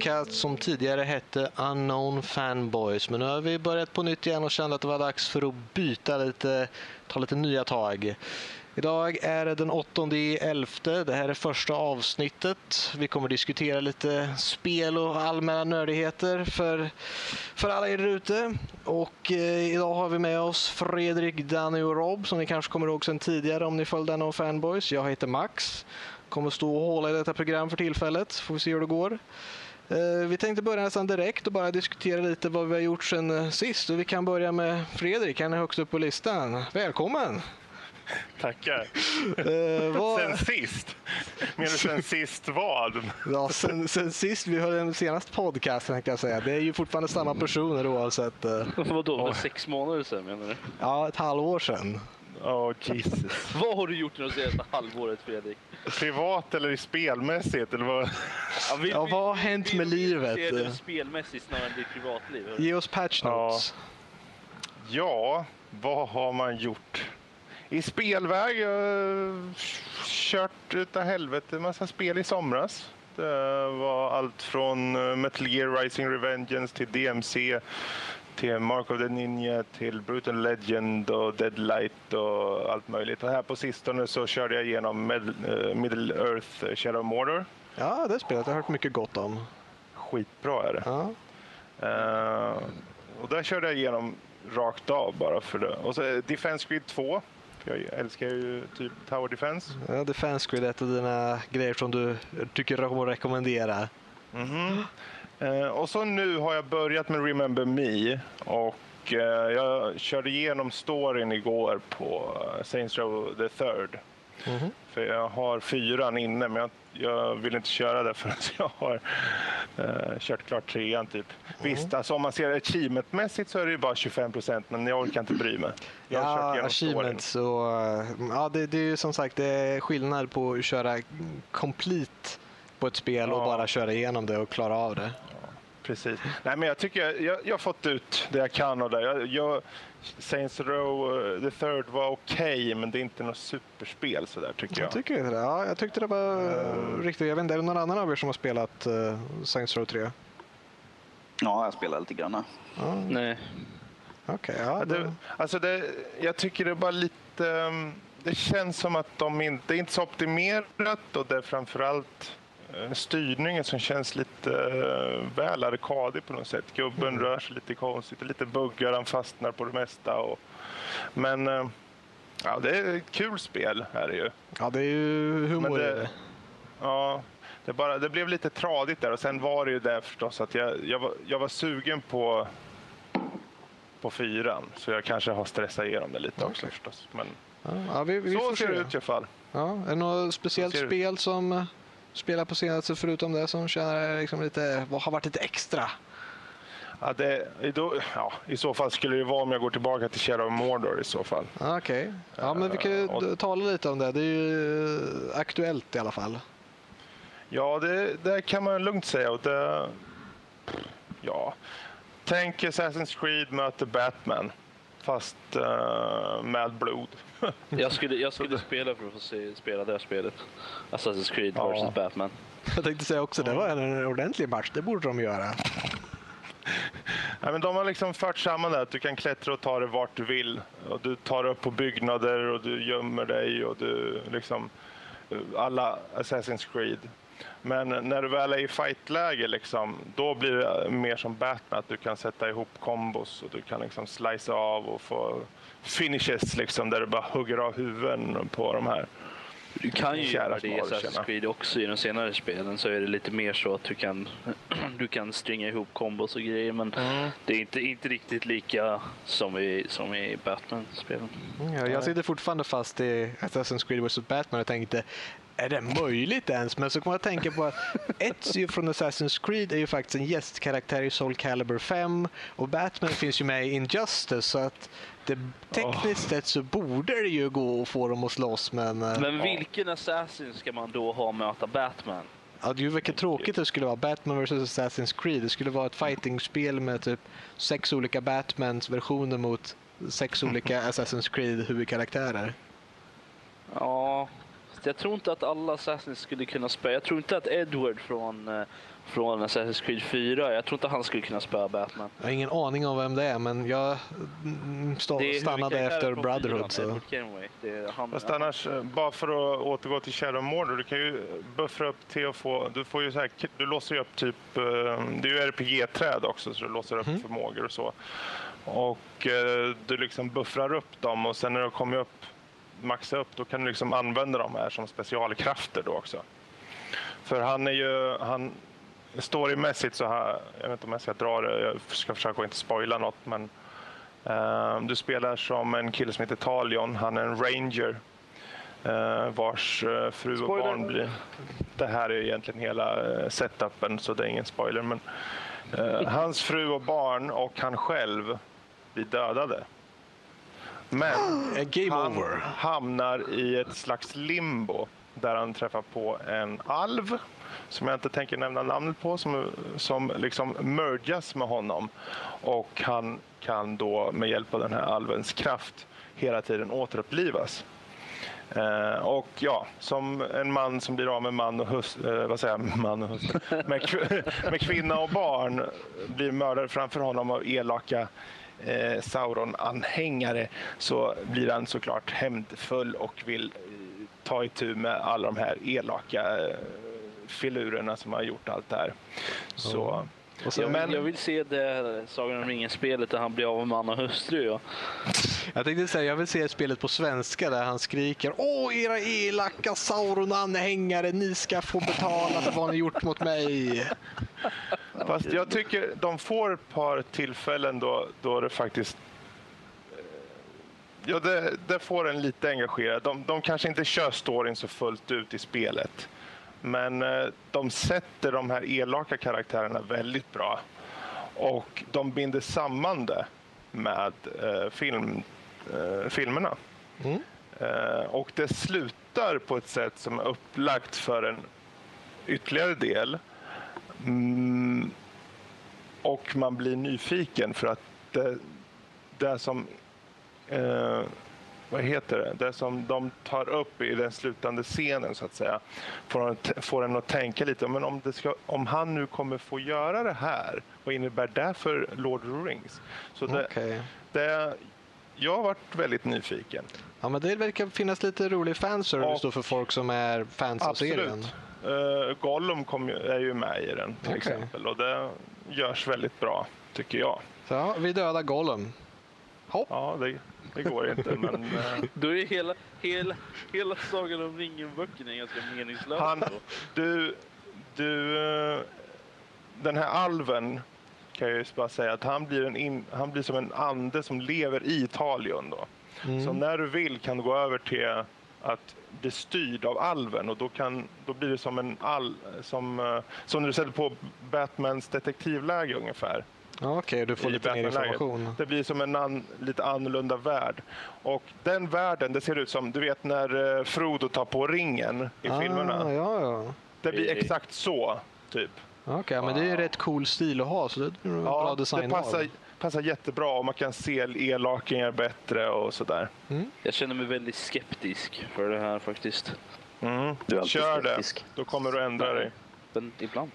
podcast som tidigare hette Unknown Fanboys. Men nu har vi börjat på nytt igen och kände att det var dags för att byta lite, ta lite nya tag. Idag är det den 8 elfte. Det här är första avsnittet. Vi kommer diskutera lite spel och allmänna nördigheter för, för alla er ute. Och eh, idag har vi med oss Fredrik, Danny och Rob som ni kanske kommer ihåg sedan tidigare om ni följde Unknown Fanboys. Jag heter Max kommer stå och hålla i detta program för tillfället. Får vi se hur det går. Eh, vi tänkte börja nästan direkt och bara diskutera lite vad vi har gjort sen eh, sist. Och vi kan börja med Fredrik, han är högst upp på listan. Välkommen! Tackar. Uh, vad... Sen sist? Menar du sen sist vad? Ja, sen, sen sist vi höll den senaste podcasten kan jag säga. Det är ju fortfarande samma personer oavsett. Uh... Vadå, för sex månader sedan menar du? Ja, ett halvår sedan. Oh, Jesus. vad har du gjort det senaste halvåret, Fredrik? Privat eller spelmässigt? Eller vad? Ja, vi, ja, vad har hänt med livet? Det spelmässigt snarare än ditt privatliv. Ge oss patch notes. Ja. ja, vad har man gjort? I spelväg, jag har kört utav helvete en massa spel i somras. Det var allt från eh, Metal Gear Rising Revengeance till DMC till Mark of the Ninja, till Brutal Legend och Deadlight och allt möjligt. Och här på sistone så körde jag igenom Med uh, Middle Earth uh, Shadow Mordor. Ja, det spelet har jag hört mycket gott om. Skitbra är det. Ja. Uh, och där körde jag igenom rakt av bara för det. Och så Defense Grid 2. För jag älskar ju typ Tower Defense. Ja, Defense Grid är ett av dina grejer som du tycker om att rekommendera. Mm -hmm. Eh, och så nu har jag börjat med Remember Me och eh, jag körde igenom storyn igår på eh, Saints Row the Third. Mm -hmm. För jag har fyran inne men jag, jag vill inte köra det förrän jag har uh, kört klart trean typ. Mm. Visst, alltså, om man ser achievementmässigt så är det ju bara 25 procent men jag orkar inte bry mig. Jag ja, achievement så, ja det, det är ju som sagt det är skillnad på att köra complete på ett spel ja. och bara köra igenom det och klara av det precis. Nej, men jag tycker jag, jag har fått ut det jag kan av det. Jag, jag, Saints Row uh, the Third var okej, okay, men det är inte något superspel sådär tycker jag. Jag tycker inte det. Ja, jag tyckte det var uh, riktigt. Jag vet inte, är det någon annan av er som har spelat uh, Saints Row 3? Ja, jag spelar lite grann. Ja. Nej. Okej, okay, ja. Det, alltså det, jag tycker det är bara lite... Um, det känns som att de inte, det är inte så optimerat och det är framförallt Eh, styrningen som känns lite uh, väl arkadig på något sätt. Gubben mm. rör sig lite konstigt, lite buggar, han fastnar på det mesta. Och, men uh, ja, det är ett kul spel är det ju. Ja, det är ju humor det, det. Ja, det, bara, det blev lite tradigt där och sen var det ju det förstås att jag, jag, var, jag var sugen på på fyran så jag kanske har stressat igenom det lite okay. också förstås. Men ja, vi, vi så ser det ut i alla fall. Ja, är det något speciellt spel som spelat på senaste förutom det som känner liksom lite, vad har varit lite extra? Ja, det, då, ja, I så fall skulle det vara om jag går tillbaka till Shadow of Mordor i så fall. Okej, okay. ja, men vi kan ju uh, tala lite om det. Det är ju aktuellt i alla fall. Ja, det, det kan man lugnt säga. Och det, ja. Tänk Assassin's Creed möter Batman fast uh, med blod. jag skulle, jag skulle spela för att få se, spela det spelet. Assassin's Creed ja. vs Batman. Jag tänkte säga också, det var en ordentlig match. Det borde de göra. Ja, men de har liksom fört samman det att du kan klättra och ta dig vart du vill. Och du tar upp på byggnader och du gömmer dig och du liksom alla Assassin's Creed. Men när du väl är i fightläge, liksom, då blir det mer som Batman. Att du kan sätta ihop kombos och du kan liksom slice av och få finishes liksom, där du bara hugger av huvuden på de här. Du kan ju göra det i Assassin's Creed också i de senare spelen så är det lite mer så att du kan, du kan stringa ihop kombos och grejer men mm. det är inte, inte riktigt lika som i, som i Batman-spelen. Mm, ja, jag sitter fortfarande fast i Assassin's Creed vs Batman och tänkte är det möjligt ens? Men så kommer jag att tänka på att Ezio från Assassin's Creed är ju faktiskt en gästkaraktär i Soul Calibur 5 och Batman finns ju med i Injustice så att det, tekniskt sett så borde det ju gå att få dem att slåss men... Eh, men vilken Assassin ska man då ha möta Batman? Ja, det är ju vilket tråkigt det skulle vara. Batman vs Assassin's Creed. Det skulle vara ett fightingspel med typ sex olika Batmans versioner mot sex olika Assassin's Creed huvudkaraktärer. Ja, jag tror inte att alla Assassins skulle kunna spela. Jag tror inte att Edward från, eh, från Assassin's Creed 4. Jag tror inte han skulle kunna spöa Batman. Jag har ingen aning om vem det är, men jag stannade efter Brotherhood. Så. Fast annars, eh, bara för att återgå till Shadow Mordor, du kan ju buffra upp till att få, du får ju så här, du låser ju upp typ, eh, det är ju RPG-träd också så du låser upp mm. förmågor och så. Och eh, du liksom buffrar upp dem och sen när du kommer upp, maxar upp, då kan du liksom använda dem här som specialkrafter då också. För han är ju, han, storymässigt så här, jag vet inte om jag ska dra det, jag ska försöka inte spoila något men uh, du spelar som en kille som heter Talion, han är en ranger uh, vars uh, fru spoiler. och barn blir... Det här är egentligen hela setupen så det är ingen spoiler men hans fru och barn och han själv blir dödade. Men han over. hamnar i ett slags limbo där han träffar på en alv som jag inte tänker nämna namnet på, som, som liksom mergas med honom. Och han kan då med hjälp av den här alvens kraft hela tiden återupplivas. Eh, och ja, som en man som blir av med man och hustru, eh, vad säger jag, man och hustru, med, med kvinna och barn blir mördad framför honom av elaka eh, Sauron-anhängare så blir han såklart hämndfull och vill eh, ta itu med alla de här elaka eh, filurerna som har gjort allt det här. Så, sen, jag, men... jag vill se det Sagan om ringen-spelet där han blir av med man och hustru. Ja. Jag tänkte säga, jag vill se spelet på svenska där han skriker Åh, era elaka Sauron-anhängare, ni ska få betala för vad ni gjort mot mig. Fast jag tycker de får ett par tillfällen då, då det faktiskt Ja, det, det får en lite engagerad. De, de kanske inte kör storyn så fullt ut i spelet. Men eh, de sätter de här elaka karaktärerna väldigt bra. Och de binder samman det med eh, film, eh, filmerna. Mm. Och det slutar på ett sätt som är upplagt för en ytterligare del. Mm, och man blir nyfiken för att det, det som eh, vad heter det, det som de tar upp i den slutande scenen så att säga, får, får en att tänka lite, men om, ska, om han nu kommer få göra det här, vad innebär det för Lord of the Rings? Så det, okay. det, jag har varit väldigt nyfiken. Ja, men det verkar finnas lite rolig fanservice och, för folk som är fans av serien. Uh, Gollum kom, är ju med i den till okay. exempel och det görs väldigt bra tycker jag. Så vi dödar Gollum. Hopp. Ja, det, det går inte. men, uh... Då är hela, hela, hela Sagan om ringen-böckerna ganska meningslösa. Han, du, du, uh, den här alven kan jag ju bara säga att han blir, en in, han blir som en ande som lever i Talion. Då. Mm. Så när du vill kan du gå över till att bli styrd av alven och då, kan, då blir det som en all, som, uh, som när du sätter på Batmans detektivläge ungefär. Okej, okay, du får lite mer information. Det blir som en an, lite annorlunda värld. Och den världen, det ser ut som, du vet när eh, Frodo tar på ringen i ah, filmerna. Ja, ja. Det blir exakt så, typ. Okej, okay, men det är ju rätt cool stil att ha, så det är ja, bra design det passar, passar jättebra och man kan se elakingar bättre och sådär. Mm. Jag känner mig väldigt skeptisk för det här faktiskt. Mm. Kör skeptisk. det, då kommer du ändra dig. Men ibland.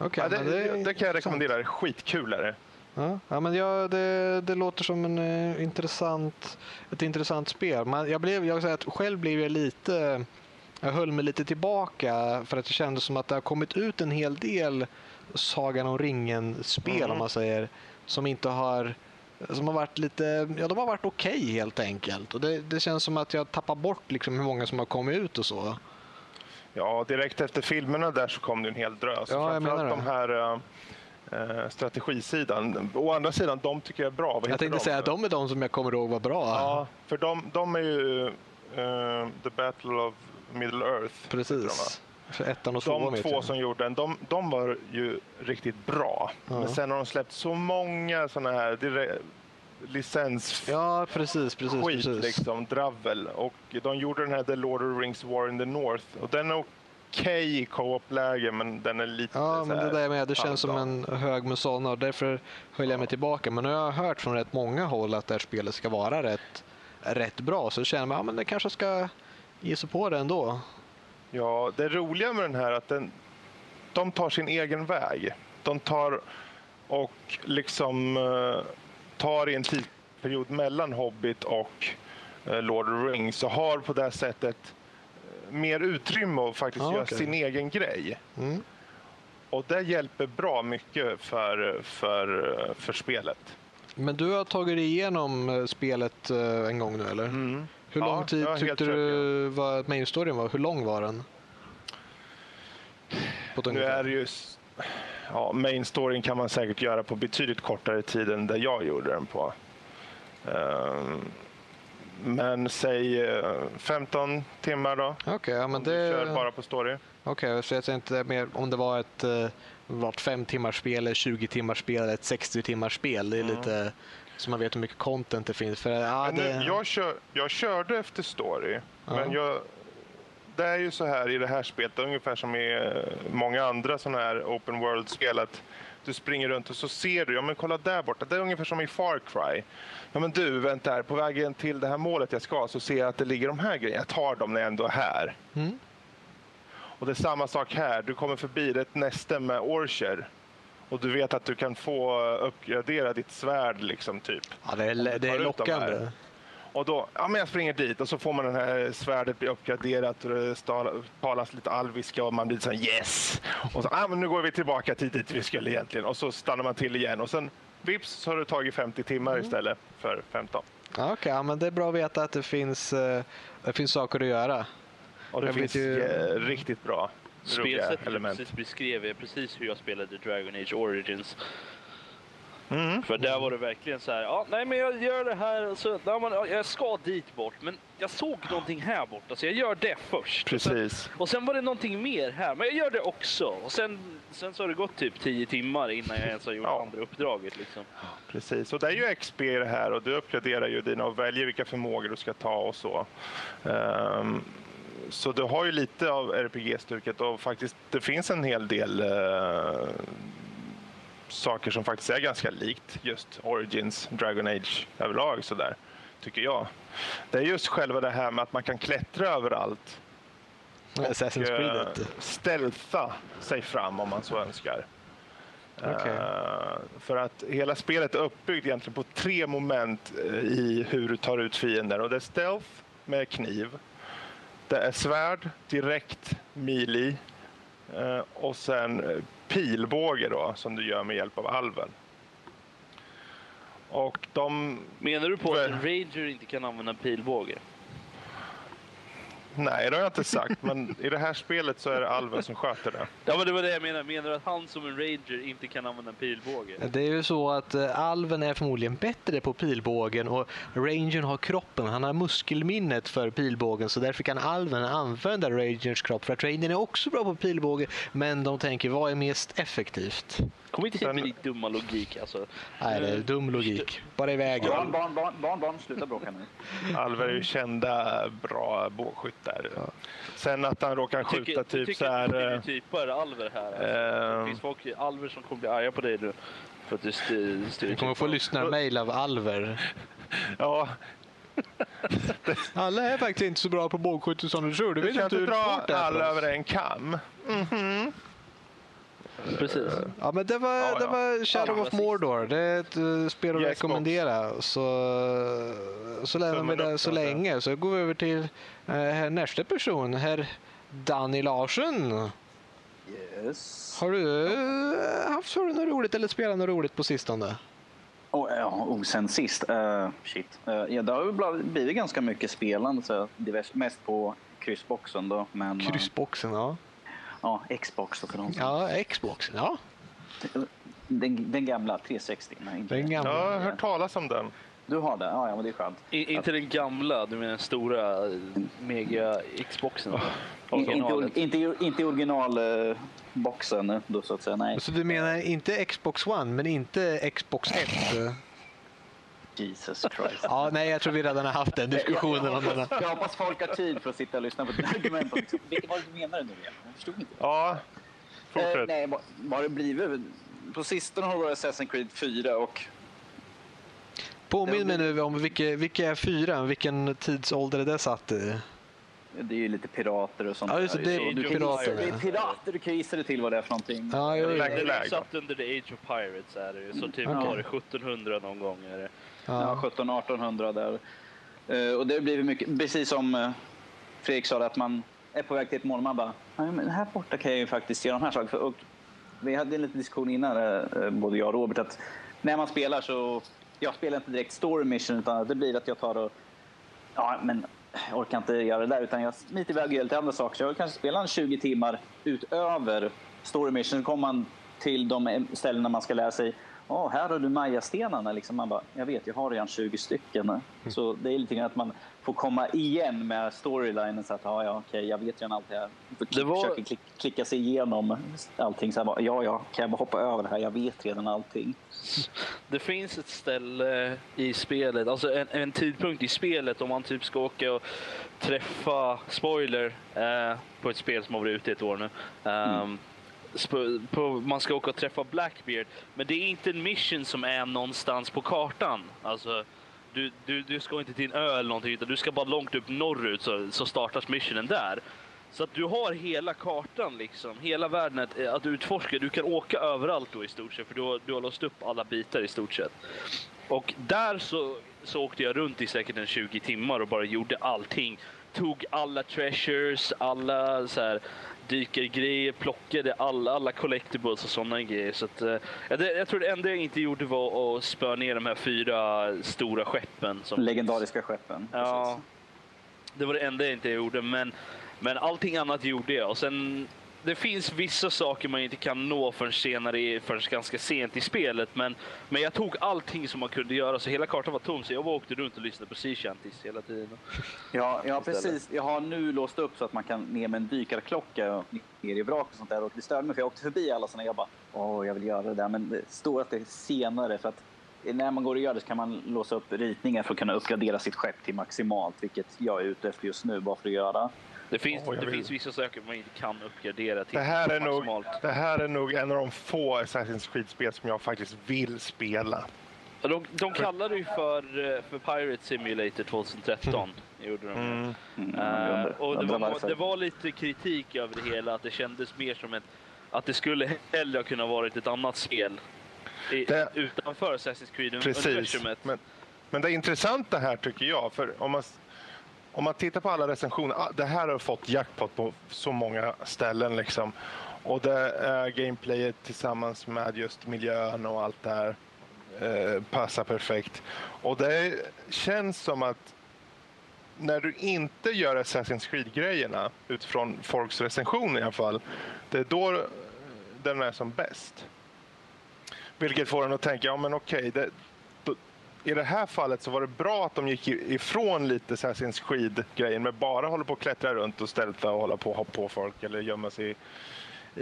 Okay, ja, det, det, det, kan jag rekommendera. Skitkul är det. Ja, ja, men ja, det, det låter som en, uh, intressant, ett intressant spel. Men jag, blev, jag säga att själv blev jag lite... Jag höll mig lite tillbaka för att det kändes som att det har kommit ut en hel del Sagan om ringen-spel mm. om man säger. Som inte har... Som har varit lite... Ja, de har varit okej okay, helt enkelt. Och det, det känns som att jag tappar bort liksom hur många som har kommit ut och så. Ja, direkt efter filmerna där så kom det en hel drös. Ja, jag menar de här äh, strategisidan. Å andra sidan, de tycker jag är bra. jag tänkte de? säga att de är de som jag kommer ihåg var bra. Ja, för de, de är ju uh, The Battle of Middle Earth. Precis. Ettan och de två som gjorde den, de, de var ju riktigt bra. Ja. Men sen har de släppt så många sådana här licens ja, precis, precis, skit, precis. liksom, dravel. Och de gjorde den här The Lord of the Rings War in the North och den är okej i co-op-läge men den är lite Ja, men det där med, det känns som en hög med sådana och därför höll jag mig tillbaka. Men nu har jag hört från rätt många håll att det här spelet ska vara rätt, rätt bra så känner man att ja, det kanske ska ge sig på det ändå. Ja, det roliga med den här att den, de tar sin egen väg. De tar och liksom uh, tar i en tidsperiod mellan Hobbit och uh, Lord of the Rings och har på det sättet uh, mer utrymme att faktiskt ah, göra okay. sin egen grej. Mm. Och det hjälper bra mycket för, för, för spelet. Men du har tagit dig igenom spelet en gång nu eller? Mm. Hur lång ja, tid tyckte du var main storyn var? Hur lång var den? nu är det ju... Ja, main storyn kan man säkert göra på betydligt kortare tid än det jag gjorde den på. Um, men säg 15 eh, timmar då. Okej, okay, ja, men det... du kör bara på story. Okej, okay, så jag tänkte mer om det var ett uh, vart fem timmars spel, eller 20 timmars spel eller ett 60 timmars spel. Det är mm. lite så man vet hur mycket content det finns. För, ja, det... jag, kör, jag körde efter story, ja. men jag, det är ju så här i det här spelet, ungefär som i eh, många andra sådana här open world-spel, att du springer runt och så ser du, ja men kolla där borta, det är ungefär som i Far Cry. Ja men du, vänta här, på vägen till det här målet jag ska så ser jag att det ligger de här grejerna, jag tar dem när jag ändå är här. Mm. Och det är samma sak här, du kommer förbi ett näste med Orcher och du vet att du kan få uppgradera ditt svärd liksom typ. Ja, det är, det är lockande. Och då, ja men jag springer dit och så får man det här svärdet bli uppgraderat och det talas lite alviska och man blir så yes! Och så, ja men nu går vi tillbaka till dit vi skulle egentligen och så stannar man till igen och sen vips så har det tagit 50 timmar mm. istället för 15. Okej, okay, ja, men det är bra att veta att det finns, uh, det finns saker att göra. Och det jag finns ju... riktigt bra Spelsättet jag precis beskrev är precis hur jag spelade Dragon Age Origins. Mm. För där var det verkligen så här, ja, nej men jag gör det här, så, ja, man, jag ska dit bort, men jag såg någonting här borta så jag gör det först. Precis. Och sen, och sen var det någonting mer här, men jag gör det också. Och sen, sen så har det gått typ tio timmar innan jag ens har gjort ja. andra uppdraget. Liksom. Precis, och det är ju XP det här och du uppgraderar ju dina och väljer vilka förmågor du ska ta och så. Um, så du har ju lite av RPG-stuket och faktiskt det finns en hel del uh, saker som faktiskt är ganska likt just Origins, Dragon Age överlag sådär, tycker jag. Det är just själva det här med att man kan klättra överallt. Creed. Uh, stealtha sig fram om man så önskar. Okay. Uh, för att hela spelet är uppbyggt egentligen på tre moment i hur du tar ut fiender. Och det är stealth med kniv. Det är svärd, direkt, melee och sen pilbåge då, som du gör med hjälp av alven. Och de... Menar du på att en ranger inte kan använda pilbåge? Nej, det har jag inte sagt, men i det här spelet så är det alven som sköter det. Ja, men det var det jag menade. Menar du att han som en ranger inte kan använda en pilbåge? Det är ju så att uh, alven är förmodligen bättre på pilbågen och rangern har kroppen. Han har muskelminnet för pilbågen så därför kan alven använda rangerns kropp. För att rangern är också bra på pilbåge, men de tänker vad är mest effektivt? Kom inte hit med din dumma logik alltså. Nej, det är dum logik. Bara iväg. Barn, barn, barn, barn, barn, sluta bråka nu. Alver är ju kända bra bågskyttar. Ja. Sen att han råkar skjuta tycker, typ tycker så här... Du typer Alver här. Alltså. Uh, det finns folk, Alver som kommer bli arga på dig nu. För att du styr, styr du kommer få lyssna-mail av Alver. ja. Alla är faktiskt inte så bra på bågskytte som du tror. Du, du kan inte dra alla över en kam. Mm -hmm. Precis. Ja, men det var, ja, det var Shadow ja, of Mordor. Det är ett uh, spel att yes, rekommendera. Så, så lämnar vi det så länge. Så går vi över till uh, nästa person, herr Danny Larsson. Yes. Har du haft för något roligt eller spelat något roligt på sistone? Oh, ja, oh, sen sist? Uh, shit. Uh, ja, det har blivit ganska mycket spelande. Så mest på kryssboxen då. Men, kryssboxen, ja. Ja, Xbox för någon Ja, Xbox. Ja. Den, den gamla 360. Nej, inte den gamla. Jag har hört talas om den. Du har det? Ja, ja men det är skönt. I, inte den gamla, du menar den stora eh, mega Xboxen? Oh. Inte, inte, inte originalboxen då så att säga, nej. Så du menar inte Xbox One, men inte Xbox 1? Jesus Christ. Ja, nej, jag tror vi redan har haft den diskussionen. Jag, jag, jag, jag hoppas folk har tid för att sitta och lyssna på dina argument. Vilket var det du menade nu igen? Jag förstod inte. Ja, fortsätt. Eh, nej, vad har det blivit? På sistone har det varit Assassin's Creed 4 och... Påminn mig nu om vilka, vilka är fyra? Vilken tidsålder är det satt i? det är ju lite pirater och sånt Ja, just det. Det är du pirater. Det är pirater, du kan gissa dig till vad det är för någonting. Ja, jo, Det är satt under The Age of Pirates är det ju. Så typ Okej. var det 1700 någon gång. Är det. Ja, 1700-1800 där. Eh, och det blir mycket, precis som eh, Fredrik sa, att man är på väg till ett mål och man bara, men här borta kan jag ju faktiskt göra de här sakerna. Och vi hade en liten diskussion innan, eh, både jag och Robert, att när man spelar så, jag spelar inte direkt story mission utan det blir att jag tar och, ja men jag orkar inte göra det där utan jag smiter iväg och gör lite andra saker. Så jag kanske spelar en 20 timmar utöver story mission. Så kommer man till de ställena man ska lära sig Åh, här har du mayastenarna. Liksom man bara, jag vet, jag har redan 20 stycken. Så det är lite grann att man får komma igen med storylinen. Så att, ja, ja, okej, jag vet redan allt det här. Det var- Försöker klick, klicka sig igenom allting. Så här, bara, ja, ja, kan jag bara hoppa över det här? Jag vet redan allting. Det finns ett ställe i spelet, alltså en, en tidpunkt i spelet om man typ ska åka och träffa, spoiler, eh, på ett spel som har varit ute i ett år nu. Ehm, sp- på, man ska åka och träffa Blackbeard, men det är inte en mission som är någonstans på kartan. Alltså, du, du, du ska inte till en ö eller någonting, utan du ska bara långt upp norrut så, så startas missionen där. Så att du har hela kartan, liksom, hela världen att, eh, att utforska. Du kan åka överallt då i stort sett, för du har, du har låst upp alla bitar i stort sett. Och där så, så åkte jag runt i säkert en 20 timmar och bara gjorde allting. Tog alla treasures, alla så här, dykergrejer, plockade alla, alla collectibles och sådana grejer. Så att, eh, ja, det, jag tror det enda jag inte gjorde var att spöa ner de här fyra stora skeppen. Som Legendariska skeppen. Ja, precis. det var det enda jag inte gjorde. Men, men allting annat gjorde jag. Och sen, det finns vissa saker man inte kan nå förrän senare, förrän ganska sent i spelet. Men, men jag tog allting som man kunde göra, så hela kartan var tom. Så jag åkte runt och lyssnade på Sea Shanties hela tiden. Ja, ja precis. Jag har nu låst upp så att man kan ner med en dykarklocka ner i vrak och sånt där. Och det störde mig för jag åkte förbi alla såna. Jag bara, åh, jag vill göra det där. Men det står att det är senare för att när man går och gör det kan man låsa upp ritningar för att kunna uppgradera sitt skepp till maximalt, vilket jag är ute efter just nu bara för att göra. Det finns, jag det vill- finns vissa saker man inte kan uppgradera till Det här, är nog, maximalt. det här är nog en av de få Assassin's Creed-spel som jag faktiskt vill spela. De, de kallade det ju för, eh, för Pirate Simulator 2013. Gjorde de. Mm. Mm, jag undrar- och det var, det var lite kritik över det hela, att det kändes mer som ett, att det skulle hellre ha kunnat varit ett annat spel i, Det- utanför Assassin's Creed Precis. universumet. Men, men det intressanta här tycker jag, för om man, om man tittar på alla recensioner, ah, det här har fått jackpot på så många ställen liksom. Och det är gameplayet tillsammans med just miljön och allt det här eh, passar perfekt. Och det känns som att när du inte gör Assassin's Creed-grejerna utifrån folks recensioner i alla fall, det är då den är som bäst. Vilket får en att tänka, ja men okej, det, i det här fallet så var det bra att de gick ifrån lite Assassin's Creed-grejen med bara hålla på och klättra runt och stälta och hålla på och hoppa på folk eller gömma sig i,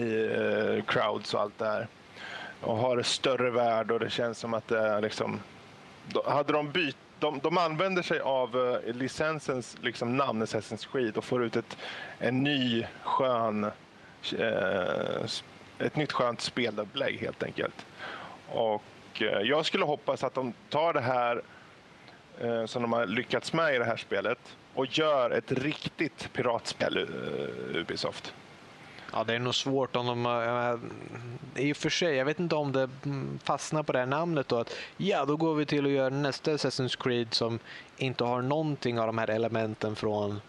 i uh, crowds och allt det här. Och har det större värld och det känns som att det är liksom... Då, hade de bytt de, de använder sig av uh, licensens liksom, namn Assassin's Creed och får ut ett, en ny skön uh, ett nytt skönt spelupplägg helt enkelt. Och Eh, jag skulle hoppas att de tar det här eh, som de har lyckats med i det här spelet och gör ett riktigt piratspel, eh, Ubisoft. Ja, det är nog svårt om de... äh, I och för sig, jag vet inte om det mm, fastnar på det här namnet då. Att, ja, då går vi till att göra nästa Assassin's Creed som inte har någonting av de här elementen från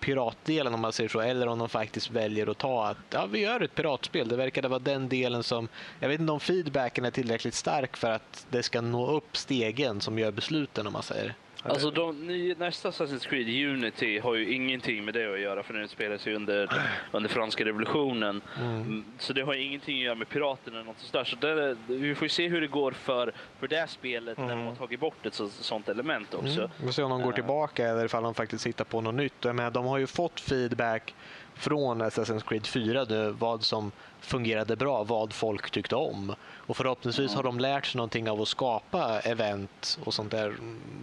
piratdelen om man säger så. Eller om de faktiskt väljer att ta att ja, vi gör ett piratspel. Det verkade vara den delen som... Jag vet inte om feedbacken är tillräckligt stark för att det ska nå upp stegen som gör besluten om man säger. Alltså de, ny, nästa Assassin's Creed Unity har ju ingenting med det att göra för den utspelar sig under, under franska revolutionen. Mm, Så det har ju ingenting att göra med piraterna eller något sånt där. Så det, vi får se hur det går för, för det här spelet när de har tagit bort ett så, sånt element också. Mm. Vi får se om de går Eh. tillbaka eller ifall de faktiskt hittar på något nytt. Jag menar, de har ju fått feedback från Assassin's Creed 4 nu, vad som fungerade bra, vad folk tyckte om. Och förhoppningsvis har de lärt sig någonting av att skapa event och sånt där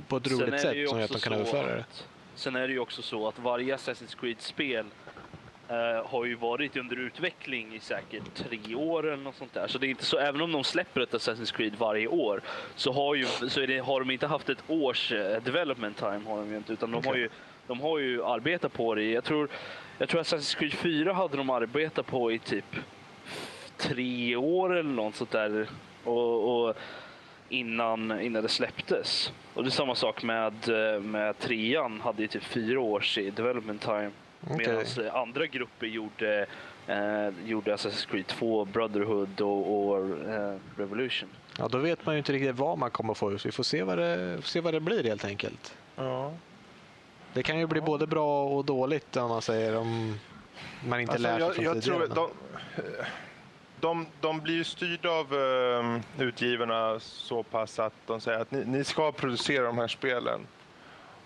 på ett Sen roligt sätt som gör att de kan överföra det. Sen är det ju också så att varje Assassin's Creed-spel eh, har ju varit under utveckling i säkert tre år eller något sånt där. Så det är inte så, även om de släpper ett Assassin's Creed varje år så har, ju, så det, har de inte haft ett års eh, development time har de ju inte, utan de har Okej. ju de har ju arbetat på det. Jag tror, jag tror Assassin's Creed 4 hade de arbetat på i typ tre år eller något sånt där. Och, och innan, innan det släpptes. Och det är samma sak med, med trean, hade ju typ fyra års development time. Okay. Medan andra grupper gjorde, eh, gjorde Assassin's Creed 2, Brotherhood och, och eh, Revolution. Ja, då vet man ju inte riktigt vad man kommer få. Så vi får se vad det, se vad det blir helt enkelt. Ja. Det kan ju bli både bra och dåligt om man säger om man inte alltså, lär sig jag, från jag tidigare. Tror de, de, de blir styrda av uh, utgivarna så pass att de säger att ni, ni ska producera de här spelen.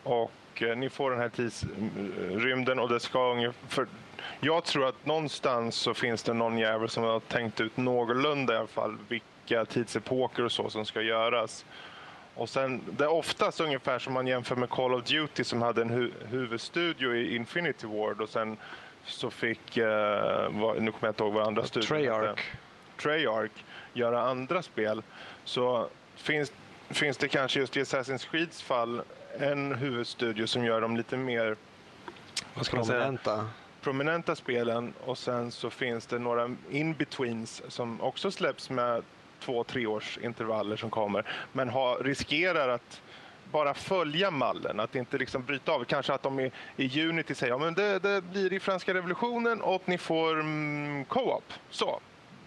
Och uh, ni får den här tidsrymden och det ska ungefär... Jag tror att någonstans så finns det någon jävel som har tänkt ut någorlunda i alla fall vilka tidsepoker och så som ska göras. Och sen, det är oftast ungefär som man jämför med Call of Duty som hade en hu huvudstudio i Infinity Ward och sen så fick, eh, vad, nu kommer jag inte ihåg vad andra studion Treyarch. Treyarch göra andra spel. Så finns, finns det kanske just i Assassin's Creeds fall en huvudstudio som gör de lite mer vad ska prominenta. Säga, prominenta spelen och sen så finns det några in-betweens som också släpps med två, tre års intervaller som kommer men ha, riskerar att bara följa mallen, att inte liksom bryta av. Kanske att de i, i Unity säger ja, men det, det blir i franska revolutionen och ni får mm, co-op. Så.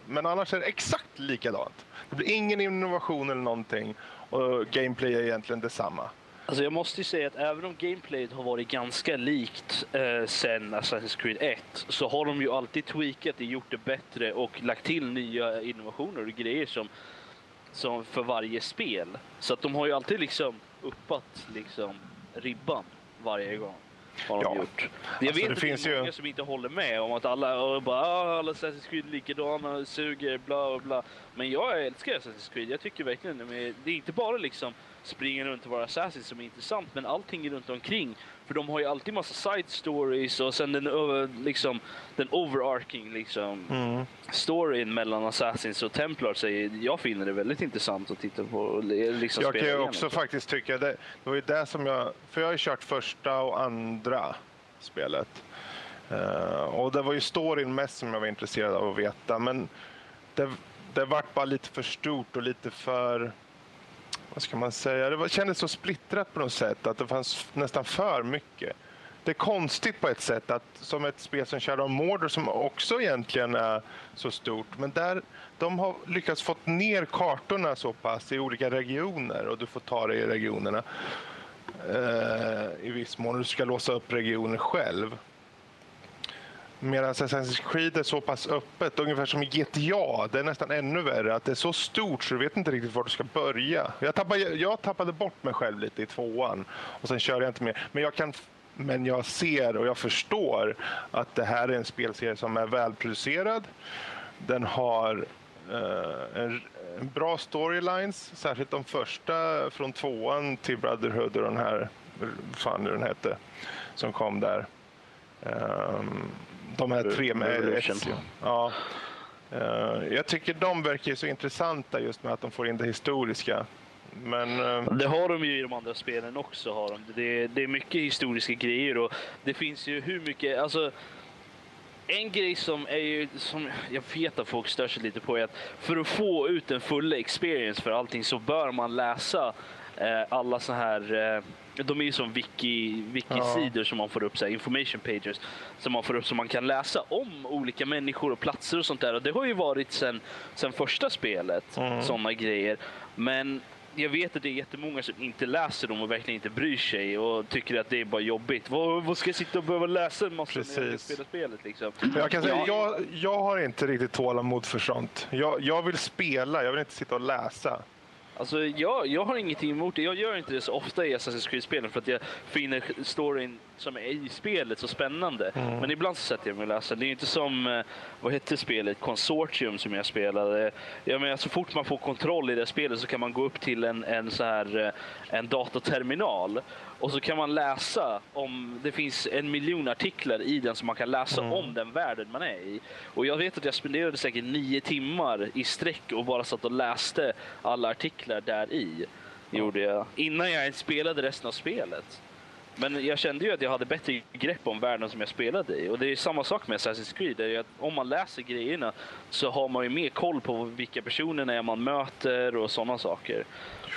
Men annars är det exakt likadant. Det blir ingen innovation eller någonting och gameplay är egentligen detsamma. Alltså jag måste ju säga att även om gameplayet har varit ganska likt eh, sen Assassin's Creed 1 så har de ju alltid tweakat det, gjort det bättre och lagt till nya innovationer och grejer som, som för varje spel. Så att de har ju alltid liksom uppat liksom ribban varje gång. Har de ja. gjort. Jag alltså, vet det att finns det är många ju... som inte håller med om att alla, och bara, ah, alla Assassin's Creed likadana, suger, bla bla bla. Men jag älskar Assassin's Creed. Jag tycker verkligen det är inte bara liksom springa runt och vara assassin som är intressant, men allting runt omkring. För de har ju alltid massa side stories och sen den, liksom, den overarching liksom, mm. storyn mellan assassins och templars. Jag finner det väldigt intressant att titta på. Liksom jag kan ju också igen. faktiskt tycka det. Det var ju det som jag, för jag har ju kört första och andra spelet. Uh, och det var ju storyn mest som jag var intresserad av att veta, men det, det vart bara lite för stort och lite för vad ska man säga, det var, kändes så splittrat på något sätt att det fanns nästan för mycket. Det är konstigt på ett sätt att som ett spel som Shadow of Mordor som också egentligen är så stort, men där de har lyckats få ner kartorna så pass i olika regioner och du får ta dig i regionerna eh, i viss mån. Du ska låsa upp regioner själv. Medan Assassin's Creed är så pass öppet, ungefär som i GTA, det är nästan ännu värre. Att det är så stort så du vet inte riktigt var du ska börja. Jag tappade, jag tappade bort mig själv lite i tvåan och sen kör jag inte mer. Men jag, kan, men jag ser och jag förstår att det här är en spelserie som är välproducerad. Den har eh, en, en, bra storylines, särskilt de första från tvåan till Brotherhood och den här, fan den hette, som kom där. Um, de här tre med. Ja. Uh, jag tycker de verkar så intressanta just med att de får in det historiska. Men, uh... Det har de ju i de andra spelen också. Har de. Det, det är mycket historiska grejer och det finns ju hur mycket... Alltså, en grej som, är ju, som jag vet att folk stör sig lite på är att för att få ut en full experience för allting så bör man läsa eh, alla så här eh, de är ju som wiki, wiki-sidor ja. som man får upp, så här, information pages, som man får upp så man kan läsa om olika människor och platser och sånt där. Och det har ju varit sen, sen första spelet, mm. sådana grejer. Men jag vet att det är jättemånga som inte läser dem och verkligen inte bryr sig och tycker att det är bara jobbigt. Vad, vad ska jag sitta och behöva läsa en massa Precis. när jag spela spelet? Liksom? Jag, kan säga, jag, jag har inte riktigt tålamod för sånt. Jag, jag vill spela, jag vill inte sitta och läsa. Alltså, jag, jag har ingenting emot det. Jag gör inte det så ofta i Assassin's Creed-spelen för att jag finner storyn som är i spelet så spännande. Mm. Men ibland så sätter jag mig och läser. Det är inte som, eh, vad hette spelet, Consortium som jag spelade. Jag menar, så fort man får kontroll i det spelet så kan man gå upp till en, en, så här, eh, en dataterminal och så kan man läsa om, det finns en miljon artiklar i den som man kan läsa mm. om den världen man är i. Och jag vet att jag spenderade säkert nio timmar i sträck och bara satt och läste alla artiklar där i. Gjorde jag. Innan jag ens spelade resten av spelet. Men jag kände ju att jag hade bättre grepp om världen som jag spelade i. Och det är samma sak med Assassin's Creed. Det är att om man läser grejerna så har man ju mer koll på vilka personer är man möter och sådana saker.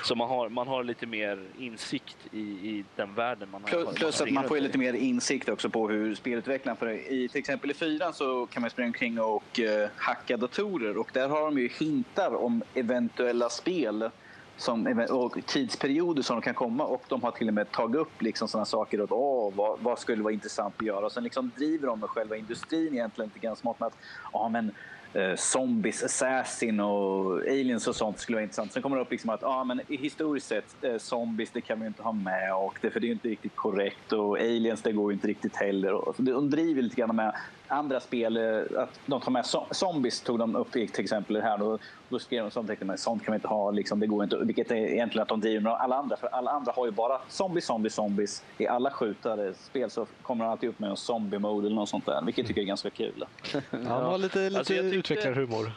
Så man har, man har lite mer insikt i, i den världen man plus, har. Plus att man får lite mer insikt också på hur spelutvecklaren... För i, till exempel i fyran så kan man springa omkring och uh, hacka datorer och där har de ju hintar om eventuella spel som, och tidsperioder som de kan komma och de har till och med tagit upp liksom sådana saker att åh, vad, vad, skulle vara intressant att göra och sen liksom driver de med själva industrin egentligen lite grann smart med att ja men eh, zombies, assassin och aliens och sånt skulle vara intressant. Sen kommer det upp liksom att ja, men historiskt sett, eh, zombies det kan vi inte ha med och det, för det är inte riktigt korrekt och aliens det går inte riktigt heller. Och, de driver lite grann med andra spel, eh, att de tar med zombies tog de upp till exempel här då, då skrev de sånt, tänkte sånt kan vi inte ha, liksom, det går inte, vilket är egentligen att de driver med alla andra, för alla andra har ju bara zombies, zombies, zombies. I alla skjutare spel så kommer de alltid upp med en zombie-mode eller något sånt där, vilket jag tycker är ganska kul. Ja, han var lite, lite alltså, utvecklarhumor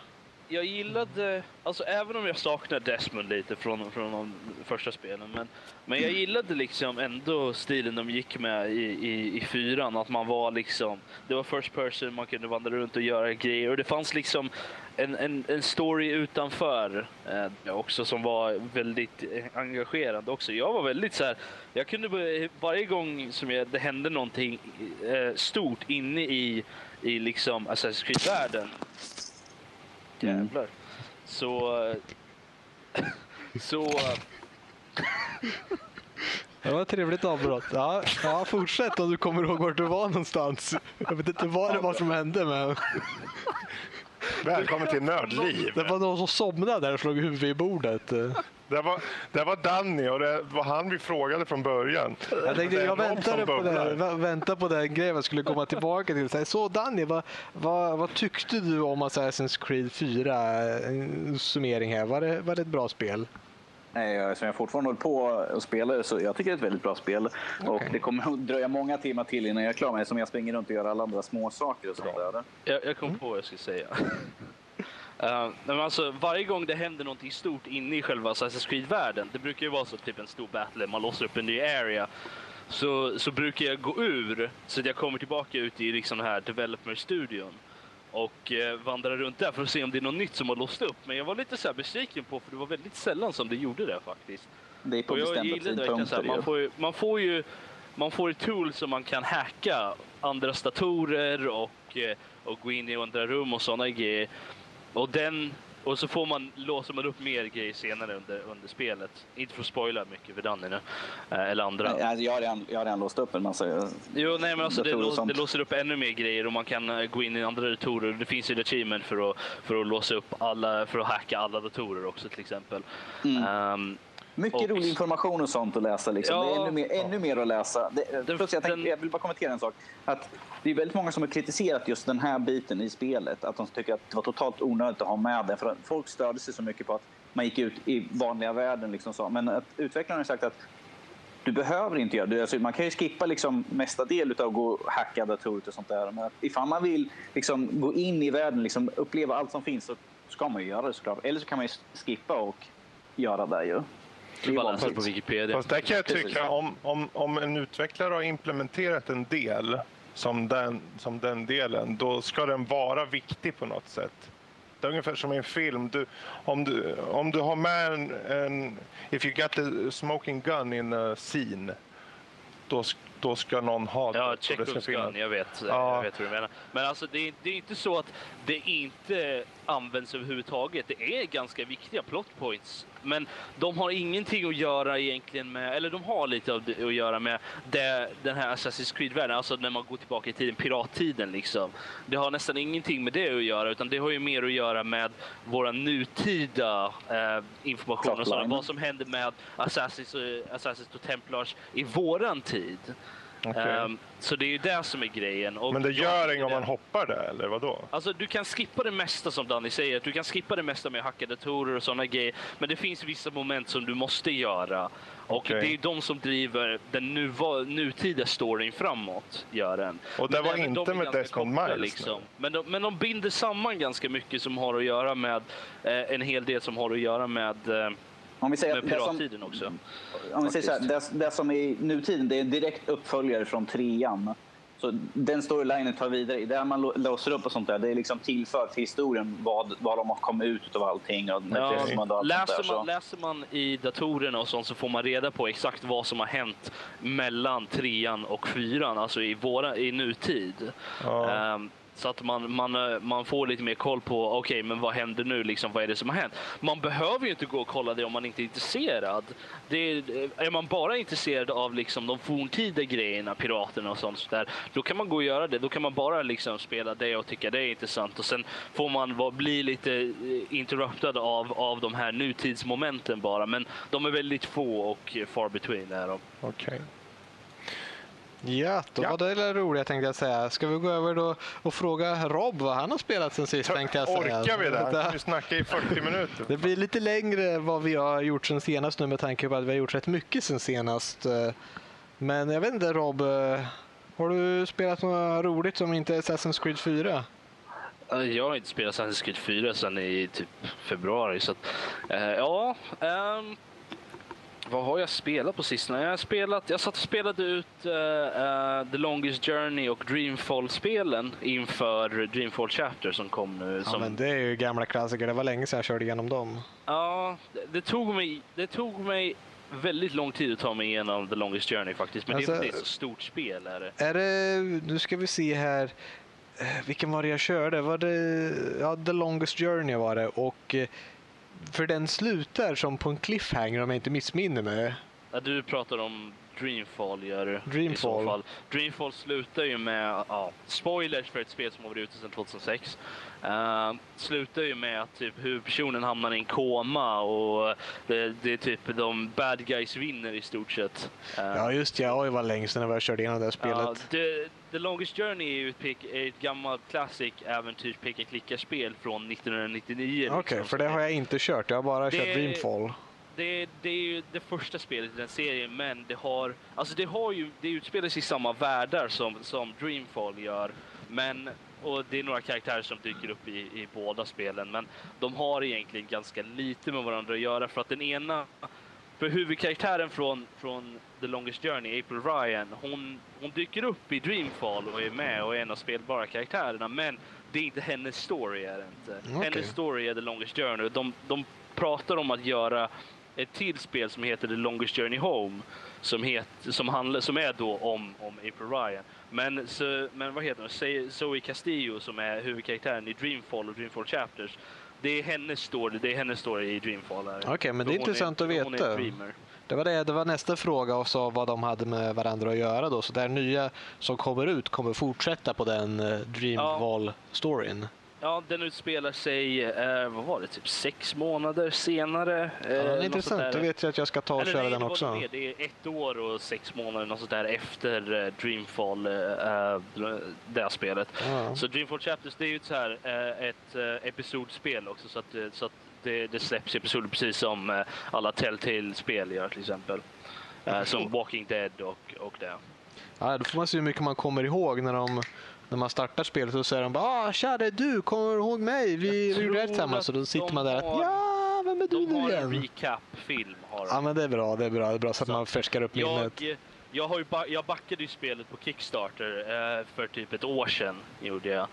jag gillade, alltså även om jag saknar Desmond lite från, från de första spelen, men, men jag gillade liksom ändå stilen de gick med i, i, i fyran. Att man var liksom, det var first person, man kunde vandra runt och göra grejer och det fanns liksom en, en, en story utanför eh, också som var väldigt engagerande också. Jag var väldigt så här, jag kunde varje gång som jag, det hände någonting eh, stort inne i, i liksom Assassin's Creed-världen Mm. Jävlar. Så... så... Det var ett trevligt avbrott. Ja, ja, fortsätt om du kommer ihåg vart du var någonstans. Jag vet inte vad det var som hände men... Välkommen till Nördliv. Det var någon som somnade där och slog huvudet i bordet. Det var, det var Danny och det var han vi frågade från början. Jag, tänkte, jag väntade på, det, väntade på den grejen jag skulle komma tillbaka till. Så Danny, vad, vad, vad tyckte du om Assassin's Creed 4? En summering här. Var det, var det ett bra spel? Nej, som jag fortfarande håller på och spelar så jag tycker det är ett väldigt bra spel. Okay. Och det kommer att dröja många timmar till innan jag är klar med det som jag springer runt och gör alla andra små saker och sådär. Jag, jag kom på vad jag skulle säga. Uh, men alltså, varje gång det händer någonting stort inne i själva Assassin's Creed-världen, det brukar ju vara så typ en stor battle, man låser upp en ny area, så, så brukar jag gå ur så att jag kommer tillbaka ut i liksom den här developer-studion och eh, vandrar runt där för att se om det är något nytt som har låst upp. Men jag var lite så besviken på för det var väldigt sällan som det gjorde det faktiskt. Det är på och bestämda tidpunkter. Man får, ju, man får ju man får ett tool som man kan hacka andra datorer och, eh, och gå in i andra rum och sådana grejer. Och, den, och så får man, låser man upp mer grejer senare under, under spelet. Inte för att spoila mycket för Danny nu, eh, eller andra. Nej, jag, har redan, jag har redan låst upp en massa Jo, nej men alltså det, lås, det, låser upp ännu mer grejer och man kan eh, gå in i andra datorer. Det finns ju achievement för att, för att låsa upp alla, för att hacka alla datorer också till exempel. Mm. Um, mycket och, rolig information och sånt att läsa. Liksom. Ja, det är ännu mer, ännu mer att läsa. Det, den, plus jag, tänkte, jag vill bara kommentera en sak. Att det är väldigt många som har kritiserat just den här biten i spelet. Att de tycker att det var totalt onödigt att ha med den. För folk störde sig så mycket på att man gick ut i vanliga världen. Liksom så. Men att utvecklarna har sagt att du behöver inte göra det. Alltså, man kan ju skippa liksom mesta del av att gå och hacka datorer och sånt där. Men ifall man vill liksom gå in i världen, liksom uppleva allt som finns så ska man ju göra det såklart. Eller så kan man ju skippa och göra det ju. Är bara på Wikipedia. Fast där kan jag tycka om, om, om en utvecklare har implementerat en del som den, som den delen, då ska den vara viktig på något sätt. Det är ungefär som i en film. Du, om, du, om du har med en, en... If you got the smoking gun in a scene, då, då ska någon ha det. Ja, Chekhovs gun, jag vet, ja. jag vet hur du menar. Men alltså det, det är inte så att det inte används överhuvudtaget. Det är ganska viktiga plot points men de har ingenting att göra egentligen med, eller de har lite att göra med det, den här Assassin's Creed-världen, alltså när man går tillbaka i tiden, pirattiden liksom. Det har nästan ingenting med det att göra, utan det har ju mer att göra med våra nutida eh, information och sådant, vad som händer med Assassins, Assassins och Templars i våran tid. Okay. Um, så det är ju det som är grejen. Och Men det gör inget om man hoppar det, eller vadå? Alltså du kan skippa det mesta som Danny säger. Du kan skippa det mesta med hacka datorer och sådana grejer. Men det finns vissa moment som du måste göra. Och okay. det är de som driver den nu, nutida storyn framåt, gör den. Och det var inte de med Desmond Miles? Liksom. Men, de, men de binder samman ganska mycket som har att göra med, eh, en hel del som har att göra med eh, Om vi säger med pirattiden också. Om vi säger så här, det, det som är nutiden, det är en direkt uppföljare från trean. Så den storylinen tar vidare. Det man låser upp och sånt där, det är liksom tillfört till historien vad, vad de har kommit ut av allting. Och ja. allt läser, där, man, läser man i datorerna och sånt så får man reda på exakt vad som har hänt mellan trean och fyran, alltså i, våra, i nutid. Ja. Um, så att man, man, eh, man får lite mer koll på, okej, okay, men vad händer nu? Liksom, vad är det som har hänt? Man behöver ju inte gå och kolla det om man inte är intresserad. Det är, eh, är man bara intresserad av liksom, de forntida grejerna, piraterna och sånt där, då kan man gå och göra det. Då kan man bara liksom, spela det och tycka det är intressant. Och sen får man bli lite eh, interruptad av, av de här nutidsmomenten bara. Men de är väldigt få och far between. Okej. Okay. Ja, då ja. var det roligt tänkte jag säga. Ska vi gå över då och fråga Rob vad han har spelat sen sist? Tänkte jag säga. Orkar vi det? Vi snackar i 40 minuter. Det blir lite längre vad vi har gjort sen senast nu med tanke på att vi har gjort rätt mycket sen senast. Men jag vet inte Rob, har du spelat något roligt som inte är Assassin's Creed 4? Jag har inte spelat Assassin's Creed 4 sedan i typ februari. Så att, uh, ja, um, vad har jag spelat på sistone? Jag har spelat, jag satt och spelade ut uh, uh, The Longest Journey och Dreamfall-spelen inför Dreamfall Chapter som kom nu. Ja, men det är ju gamla klassiker. Det var länge sedan jag körde igenom dem. Ja, det, det tog mig, det tog mig väldigt lång tid att ta mig igenom The Longest Journey faktiskt. Men alltså, det är ett så stort spel. Är det. är det, nu ska vi se här. Eh, vilken var det jag körde? Var det, ja, The Longest Journey var det. Och för den slutar som på en cliffhanger om jag inte missminner mig. Ja, du pratar om Dreamfall gör. Dreamfall. Dreamfall slutar ju med, ja, spoilers för ett spel som har varit ute sedan 2006. Uh, slutar ju med att typ huvudpersonen hamnar i en koma och det, det är typ de bad guys vinner i stort sett. Uh, ja just ja, oj vad länge sedan jag körde igenom det här spelet. Uh, the, the Longest Journey är ju ett, pick, ett gammalt classic äventyrs peka klicka spel från 1999. Okej, okay, liksom. för det har jag inte kört. Jag har bara det, kört Dreamfall det, det, är ju det första spelet i den serien, men det har, alltså det har ju, det utspelar sig i samma världar som, som Dreamfall gör. Men, och det är några karaktärer som dyker upp i, i båda spelen, men de har egentligen ganska lite med varandra att göra för att den ena, för huvudkaraktären från, från The Longest Journey, April Ryan, hon, hon dyker upp i Dreamfall och är med och är en av spelbara karaktärerna, men det är inte hennes story är inte. Okay. Hennes story är The Longest Journey. De, de pratar om att göra ett till spel som heter The Longest Journey Home som, het, som, handlar, som är då om, om April Ryan. Men, så, men vad heter hon? Zoe Castillo som är huvudkaraktären i Dreamfall och Dreamfall Chapters. Det är hennes story, det är hennes story i Dreamfall. Okej, okay, men det är intressant är, att veta. Det var, det, det var nästa fråga och så vad de hade med varandra att göra då. Så det här nya som kommer ut kommer fortsätta på den uh, Dreamfall-storyn. Ja, den utspelar sig, eh, vad var det, typ sex månader senare. Eh, ja, det är intressant. Då vet jag att jag ska ta och Eller köra nej, den också. Det, det är ett år och sex månader något sånt där efter eh, Dreamfall, eh, eh det här spelet. Ja. Så Dreamfall Chapters, det är ju ett, så här, eh, ett eh, episodspel också. Så att, så att det, det släpps episoder precis som alla Telltale-spel gör till exempel. som Walking Dead och, och det. Ja, då får man se hur mycket man kommer ihåg när de när man startar spelet så säger de bara ah, “Tja, det är du, kommer du ihåg mig? Vi, gjorde tillsammans” och då sitter man där att “Ja, vem är du nu igen?” De har en recap-film. Ja, men det är bra, det är bra, det är bra så, att man färskar upp jag, minnet. Jag, har ju ba jag backade ju spelet på Kickstarter eh, för typ ett år sedan, gjorde jag.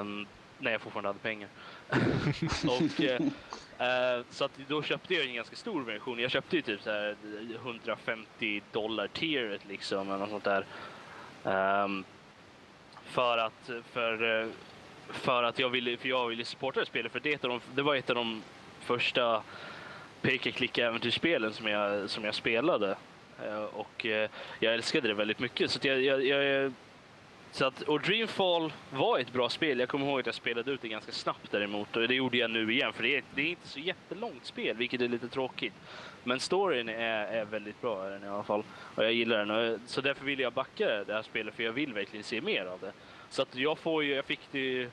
Um, när jag fortfarande hade pengar. och, eh, Uh, så att då köpte jag en ganska stor version. Jag köpte ju typ så här 150 dollar tieret liksom eller något sånt där. Um, för att, för, eh, för att jag ville, för jag ville supporta det spelet. För det, de, det var ett av de första peka-klicka-äventyrsspelen som jag, som jag spelade. Eh, och eh, jag älskade det väldigt mycket. Så jag, jag, jag, så att, och Dreamfall var ett bra spel. Jag kommer ihåg att jag spelade ut det ganska snabbt däremot. Och det gjorde jag nu igen, för det är, det är inte så jättelångt spel, vilket är lite tråkigt. Men storyn är, är väldigt bra den i alla fall. Och jag gillar den. Så därför vill jag backa det här spelet, för jag vill verkligen se mer av det. Så att jag får ju, jag fick det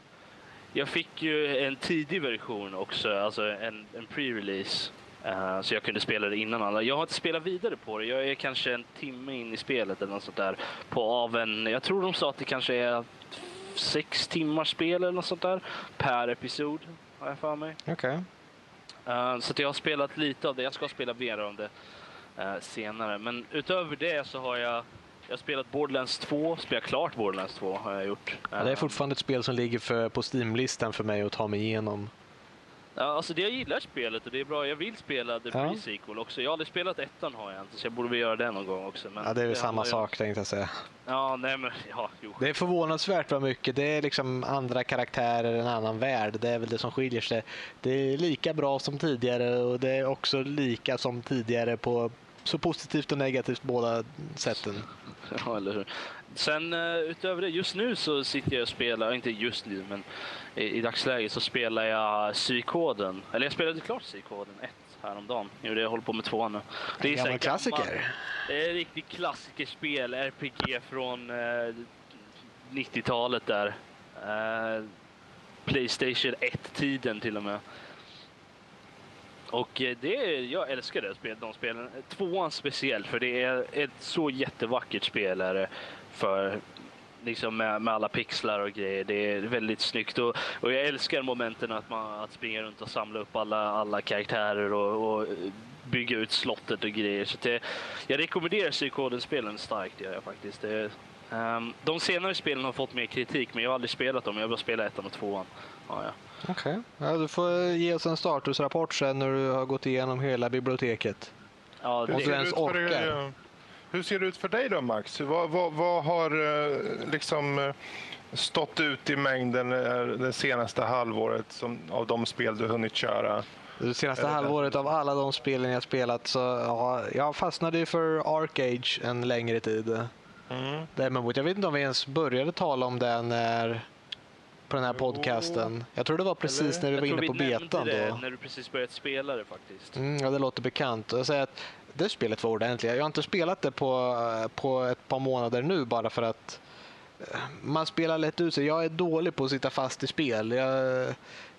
jag fick ju en tidig version också, alltså en, en pre-release. Uh, så jag kunde spela det innan alla. Jag har inte spelat vidare på det. Jag är kanske en timme in i spelet eller något sånt där. På av en, jag tror de sa att det kanske är sex timmars spel eller något sånt där. Per episod, har jag för mig. Okej. Okay. Uh, så jag har spelat lite av det. Jag ska spela mer om det uh, senare. Men utöver det så har jag jag har spelat Borderlands 2, spelat klart Borderlands 2 har jag gjort. Ja, det är fortfarande ett spel som ligger för, på Steam-listan för mig att ta mig igenom. Ja, alltså det jag gillar spelet och det är bra. Jag vill spela The ja. Pre-Sequel också. Jag har aldrig spelat ettan har jag inte, så jag borde väl göra det någon gång också. Men ja, det är väl samma sak tänkte jag säga. Ja, nej men ja, jo. Det är förvånansvärt vad mycket. Det är liksom andra karaktärer, en annan värld. Det är väl det som skiljer sig. Det är lika bra som tidigare och det är också lika som tidigare på så positivt och negativt båda sätten. Ja, eller hur. Sen uh, utöver det, just nu så sitter jag och spelar, inte just nu, men i, i dagsläget så spelar jag Psykoden. Eller jag spelade klart Psykoden 1 häromdagen. Jo, det jag håller på med två nu. Det är en gammal klassiker. Det är ett riktigt klassikerspel, RPG från uh, 90-talet där. Uh, Playstation 1-tiden till och med. Och eh, det, jag älskar det spelet, de spelen. Tvåan speciellt, för det är ett så jättevackert spel för liksom med, med, alla pixlar och grejer. Det är väldigt snyggt och, och jag älskar momenten att, man, att springa runt och samla upp alla, alla karaktärer och, och bygga ut slottet och grejer. Så det, jag rekommenderar Psykoden-spelen starkt, gör jag faktiskt. Det, um, de senare spelen har fått mer kritik, men jag har aldrig spelat dem. Jag har bara spelat ettan och tvåan. Ja, ja. Okej, okay. ja, du får ge oss en statusrapport sen när du har gått igenom hela biblioteket. Ja, det... Om du ens orkar. Hur ser det ut för dig då Max? Vad, vad, vad har eh, liksom eh, stått ut i mängden eh, det senaste halvåret som, av de spel du hunnit köra? Det senaste halvåret av alla de spelen jag spelat så ja, jag fastnade för Arcage en längre tid. Mm. jag vet inte om vi ens började tala om det när på den här podcasten. Jag tror det var precis Eller? när vi var inne på betan då. när du precis börjat spela det faktiskt. Mm, ja, det låter bekant. Jag säger att det spelet var ordentligt. Jag har inte spelat det på, eh, på ett par månader nu bara för att eh, man spelar lätt ut sig. Jag är dålig på att sitta fast i spel. Jag,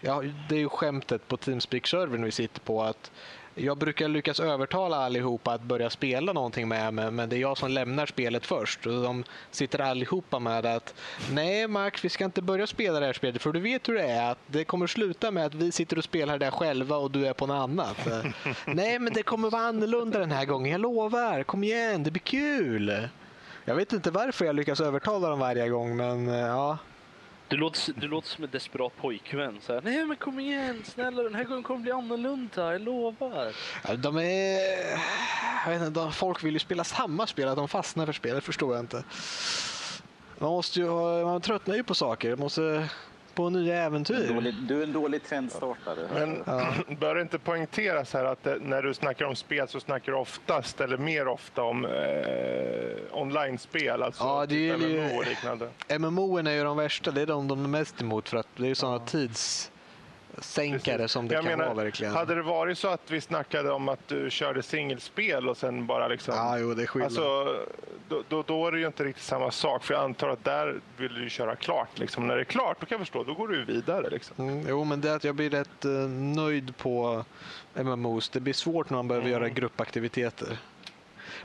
jag, det är ju skämtet på Teamspeak-servern vi sitter på att jag brukar lyckas övertala allihopa att börja spela någonting med mig, men det är jag som lämnar spelet först. Och de sitter allihopa med att nej Max, vi ska inte börja spela det här spelet, för du vet hur det är. att Det kommer sluta med att vi sitter och spelar det själva och du är på något annat. nej, men det kommer vara annorlunda den här gången, jag lovar. Kom igen, det blir kul. Jag vet inte varför jag lyckas övertala dem varje gång, men ja. Du låter, du låter som en desperat pojkvän. Så här, Nej men kom igen, snälla den här gången kommer bli annorlunda, jag lovar. Ja, de är... Jag vet inte, folk vill ju spela samma spel, att de fastnar för spelet förstår jag inte. Man måste ju man tröttnar ju på saker. Man måste på nya äventyr. Dålig, du är en dålig trendstartare. Men ja. bör det inte poängteras här att det, när du snackar om spel så snackar du oftast, eller mer ofta, om eh, online-spel? Alltså ja, det är typ MMO och liknande. MMO är ju de värsta, det är de de är mest emot för att det är sådana ja. tids sänkare Precis. som det jag kan menar, vara verkligen. Hade det varit så att vi snackade om att du körde singelspel och sen bara liksom... Ja, jo, det skillnad. Alltså, då, då, då, är det ju inte riktigt samma sak. För jag antar att där vill du köra klart. Liksom. När det är klart, då kan jag förstå. Då går du vidare. Liksom. Mm, jo, men det är att jag blir rätt uh, nöjd på MMOs. Det blir svårt när man behöver mm. göra gruppaktiviteter.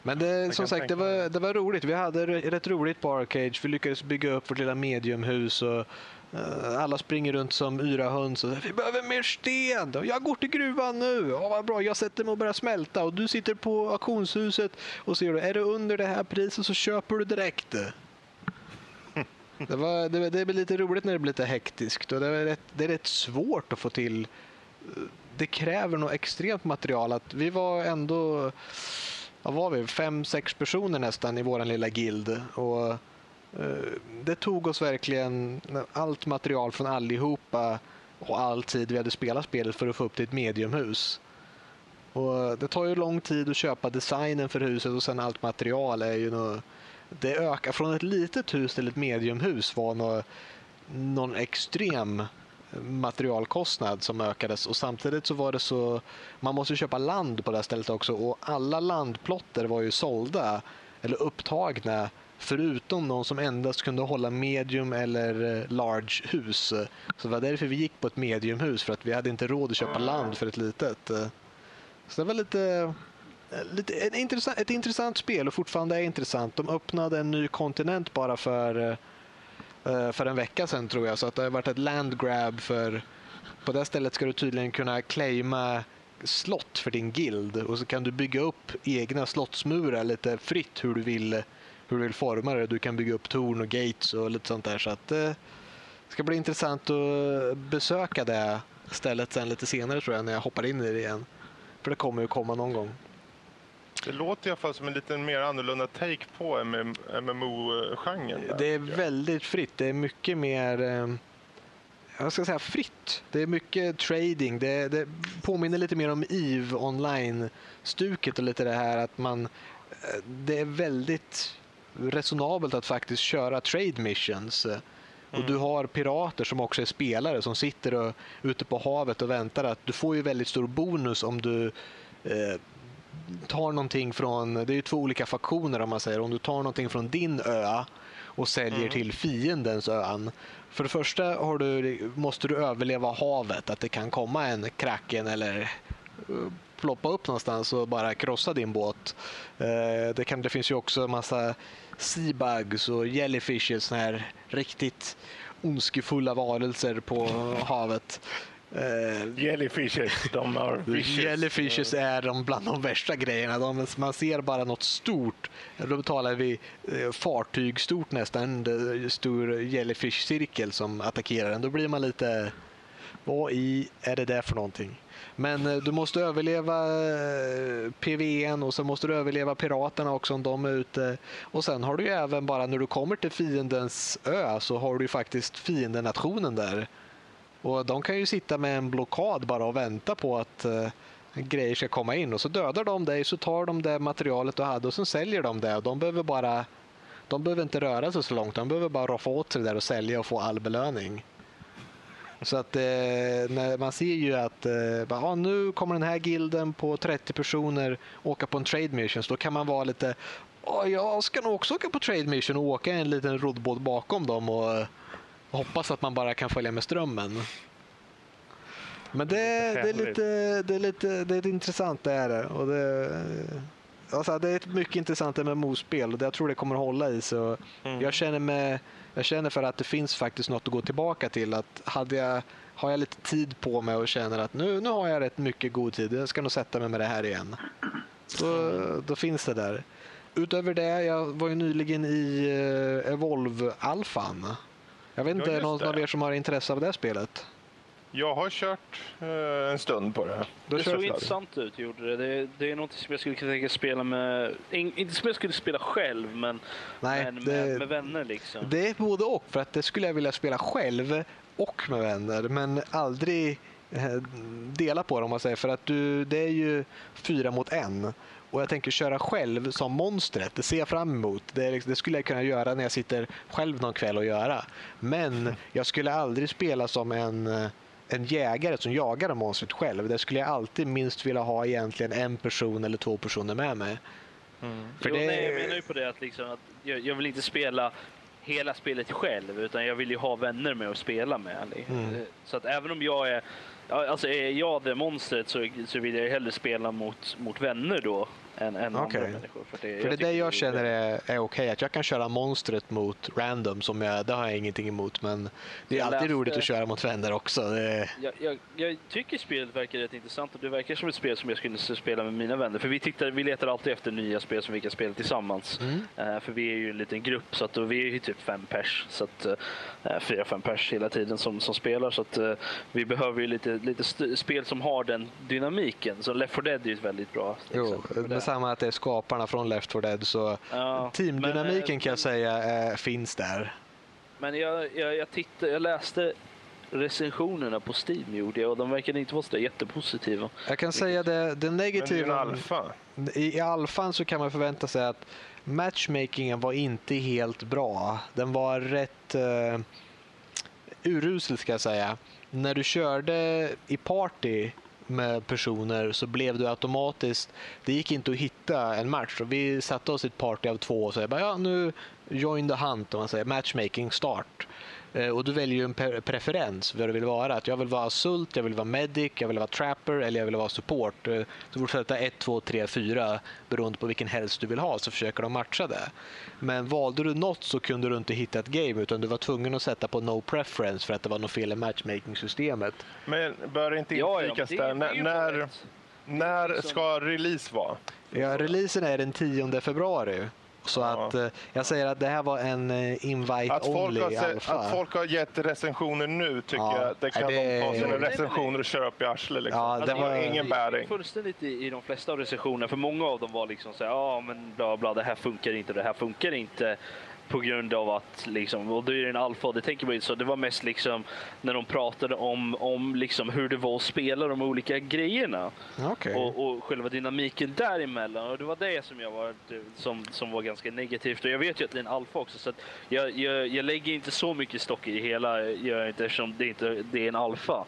Men det, som sagt, det var, det var roligt. Vi hade rätt roligt på Arcade. Vi lyckades bygga upp vårt lilla mediumhus. Och Eh, Eh, alla springer runt som yra höns och säger vi behöver mer sten. Jag går till gruvan nu. Ja, vad bra, jag sätter mig och börjar smälta och du sitter på auktionshuset och ser du, är det under det här priset så köper du direkt. Det, var, det, det blir lite roligt när det blir lite hektiskt och det är, rätt, det är rätt svårt att få till. Eh, det kräver nog extremt material. Att vi var ändå, vad var vi, fem, sex personer nästan i vår lilla guild. Och Eh, det tog oss verkligen allt material från allihopa och all tid vi hade spelat spelet för att få upp till ett mediumhus. Och det tar ju lång tid att köpa designen för huset och sen allt material är ju något, det ökar från ett litet hus till ett mediumhus var något, någon extrem materialkostnad som ökades och samtidigt så var det så man måste köpa land på det här stället också och alla landplotter var ju sålda eller upptagna förutom de som endast kunde hålla medium eller eh, large hus. Så det var därför vi gick på ett mediumhus för att vi hade inte råd att köpa land för ett litet. Eh. Så det var lite, eh, lite ett, intressant, ett intressant spel och fortfarande är intressant. De öppnade en ny kontinent bara för, för en vecka sedan tror jag så att det har varit ett land grab för på det stället ska du tydligen kunna claima slott för din guild och så kan du bygga upp egna slottsmurar lite fritt hur du vill, hur du vill forma det. Du kan bygga upp torn och gates och lite sånt där. Så att, eh, det ska bli intressant att besöka det stället sen lite senare tror jag när jag hoppar in i det igen. För det kommer ju komma någon gång. Det låter i alla fall som en lite mer annorlunda take på MMO-genren. Det är väldigt fritt. Det är mycket mer eh, jag ska säga fritt. Det är mycket trading. Det, det påminner lite mer om EVE online-stuket och lite det här att man... Eh, det är väldigt resonabelt att faktiskt köra trade missions. Och du mm. har pirater som också är spelare som sitter och, ute på havet och väntar. att Du får ju väldigt stor bonus om du eh, tar någonting från, det är ju två olika faktioner om man säger, om du tar någonting från din ö och säljer mm. till fiendens ön. För det första du, måste du överleva havet, att det kan komma en kraken eller eh, ploppa upp någonstans och bara krossa din båt. Eh, det, kan, det finns ju också en massa seabugs och jellyfishes, såna här riktigt ondskefulla varelser på havet. Uh, jellyfishes, de har fishes. Jellyfishes är de bland de värsta grejerna. De, man ser bara något stort. Då talar vi uh, fartyg stort nästan, en stor jellyfish-cirkel som attackerar en. Då blir man lite, vad i är det där för någonting? Men eh, du måste överleva eh, PVN och sen måste du överleva piraterna också om de är ute. Och sen har du ju även bara när du kommer till fiendens ö så har du ju faktiskt fiendenationen där och De kan ju sitta med en blockad bara och vänta på att eh, grejer ska komma in och så dödar de dig så tar de det materialet du hade och sen säljer de det. De behöver bara de behöver inte röra sig så långt, de behöver bara roffa åt sig det där och sälja och få all belöning. Så att eh, när man ser ju att eh, bara, ah, nu kommer den här gilden på 30 personer åka på en trade mission, så då kan man vara lite ah, jag ska nog också åka på trade mission och åka en liten roddbåt bakom dem och hoppas att man bara kan följa med strömmen. Men det, det, är, lite, det, är, lite, det är intressant, det är det. Och det, alltså det är ett mycket intressant MMO-spel och jag tror det kommer hålla i sig. Mm. Jag, känner med, jag känner för att det finns faktiskt något att gå tillbaka till. Att hade jag, har jag lite tid på mig och känner att nu, nu har jag rätt mycket god tid, jag ska nog sätta mig med det här igen. Då, då finns det där. Utöver det, jag var ju nyligen i uh, Evolve-alfan. Jag vet inte, ja, någon av er som har intresse av det spelet? Jag har kört eh, en stund på det. Det, det såg intressant ut, gjorde det. det. Det är något som jag skulle kunna tänka spela med, inte som jag skulle spela själv, men, Nej, men det, med, med, vänner. Liksom. Det är både och, för att det skulle jag vilja spela själv och med vänner, men aldrig eh, dela på det om man säger. För att du, det är ju fyra mot en. Och jag tänker köra själv som monstret, det ser jag fram emot. Det, liksom, det, skulle jag kunna göra när jag sitter själv någon kväll och göra. Men jag skulle aldrig spela som en, en jägare som jagar monstret själv. Det skulle jag alltid minst vilja ha egentligen en person eller två personer med mig. Mm. För jo, det... nej, jag menar ju på det att, liksom, att jag, jag vill inte spela hela spelet själv utan jag vill ju ha vänner med att spela med. Mm. Så att även om jag är alltså är jag det monstret så, så vill jag hellre spela mot, mot vänner då än, än okay. andra människor. För det, för det är det jag känner är, är okej, okay, att jag kan köra monstret mot random, som jag, det har jag ingenting emot. Men det är alltid läste, roligt att köra mot vänner också. Det... Jag, jag, jag, tycker spelet verkar rätt intressant och det verkar som ett spel som jag skulle spela med mina vänner. För vi, tittar, vi letar alltid efter nya spel som vi kan spela tillsammans. Mm. Uh, för vi är ju en liten grupp, så att, vi är ju typ fem pers. Så att, uh, fyra, fem pers hela tiden som, som spelar. Så att uh, vi behöver ju lite, lite spel som har den dynamiken. Så Left 4 Dead är ju ett väldigt bra jo, samma att det är skaparna från Left 4 Dead så ja, teamdynamiken men, kan jag säga är, finns där. Men jag, jag, jag, tittade, jag läste recensionerna på Steam gjorde jag och de verkade inte vara så jättepositiva. Jag kan säga det, det negativa. Men det är alfa. I, I alfan så kan man förvänta sig att matchmakingen var inte helt bra. Den var rätt uh, urusel ska jag säga. När du körde i party med personer så blev du automatiskt, det gick inte att hitta en match. vi satte oss i ett party av två och sa ja, nu join the hunt, om man säger, matchmaking start. Eh, och du väljer ju en preferens vad du vill vara. Att jag vill vara sult, jag vill vara medic, jag vill vara trapper eller jag vill vara support. Eh, så får du sätta 1, 2, 3, 4 beroende på vilken helst du vill ha så försöker de matcha det. Men valde du något så kunde du inte hitta ett game utan du var tvungen att sätta på no preference för att det var något fel i matchmaking-systemet. Men bör inte inflikas ja, ja, där? När, när, när ska release vara? Ja, releasen är den 10 februari. Så ja. att eh, jag säger att det här var en eh, invite att only folk har, alfa. Att folk har gett recensioner nu tycker ja. jag, det kan det... de ta sina recensioner och köra upp i arslet. Liksom. Ja, det var ingen bäring. Fullständigt i, i de flesta av recensionerna, för många av dem var liksom så här, ja men bla bla, det här funkar inte, det här funkar inte på grund av att, liksom, och då är det en alfa, det tänker man inte så. Det var mest liksom när de pratade om, om liksom hur det var att spela de olika grejerna. Okay. Och, och själva dynamiken däremellan. Och det var det som jag var, som, som var ganska negativt. Och jag vet ju att det är en alfa också, så jag, jag, jag lägger inte så mycket stock i det hela, gör inte, eftersom det, inte, det är en alfa.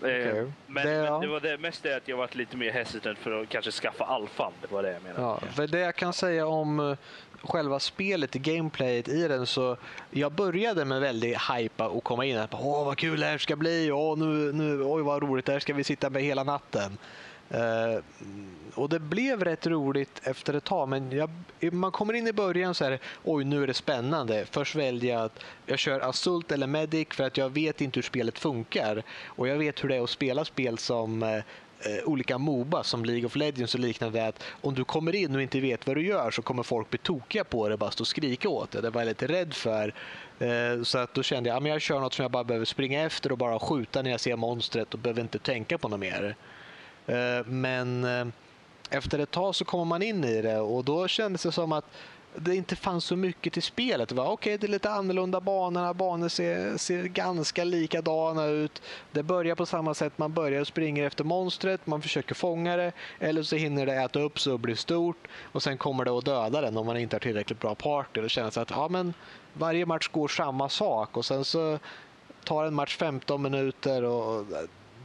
Okay. Eh, men, det, men, det, var det mest det att jag varit lite mer hesitant för att kanske skaffa alfan. Det var det jag menade. Ja, det jag kan säga om eh, själva spelet, gameplayet i den så jag började med väldigt hypa och komma in. Åh vad kul det här ska bli, Åh, nu, nu, oj vad roligt, det här ska vi sitta med hela natten. Uh, och det blev rätt roligt efter ett tag, men jag, man kommer in i början så här, oj nu är det spännande. Först väljer jag att jag kör Assault eller Medic för att jag vet inte hur spelet funkar. Och jag vet hur det är att spela spel som uh, Eh, olika Moba som League of Legends och liknande att om du kommer in och inte vet vad du gör så kommer folk bli tokiga på det och bara stå och skrika åt dig. Det var jag lite rädd för. Eh, så att då kände jag att jag kör något som jag bara behöver springa efter och bara skjuta när jag ser monstret och behöver inte tänka på något mer. Eh, men eh, efter ett tag så kommer man in i det och då kändes det som att det inte fanns så mycket till spelet. Okej, okay, det är lite annorlunda banorna, Banor ser, ser ganska likadana ut. Det börjar på samma sätt. Man börjar och springer efter monstret. Man försöker fånga det. Eller så hinner det äta upp sig och bli stort. Och sen kommer det att döda den om man inte har tillräckligt bra party. Det känns att ja, men varje match går samma sak. Och sen så tar en match 15 minuter. och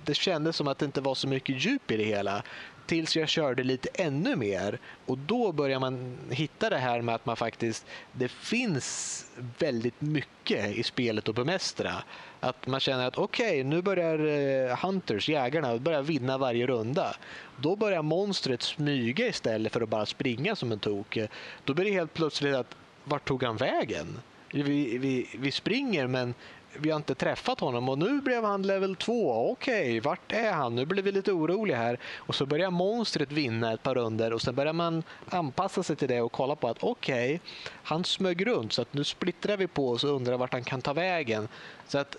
det kändes som att det inte var så mycket djup i det hela tills jag körde lite ännu mer. Och då börjar man hitta det här med att man faktiskt, det finns väldigt mycket i spelet att bemästra. Att man känner att okej, okay, nu börjar eh, Hunters, jägarna, börjar vinna varje runda. Då börjar monstret smyga istället för att bara springa som en tok. Då blir det helt plötsligt att vart tog han vägen? Vi, vi, vi springer men vi har inte träffat honom och nu blev han level 2. Okej, okay, vart är han? Nu blir vi lite oroliga här. Och så börjar monstret vinna ett par runder och sen börjar man anpassa sig till det och kolla på att okej, okay, han smög runt så att nu splittrar vi på oss och undrar vart han kan ta vägen. Så att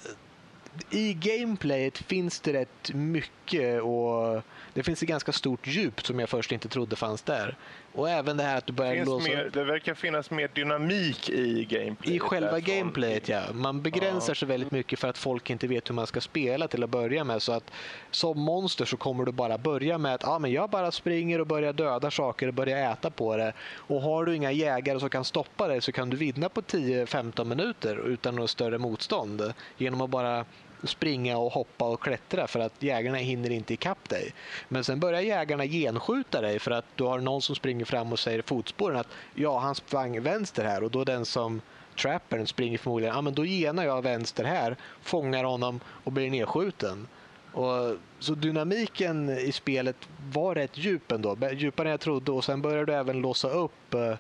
i gameplayet finns det rätt mycket att det finns ett ganska stort djup som jag först inte trodde fanns där. Och även det här att du börjar låsa mer, Det verkar finnas mer dynamik i gameplayet. I själva gameplayet, ja. Man begränsar ja. sig väldigt mycket för att folk inte vet hur man ska spela till att börja med. Så att som monster så kommer du bara börja med att ah, men jag bara springer och börjar döda saker och börjar äta på det. Och har du inga jägare som kan stoppa dig så kan du vinna på 10-15 minuter utan något större motstånd. Genom att bara springa och hoppa och klättra för att jägarna hinner inte ikapp dig. Men sen börjar jägarna genskjuta dig för att du har någon som springer fram och säger fotspåren att ja, han sprang vänster här och då den som trappern springer förmodligen, ja men då genar jag vänster här, fångar honom och blir nedskjuten. Och, så dynamiken i spelet var rätt djup ändå, djupare än jag trodde och sen började du även låsa upp eh,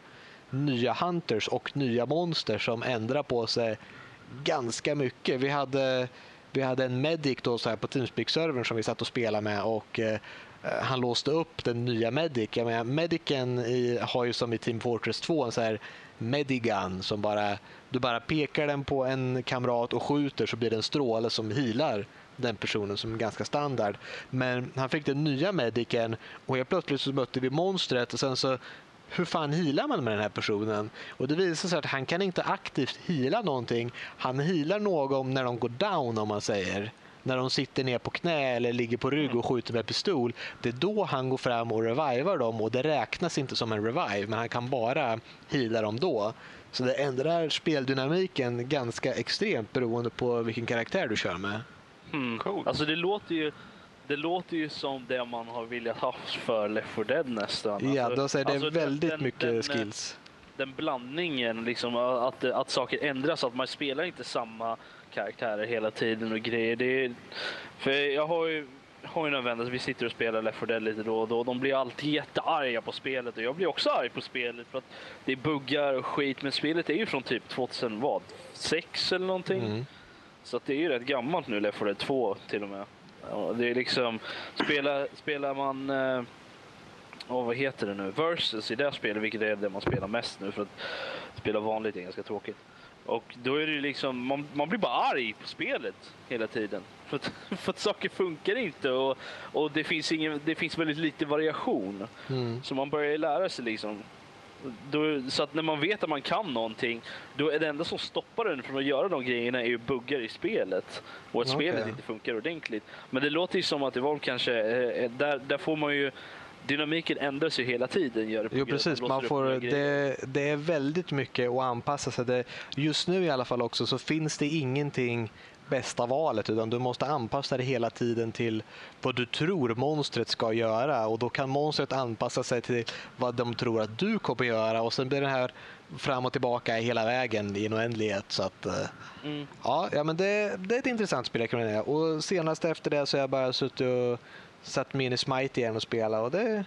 nya hunters och nya monster som ändrar på sig ganska mycket. Vi hade vi hade en medic då så här på Teamspeak-servern som vi satt och spelade med och eh, han låste upp den nya medic. Jag menar, medicen i, har ju som i Team Fortress 2 en så här medigun som bara du bara pekar den på en kamrat och skjuter så blir det en stråle som healar den personen som är ganska standard. Men han fick den nya mediken och helt plötsligt så mötte vi monstret och sen så hur fan healar man med den här personen? Och det visar sig att han kan inte aktivt heala någonting. Han healar någon när de går down om man säger. När de sitter ner på knä eller ligger på rygg och skjuter med pistol. Det är då han går fram och revivar dem och det räknas inte som en revive men han kan bara heala dem då. Så det ändrar speldynamiken ganska extremt beroende på vilken karaktär du kör med. Mm. Cool. Alltså det låter ju det låter ju som det man har velat ha för Left 4 Dead nästan. Ja, alltså, då säger det alltså väldigt den, mycket den, skills. den blandningen, liksom, att, att saker ändras, att man spelar inte samma karaktärer hela tiden och grejer. Det är, för jag har ju har ju några vänner, vi sitter och spelar Left 4 Dead lite då och då. De blir alltid jättearga på spelet och jag blir också arg på spelet för att det är buggar och skit. Men spelet är ju från typ 2006 eller någonting. Mm. Så det är ju rätt gammalt nu, Left 4 Dead 2 till och med. Det är liksom, spelar, spelar man eh, oh, vad heter det nu, Versus i det spelet, vilket är det man spelar mest nu för att spela vanligt är ganska tråkigt. Och då är det liksom, man, man blir bara arg på spelet hela tiden. För att, för att saker funkar inte och, och det, finns ingen, det finns väldigt lite variation. Mm. Så man börjar lära sig liksom. Då, så att när man vet att man kan någonting, då är det enda som stoppar en från att göra de grejerna är ju buggar i spelet. Och att okay. spelet inte funkar ordentligt. Men det låter ju som att i Evolve kanske, eh, där, där får man ju dynamiken ändras ju hela tiden. Gör jo, precis. Man får, det, det, är väldigt mycket att anpassa sig. Det, just nu i alla fall också så finns det ingenting bästa valet utan du måste anpassa dig hela tiden till vad du tror monstret ska göra och då kan monstret anpassa sig till vad de tror att du kommer göra och sen blir det här fram och tillbaka hela vägen i en oändlighet. Så att, eh, mm. ja, ja, men det, det, är ett intressant spel jag Och senast efter det så har jag bara suttit och satt mig in i Smite igen och spela och det är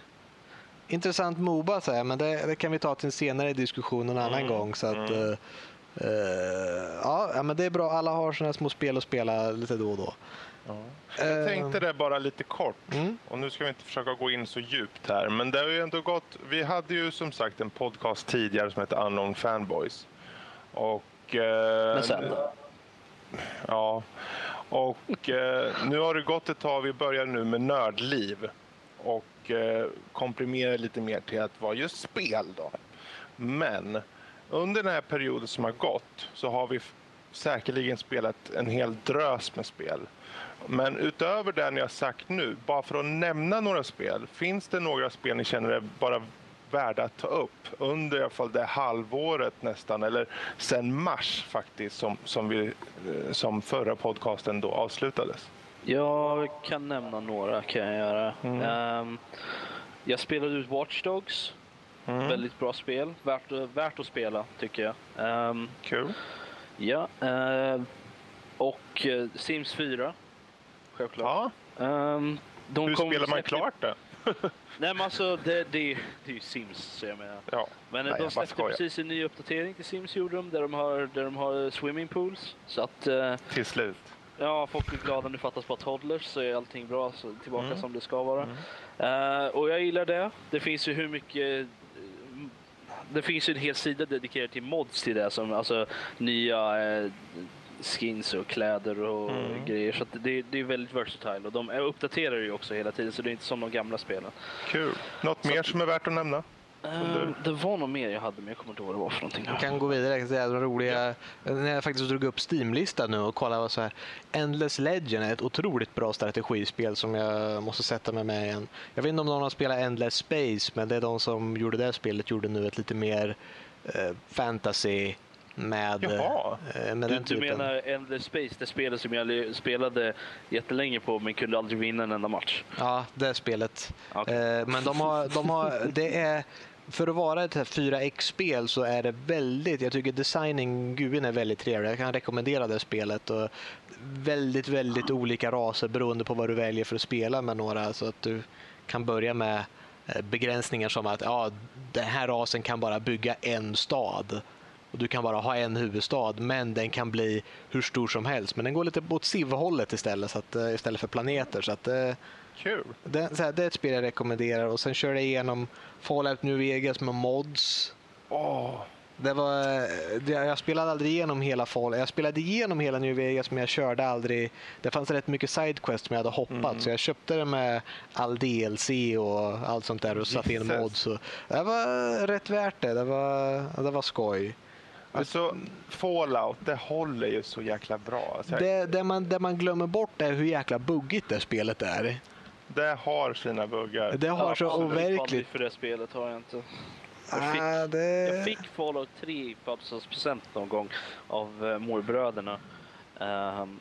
intressant Moba så här, men det, det, kan vi ta till en senare diskussion en annan mm. gång. Så att, mm. Uh, ja, men det är bra. Alla har sådana små spel att spela lite då och då. Ja. Jag eh, tänkte det bara lite kort mm. och nu ska vi inte försöka gå in så djupt här. Men det har ju ändå gått. Vi hade ju som sagt en podcast tidigare som hette Unknown Fanboys. Och... Eh, men sen Ja, och eh, nu har det gått ett tag. Vi börjar nu med Nördliv och eh, komprimerar lite mer till att vara just spel. Då. Men under den här perioden som har gått så har vi säkerligen spelat en hel drös med spel. Men utöver det ni har sagt nu, bara för att nämna några spel, finns det några spel ni känner är bara värda att ta upp under i alla fall det halvåret nästan, eller sen mars faktiskt, som, som, vi, eh, som förra podcasten då avslutades? Jag kan nämna några kan jag göra. Mm. Um, jag spelade ut Watch Dogs. Mm. Väldigt bra spel. Värt, värt att spela tycker jag. Um, Kul. Ja. Uh, och uh, Sims 4. Självklart. Ja. Um, Hur spelar man klart det? Nej men alltså det, det, det är ju Sims så jag menar. Ja. Men Nej, de släppte precis en ny uppdatering till Sims gjorde de, där de har, där de har swimming pools. Så att... Uh, till slut. Ja, folk blir glada. Nu fattas bara toddlers så är allting bra så tillbaka mm. som det ska vara. Mm. Uh, och jag gillar det. Det finns ju hur mycket det finns ju en hel sida dedikerad till mods till det, som alltså nya eh, skins och kläder och mm. grejer. Så det, det, är väldigt versatile och de uppdaterar ju också hela tiden så det är inte som de gamla spelen. Kul. Något så mer som är värt att nämna? Uh, det var nog mer jag hade, men jag kommer inte ihåg vad det var för någonting. Jag kan gå vidare. Jag säga, roliga, ja. När jag faktiskt drog upp Steam-listan nu och kollade vad så här. Endless Legend är ett otroligt bra strategispel som jag måste sätta mig med igen. Jag vet inte om någon har spelat Endless Space, men det är de som gjorde det spelet gjorde nu ett lite mer uh, fantasy med, Jaha. Eh, med du, den typen. Du menar Endless Space, det spelet som jag spelade jättelänge på men kunde aldrig vinna en enda match? Ja, det spelet. Okay. Men de har, de har, det är för att vara ett 4X-spel så är det väldigt, jag tycker designing, gubben är väldigt trevlig. Jag kan rekommendera det spelet. Och väldigt, väldigt olika raser beroende på vad du väljer för att spela med några. Så att du kan börja med eh, begränsningar som att ja, den här rasen kan bara bygga en stad. Och du kan bara ha en huvudstad, men den kan bli hur stor som helst. Men den går lite åt SIV-hållet istället, så att, eh, istället för planeter. Så att, eh, Kul. Det, så här, det är ett spel jag rekommenderar. Och sen kör jag igenom Fallout New Vegas med mods. Oh. Det var, det, jag spelade aldrig igenom hela Fallout. Jag spelade igenom hela New Vegas men jag körde aldrig. Det fanns rätt mycket sidequest som jag hade hoppat mm. så jag köpte det med all DLC och allt sånt där och satte in mods. det var rätt värt det. Det var, det var skoj. Alltså, Fallout, det håller ju så jäkla bra. Alltså, det, det, man, det man glömmer bort är hur jäkla buggigt det spelet är. Det har sina buggar. Det har så overkligt. för det spelet har jag inte. Jag fick, ah, det... jag fick Fallout 3 i födelsedagspresent någon gång av uh, morbröderna. Um,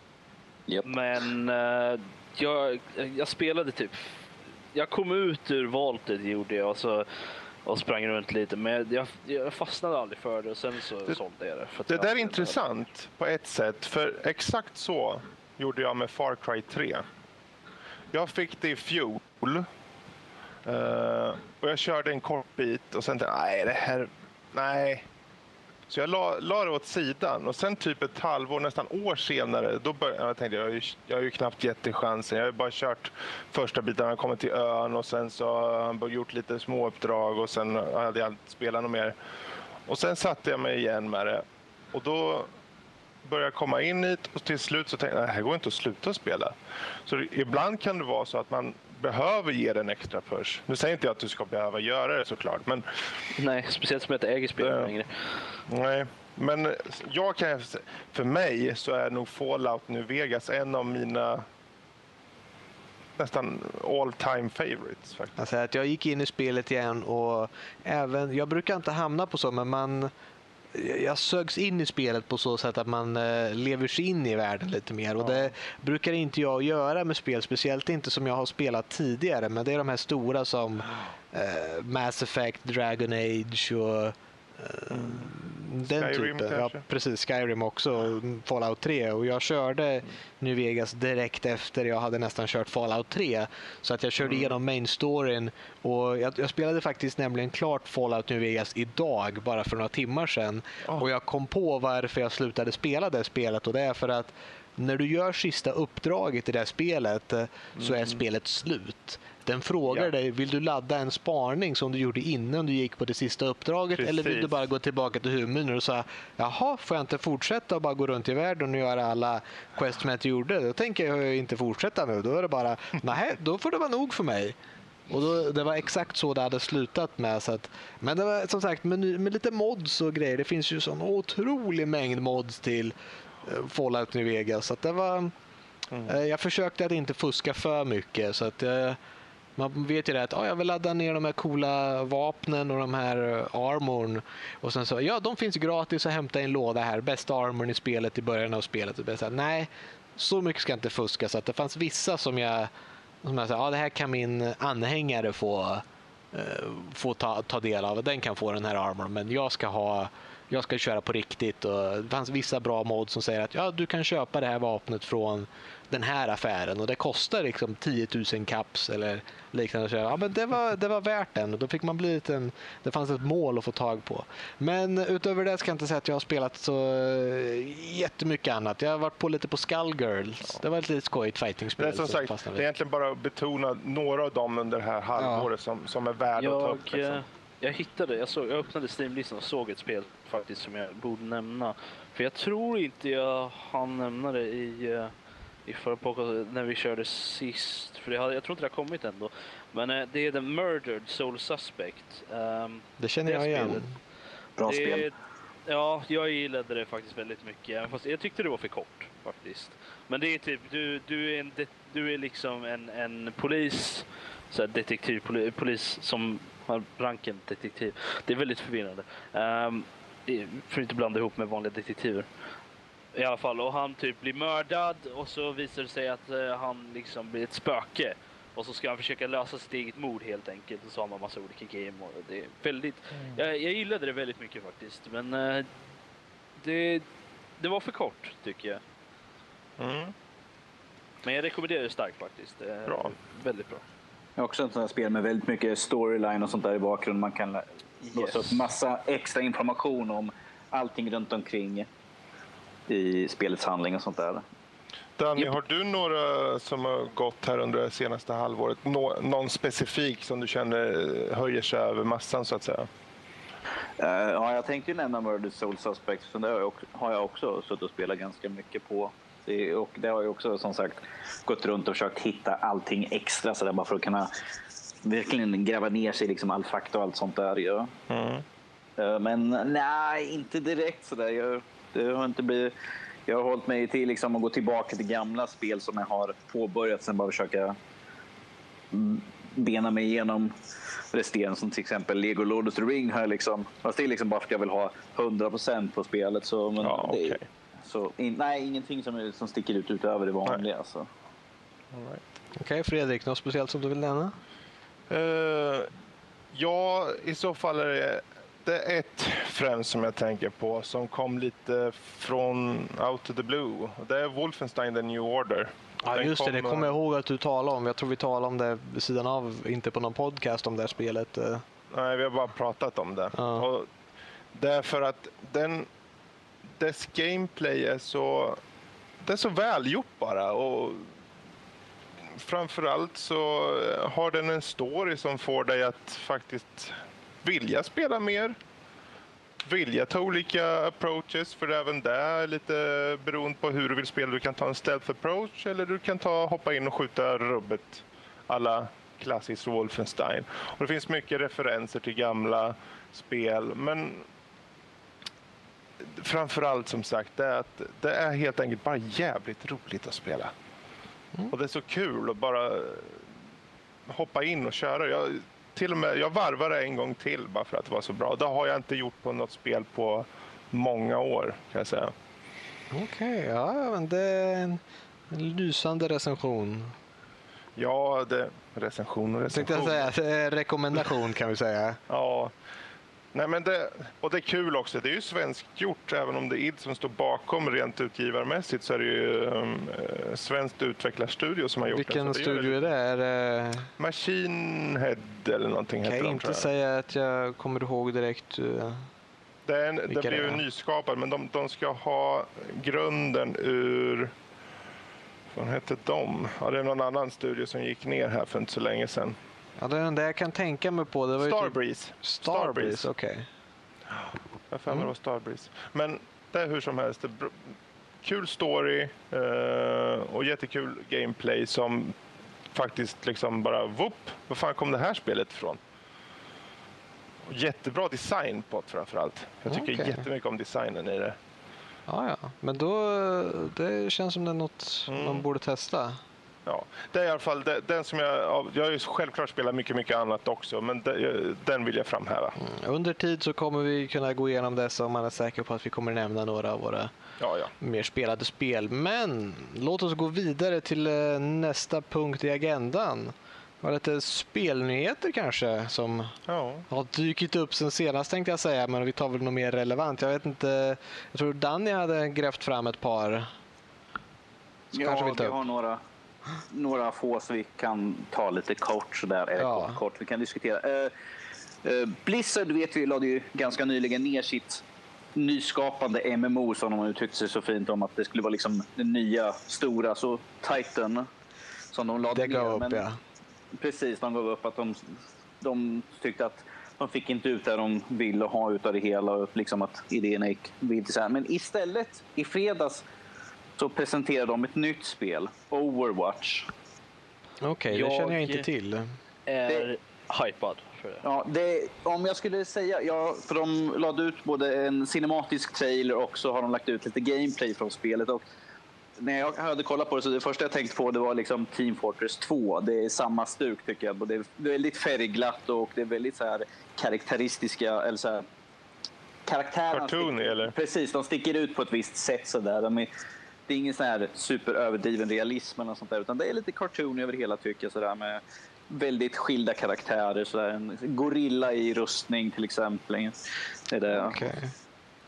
yep. Men uh, jag, jag spelade typ... Jag kom ut ur voltet gjorde jag och så och sprang runt lite. Men jag, jag fastnade aldrig för det och sen så det, sålde jag det. För det där är intressant på ett sätt. För exakt så gjorde jag med Far Cry 3. Jag fick det i fjol. Uh, och jag körde en kort bit och sen tänkte jag, nej det här, nej. Så jag la, la det åt sidan och sen typ ett halvår, nästan år senare, då började jag tänkte jag, jag har ju knappt gett det chansen. Jag har bara kört första biten, jag kommit till ön och sen så har jag gjort lite småuppdrag och sen hade jag inte spelat något mer. Och sen satte jag mig igen med det och då började jag komma in hit och till slut så tänkte jag, det här går inte att sluta spela. Så ibland kan det vara så att man behöver ge den extra push. Nu säger inte jag att du ska behöva göra det såklart, men... Nej, speciellt som jag inte äger spelet längre. Nej, men jag kan... För mig så är nog Fallout New Vegas en av mina nästan all time favorites. Faktiskt. Alltså att jag gick in i spelet igen och även, jag brukar inte hamna på så, men man jag sögs in i spelet på så sätt att man eh, lever sig in i världen lite mer. Och Det brukar inte jag göra med spel, speciellt inte som jag har spelat tidigare. Men det är de här stora som eh, Mass Effect, Dragon Age och Mm. Den Skyrim typen. Ja, precis. Skyrim också. Fallout 3. Och jag körde New Vegas direkt efter jag hade nästan kört Fallout 3. Så att jag körde mm. igenom main storyn. Och jag, jag, spelade faktiskt nämligen klart Fallout New Vegas idag, bara för några timmar sedan. Oh. Och jag kom på varför jag slutade spela det spelet. Och det är för att när du gör sista uppdraget i det här spelet mm. så är mm. spelet slut. Den frågar ja. dig, vill du ladda en spaning som du gjorde innan du gick på det sista uppdraget Precis. eller vill du bara gå tillbaka till huvudmenyn och säga jaha, får jag inte fortsätta och bara gå runt i världen och göra alla quest som jag inte gjorde? Då tänker jag inte fortsätta nu. Då är det bara, nej, då får det vara nog för mig. Och då, Det var exakt så det hade slutat med. Så att, men det var som sagt med, med lite mods och grejer. Det finns ju sån otrolig mängd mods till uh, Fallout New Vegas. Så det var, mm. uh, jag försökte att inte fuska för mycket. så att uh, man vet ju det att ah, jag vill ladda ner de här coola vapnen och de här eh, armorn. Och sen så, ja de finns gratis att hämta i en låda här. Bästa armorn i spelet i början av spelet. Och så, nej, så mycket ska inte fuska. Så att det fanns vissa som jag, som jag sa, ja det här kan min anhängare få, eh, få ta, ta del av. Den kan få den här armorn, men jag ska ha jag ska köra på riktigt. Och det fanns vissa bra mods som säger att ja, du kan köpa det här vapnet från den här affären och det kostar liksom 10 000 caps eller liknande. Så, ja, men det, var, det var värt den och då fick man bli lite det fanns ett mål att få tag på. Men utöver det ska jag inte säga att jag har spelat så eh, jättemycket annat. Jag har varit på lite på Skullgirls. Ja. Det var ett litet skojigt fightingspel. Det är som sagt, det är egentligen bara att betona några av dem under det här halvåret ja. som, som är värda att ta upp. Liksom. Eh, jag hittade, jag, såg, jag öppnade Steam-listan och såg ett spel faktiskt som jag borde nämna. För jag tror inte jag hann nämna det i uh, i förra podcasten när vi körde sist. För det hade, jag tror inte det har kommit ändå. Men eh, det är The Murdered Soul Suspect. Um, det känner jag igen. Spelet. Bra det, spel. Ja, jag gillade det faktiskt väldigt mycket. Fast jag tyckte det var för kort faktiskt. Men det är typ, du, du, är, en, du är liksom en, en polis, så här detektiv, polis som har ranken detektiv. Det är väldigt förvirrande. Um, för att inte blanda ihop med vanliga detektiver. I alla fall, och han typ blir mördad och så visar det sig att uh, han liksom blir ett spöke. Och så ska han försöka lösa sitt eget mord helt enkelt. Och så har man massa olika game. Och det är väldigt, mm. jag, jag gillade det väldigt mycket faktiskt. Men uh, det, det var för kort tycker jag. Mm. Men jag rekommenderar det starkt faktiskt. Det är bra. Väldigt bra. Jag har också ett sånt här spel med väldigt mycket storyline och sånt där i bakgrunden. Man kan låsa upp massa extra information om allting runt omkring i spelets handling och sånt där. Danny, yep. har du några som har gått här under det senaste halvåret? Nå någon specifik som du känner höjer sig över massan så att säga? Uh, ja, jag tänkte ju nämna Murdered Soul Suspects, för det har jag, också, har jag också suttit och spelat ganska mycket på. Det, och det har jag också som sagt gått runt och försökt hitta allting extra så där, bara för att kunna verkligen gräva ner sig i liksom all fakta och allt sånt där. Ja. Mm. Uh, men nej, inte direkt sådär. Jag det har inte blivit... Jag har hållit mig till liksom att gå tillbaka till gamla spel som jag har påbörjat, sen bara försöka bena mig igenom resterande som till exempel Lego Lord of the Ring jag liksom, fast det är liksom bara för att jag vill ha 100% på spelet. Så, men ja, okay. det, så in, nej, ingenting som, som sticker ut utöver det vanliga. Alltså. Right. Okej, okay, Fredrik, något speciellt som du vill nämna? Uh, Ja, i så fall är det, det är ett främst som jag tänker på som kom lite från out of the blue. Det är Wolfenstein The New Order. Ja, just det. Det kommer jag ihåg att du talade om. Jag tror vi talade om det vid sidan av, inte på någon podcast om det här spelet. Eh. Nej, vi har bara pratat om det. Ja. Och det är för att den, dess gameplay är så, det är så välgjort bara. Och framförallt så har den en story som får dig att faktiskt vilja spela mer. Vilja ta olika approaches, för även där lite beroende på hur du vill spela. Du kan ta en stealth approach eller du kan ta hoppa in och skjuta rubbet alla klassisk Wolfenstein. Och det finns mycket referenser till gamla spel, men framförallt som sagt, det är, att det är helt enkelt bara jävligt roligt att spela. Mm. Och det är så kul att bara hoppa in och köra. Jag, till och med, jag varvade en gång till bara för att det var så bra. Det har jag inte gjort på något spel på många år kan jag säga. Okej, okay, ja, men det är en, en lysande recension. Ja, det, recension och recension. Jag säga, rekommendation kan vi säga. ja, Nej, men det, och det är kul också. Det är ju svenskt gjort. Även om det är id som står bakom rent utgivarmässigt så är det ju um, svenskt utvecklarstudio som har gjort Vilken det. Vilken studio är det? Är det... Machine Head eller någonting kan heter jag inte säga att jag kommer ihåg direkt. Uh, det, en, det blir ju nyskapat, men de, de ska ha grunden ur... Vad hette de? Ja, det är någon annan studio som gick ner här för inte så länge sedan. Ja, det är den där jag kan tänka mig på. Det var Starbreeze. Typ... Starbreeze, okej. Okay. Jag för mig mm. det var Starbreeze. Men det är hur som helst. Kul story uh, och jättekul gameplay som faktiskt liksom bara whoop, var fan kom det här spelet ifrån? jättebra design på det framförallt. Jag tycker okay. jättemycket om designen i det. Ja, ja. Men då, det känns som det är något mm. man borde testa. Ja, det är i alla fall det, den som jag... Jag har ju självklart spelat mycket, mycket annat också, men det, den vill jag framhäva. Mm. Under tid så kommer vi kunna gå igenom dessa om man är säker på att vi kommer nämna några av våra ja, ja. mer spelade spel. Men låt oss gå vidare till eh, nästa punkt i agendan. Var lite spelnyheter kanske som ja. har dykt upp sen senast tänkte jag säga, men vi tar väl något mer relevant. Jag vet inte, jag tror Danny hade grävt fram ett par. ja, vi har några några få så vi kan ta lite kort sådär. Eller ja. kort, kort, vi kan diskutera. Uh, uh, Blizzard vet vi lade ju ganska nyligen ner sitt nyskapande MMO som de uttryckte sig så fint om att det skulle vara liksom den nya stora, så Titan som de lade det ner. Upp, Men, ja. Precis, de gav upp att de, de tyckte att de fick inte ut det de ville ha ut av det hela och liksom att idéerna gick vidare. Men istället i fredags så presenterade de ett nytt spel, Overwatch. Okej, okay, det känner jag inte till. är det, hypad för det. Ja, det, om jag skulle säga, ja, för de lade ut både en cinematisk trailer och så har de lagt ut lite gameplay från spelet. Och när jag hade kollat på det så det första jag tänkte på det var liksom Team Fortress 2. Det är samma stuk tycker jag. Det är väldigt färgglatt och det är väldigt så här karaktäristiska, eller så här, karaktärerna... Cartoony eller? Precis, de sticker ut på ett visst sätt sådär. De är, det är ingen sån här superöverdriven realism eller sånt där, utan det är lite cartoon över hela tycker jag sådär med väldigt skilda karaktärer. Sådär. En gorilla i rustning till exempel. Det är det. Okay.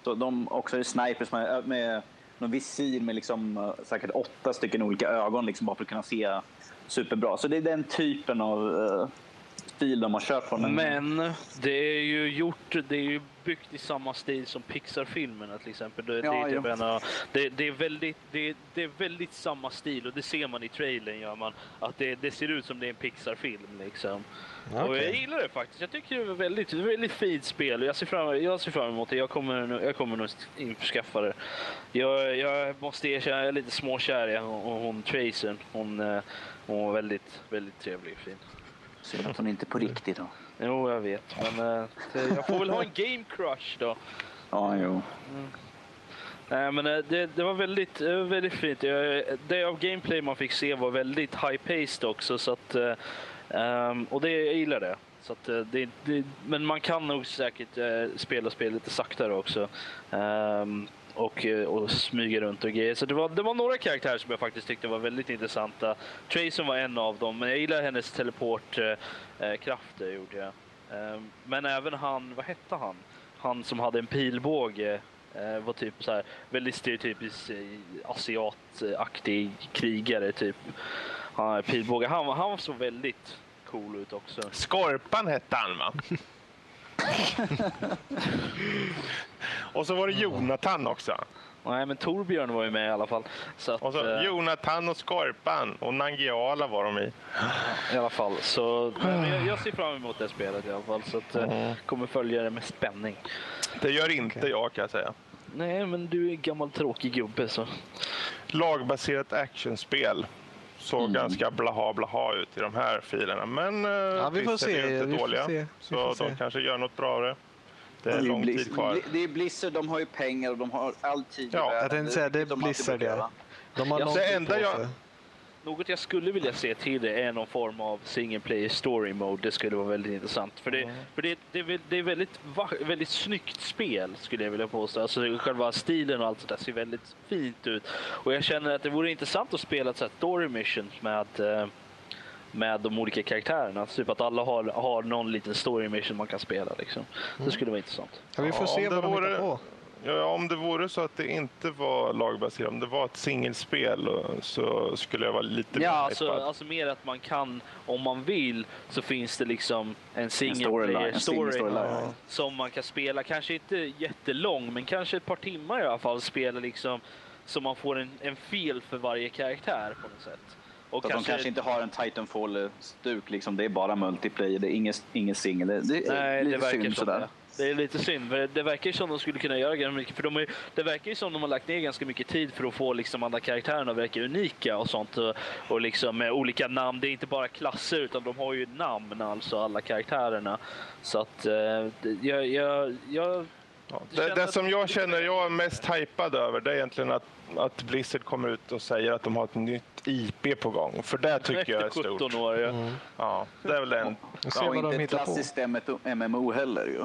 Så de också är snipers med, med någon visir med liksom, eh, säkert åtta stycken olika ögon liksom, bara för att kunna se superbra. Så det är den typen av uh, stil de har kört på. Men det är ju gjort, det är ju byggt i samma stil som Pixar-filmerna till exempel. Det, ja, det, menar, det, det, är väldigt, det, det, är väldigt samma stil och det ser man i trailern. Gör man, att det, det ser ut som det är en Pixar-film. Liksom. Okay. Och jag gillar det faktiskt. Jag tycker det är väldigt, väldigt fint spel. Jag ser fram, jag ser fram emot det. Jag kommer, jag kommer nog införskaffa det. Jag, jag måste erkänna, jag är lite småkär i hon, hon Tracern. Hon, eh, hon var väldigt, väldigt trevlig och fin. Synd att hon inte är på riktigt då. Jo, jag vet. Men äh, jag får väl ha en game crush då. Ja, jo. Mm. Nej, men äh, det, det, var väldigt, väldigt fint. Det av gameplay man fick se var väldigt high-paced också. Så att, um, och det, jag gillar det. Så att, det, det, men man kan nog säkert spela spel lite saktare också. Och, eh, och smyger runt och grejer. Så det var, det var några karaktärer som jag faktiskt tyckte var väldigt intressanta. Trayson var en av dem, men jag gillar hennes teleportkrafter, eh, gjorde jag. Ehm, men även han, vad hette han? Han som hade en pilbåge eh, var typ så här väldigt stereotypisk eh, asiataktig krigare typ. Han pilbåge. Han, han såg väldigt cool ut också. Skorpan hette han va? och så var det Jonathan också. Nej, men Torbjörn var ju med i alla fall. Så att, och så, eh, Jonathan och Skorpan och Nangiala var de i. I alla fall. Så, jag, jag ser fram emot det spelet i alla fall. Så att, eh, kommer följa det med spänning. Det gör inte okay. jag kan jag säga. Nej, men du är en gammal tråkig gubbe så. Lagbaserat actionspel. Såg mm. ganska blaha blaha ut i de här filerna. Men eh, ja, vi får se. är inte vi dåliga. Se. Så de kanske gör något bra av det. Det är, lång tid kvar. Det är Blizzard, de har ju pengar och de har all tid Ja, jag tänkte säga det är Blizzard det. De har lång tid på sig. Något jag skulle vilja se till det är någon form av single player story mode. Det skulle vara väldigt intressant. För det, mm. för det, det, det är väldigt, väldigt snyggt spel skulle jag vilja påstå. Alltså själva stilen och allt sådär ser väldigt fint ut. Och jag känner att det vore intressant att spela ett story mission med eh, med de olika karaktärerna. Typ att alla har, har någon liten story mission man kan spela. Liksom. Det mm. skulle vara intressant. Ja, vi får ja, se vad de hittar på. Ja, om det vore så att det inte var lagbaserat, om det var ett singelspel så skulle jag vara lite Ja, alltså, alltså, mer att man kan, om man vill, så finns det liksom en single player story, story ja. som man kan spela. Kanske inte jättelång, men kanske ett par timmar i alla fall. Spela liksom så man får en, en feel för varje karaktär på något sätt. Och så kanske... de kanske inte har en Titanfall-stuk, liksom. det är bara multiplayer, det är ingen, ingen singel. Det, det, Nej, det verkar synd sådär. Det. Det är lite synd, för det verkar ju som de skulle kunna göra ganska mycket. För de är, det verkar ju som de har lagt ner ganska mycket tid för att få liksom alla karaktärerna att verka unika och sånt. Och, och liksom med olika namn. Det är inte bara klasser utan de har ju namn, alltså alla karaktärerna. Så att eh, jag, jag, jag Ja, det, det som jag känner jag är mest hypad över det är egentligen att, att Blizzard kommer ut och säger att de har ett nytt IP på gång. För det tycker jag är stort. År, ja. Mm. ja, det är väl en... Ja, inte ett klassiskt MMO heller ju.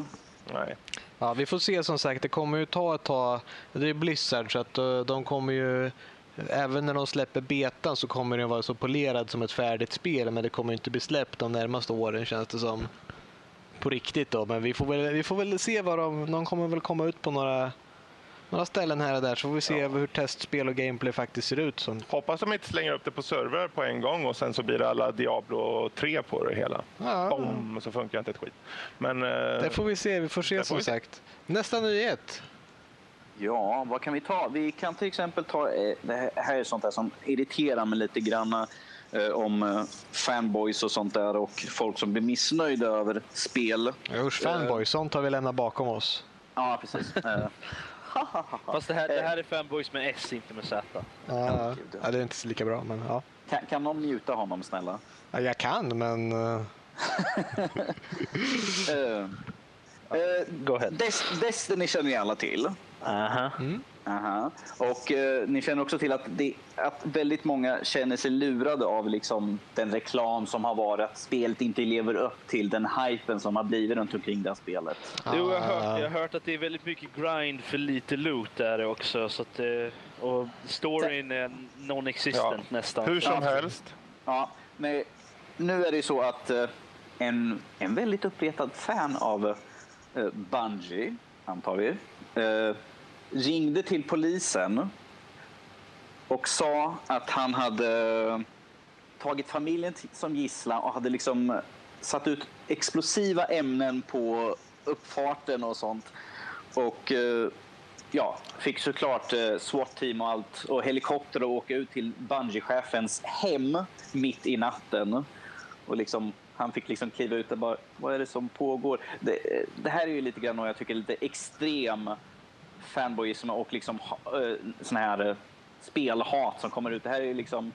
Nej. Ja, vi får se som sagt. Det kommer ju ta ett tag. Det är Blizzard så att eh, de kommer ju Även när de släpper betan så kommer den vara så polerad som ett färdigt spel men det kommer inte bli släppt de närmaste åren känns det som på riktigt då. Men vi får väl, vi får väl se vad de, de kommer väl komma ut på några, några ställen här och där så får vi se ja. hur testspel och gameplay faktiskt ser ut. Så. Hoppas de inte slänger upp det på server på en gång och sen så blir det alla Diablo 3 på det hela. Ja. Boom, så funkar inte ett skit. Men, eh, det får vi se, vi får se som sagt. Nästa nyhet. Ja, vad kan vi ta? Vi kan till exempel ta, eh, det här är sånt där som irriterar mig lite grann eh, om fanboys och sånt där och folk som blir missnöjda över spel. Usch, fanboys, sånt har vi lämnat bakom oss. Ja, precis. Fast det här, det här är fanboys med S, inte med Z. Ja, ja, det är inte lika bra, men ja. Kan, kan någon mjuta honom, snälla? Ja, jag kan, men... uh, Go ahead. Des Destiny känner ni alla till. Aha. Mm. Aha. Och eh, ni känner också till att, det, att väldigt många känner sig lurade av liksom, den reklam som har varit, att spelet inte lever upp till den hypen som har blivit runt omkring det här spelet. Ah. Jo, jag har, hört, jag har hört att det är väldigt mycket grind för lite loot där också. Så att, eh, och storyn är non-existent ja. nästan. Hur som helst. Ja, men nu är det ju så att eh, en, en väldigt uppretad fan av eh, Bungie, antar vi, ringde till polisen och sa att han hade tagit familjen som gisslan och hade liksom satt ut explosiva ämnen på uppfarten och sånt. Och eh, ja, fick såklart eh, SWAT-team och allt och helikopter att åka ut till bungychefens hem mitt i natten. Och liksom, han fick liksom kliva ut och bara, vad är det som pågår? Det, eh, det här är ju lite grann, och jag tycker, lite extrem fanboyism och liksom uh, sån här uh, spelhat som kommer ut. Det här är liksom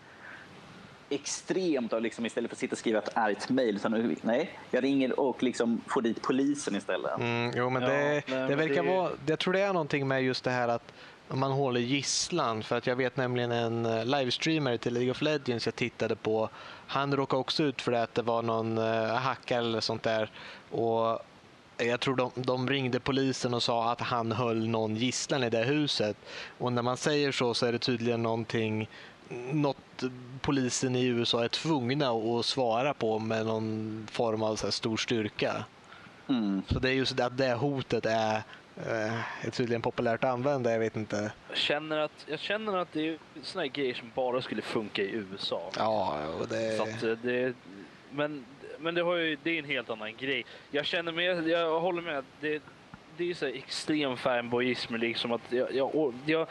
extremt och liksom istället för att sitta och skriva ett argt mejl. Nej, jag ringer och liksom får dit polisen istället. Mm, jo, men det, ja, det verkar det... vara, jag tror det är någonting med just det här att man håller gisslan. För att jag vet nämligen en eh, livestreamare till League of Legends jag tittade på. Han råkade också ut för det att det var någon hackare eller sånt där. Och jag tror de, de, ringde polisen och sa att han höll någon gisslan i det huset. Och när man säger så så är det tydligen någonting något polisen i USA är tvungna att svara på med någon form av så stor styrka. Mm. Så det är just att det hotet är är tydligen populärt att använda, jag vet inte. Jag känner att, jag känner att det är såna grejer som bara skulle funka i USA. Ja, det... Så att det men men det, har ju, det är en helt annan grej. Jag känner med, jag håller med. Det, det är så extrem fanboyism liksom att jag, jag, jag,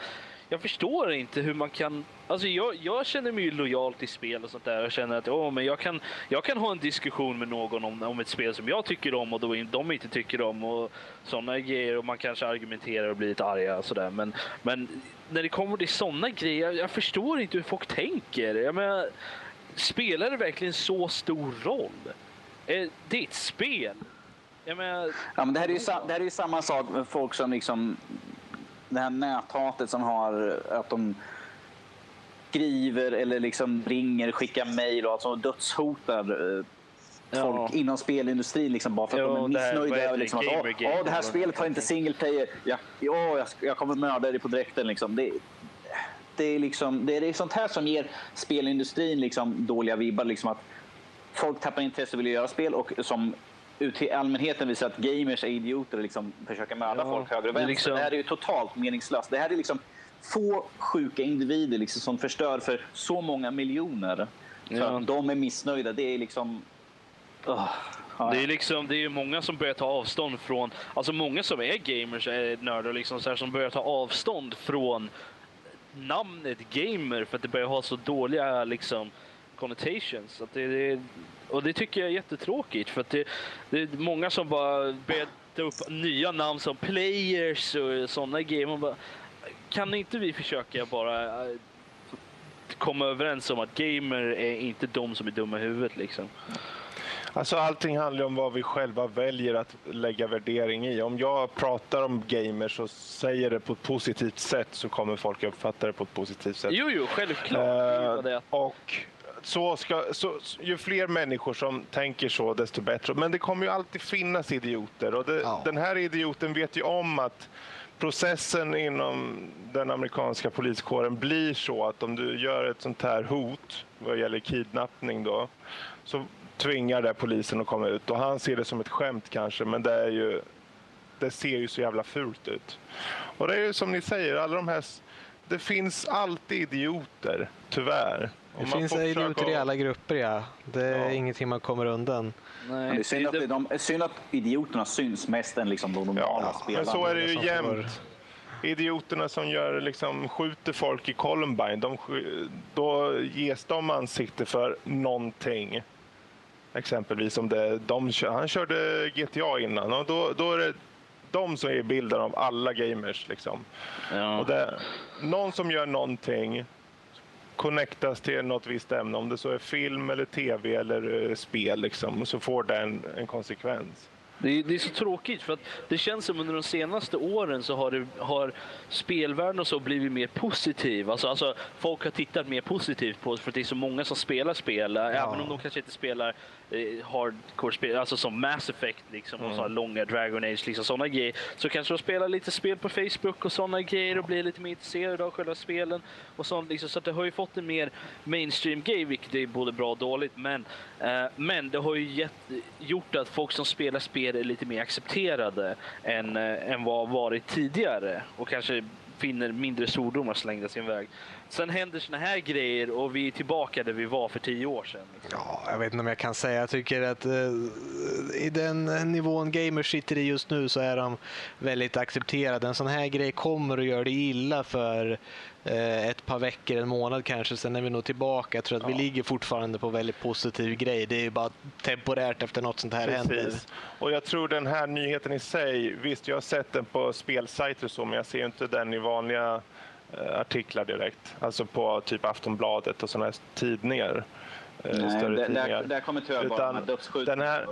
jag förstår inte hur man kan... Alltså jag, jag känner mig ju lojal till spel och sånt där och känner att oh, men jag, kan, jag kan ha en diskussion med någon om, om ett spel som jag tycker om och då de inte tycker om och sådana grejer och man kanske argumenterar och blir lite arga och sådär. Men, men när det kommer till sådana grejer, jag, jag, förstår inte hur folk tänker. Jag menar, spelar det verkligen så stor roll? Eh, det är ett spel. Menar, ja, men det, här är ju, det här är samma sak med folk som liksom... Det här näthatet som har att de skriver eller liksom ringer, skickar mejl och alltså dödshotar eh, folk ja. inom spelindustrin liksom bara för att jo, de är missnöjda. Det, liksom, att, åh, det här spelet har inte single player. Ja, ja, jag, jag kommer mörda dig på direkten. Liksom. Det, det, är liksom, det är sånt här som ger spelindustrin liksom dåliga vibbar. Liksom att folk tappar intresse och vill göra spel och som ut till allmänheten visar att gamers är idioter och liksom försöker mörda ja, folk höger och vänster. Det, liksom... det här är ju totalt meningslöst. Det här är liksom få sjuka individer liksom som förstör för så många miljoner. Ja. Så att de är missnöjda. Det är liksom... Oh. Det är liksom, det är många som börjar ta avstånd från, alltså många som är gamers, är nördar liksom så här, som börjar ta avstånd från namnet gamer för att det börjar ha så dåliga liksom connotations. Att det, det, och det tycker jag är jättetråkigt för att det, det är många som bara börjar ta upp nya namn som players och sådana grejer. Bara, kan inte vi försöka bara eh, komma överens om att gamer är inte de som är dumma i huvudet liksom? Alltså allting handlar om vad vi själva väljer att lägga värdering i. Om jag pratar om gamers och säger det på ett positivt sätt så kommer folk uppfatta det på ett positivt sätt. Jo, jo, självklart. Uh, och så ska, så, ju fler människor som tänker så, desto bättre. Men det kommer ju alltid finnas idioter och det, ja. den här idioten vet ju om att processen inom den amerikanska poliskåren blir så att om du gör ett sånt här hot vad gäller kidnappning då, så tvingar det polisen att komma ut. Och han ser det som ett skämt kanske, men det, är ju, det ser ju så jävla fult ut. Och det är ju som ni säger, alla de här, det finns alltid idioter, tyvärr. Det finns idioter i alla grupper, ja. Det är ja. ingenting man kommer undan. Nej. Det är synd att, de, synd att idioterna syns mest än liksom de normala ja, spelarna. Men så är det ju jämt. Idioterna som gör, liksom, skjuter folk i Columbine, de, då ges de ansikte för någonting. Exempelvis om det, de, han körde GTA innan och då, då är det de som är bilden av alla gamers. Liksom. Ja. Och det, någon som gör någonting connectas till något visst ämne, om det så är film eller tv eller eh, spel, liksom, så får det en, en konsekvens. Det är, det är, så tråkigt för att det känns som under de senaste åren så har, det, har spelvärlden och så blivit mer positiv. Alltså, alltså, folk har tittat mer positivt på det för att det är så många som spelar spel. Ja. Även om de kanske inte spelar hardcore-spel, alltså som Mass Effect liksom, mm. och sådana långa Dragon Age, liksom, sådana grejer. Så kanske de spelar lite spel på Facebook och sådana grejer och blir lite mer intresserade av själva spelen. Och sånt, liksom. Så det har ju fått en mer mainstream grej, vilket är både bra och dåligt. Men, eh, men det har ju gett, gjort att folk som spelar spel är lite mer accepterade än, eh, än vad varit tidigare. Och kanske finner mindre svordomar slängda sin väg. Sen händer såna här grejer och vi är tillbaka där vi var för tio år sedan. Liksom. Ja, jag vet inte om jag kan säga. Jag tycker att uh, i den nivån gamers sitter i just nu så är de väldigt accepterade. En sån här grej kommer att göra det illa för uh, ett par veckor, en månad kanske. Sen är vi nog tillbaka. Jag tror att ja. vi ligger fortfarande på väldigt positiv grej. Det är bara temporärt efter något sånt här Precis. händer. Och jag tror den här nyheten i sig, visst jag har sett den på spelsajter och så, men jag ser inte den i vanliga Eh, artiklar direkt. Alltså på typ Aftonbladet och sådana här tidningar. Eh, Nej, större där, tidningar. Där, där kommer tyvärr bara den här,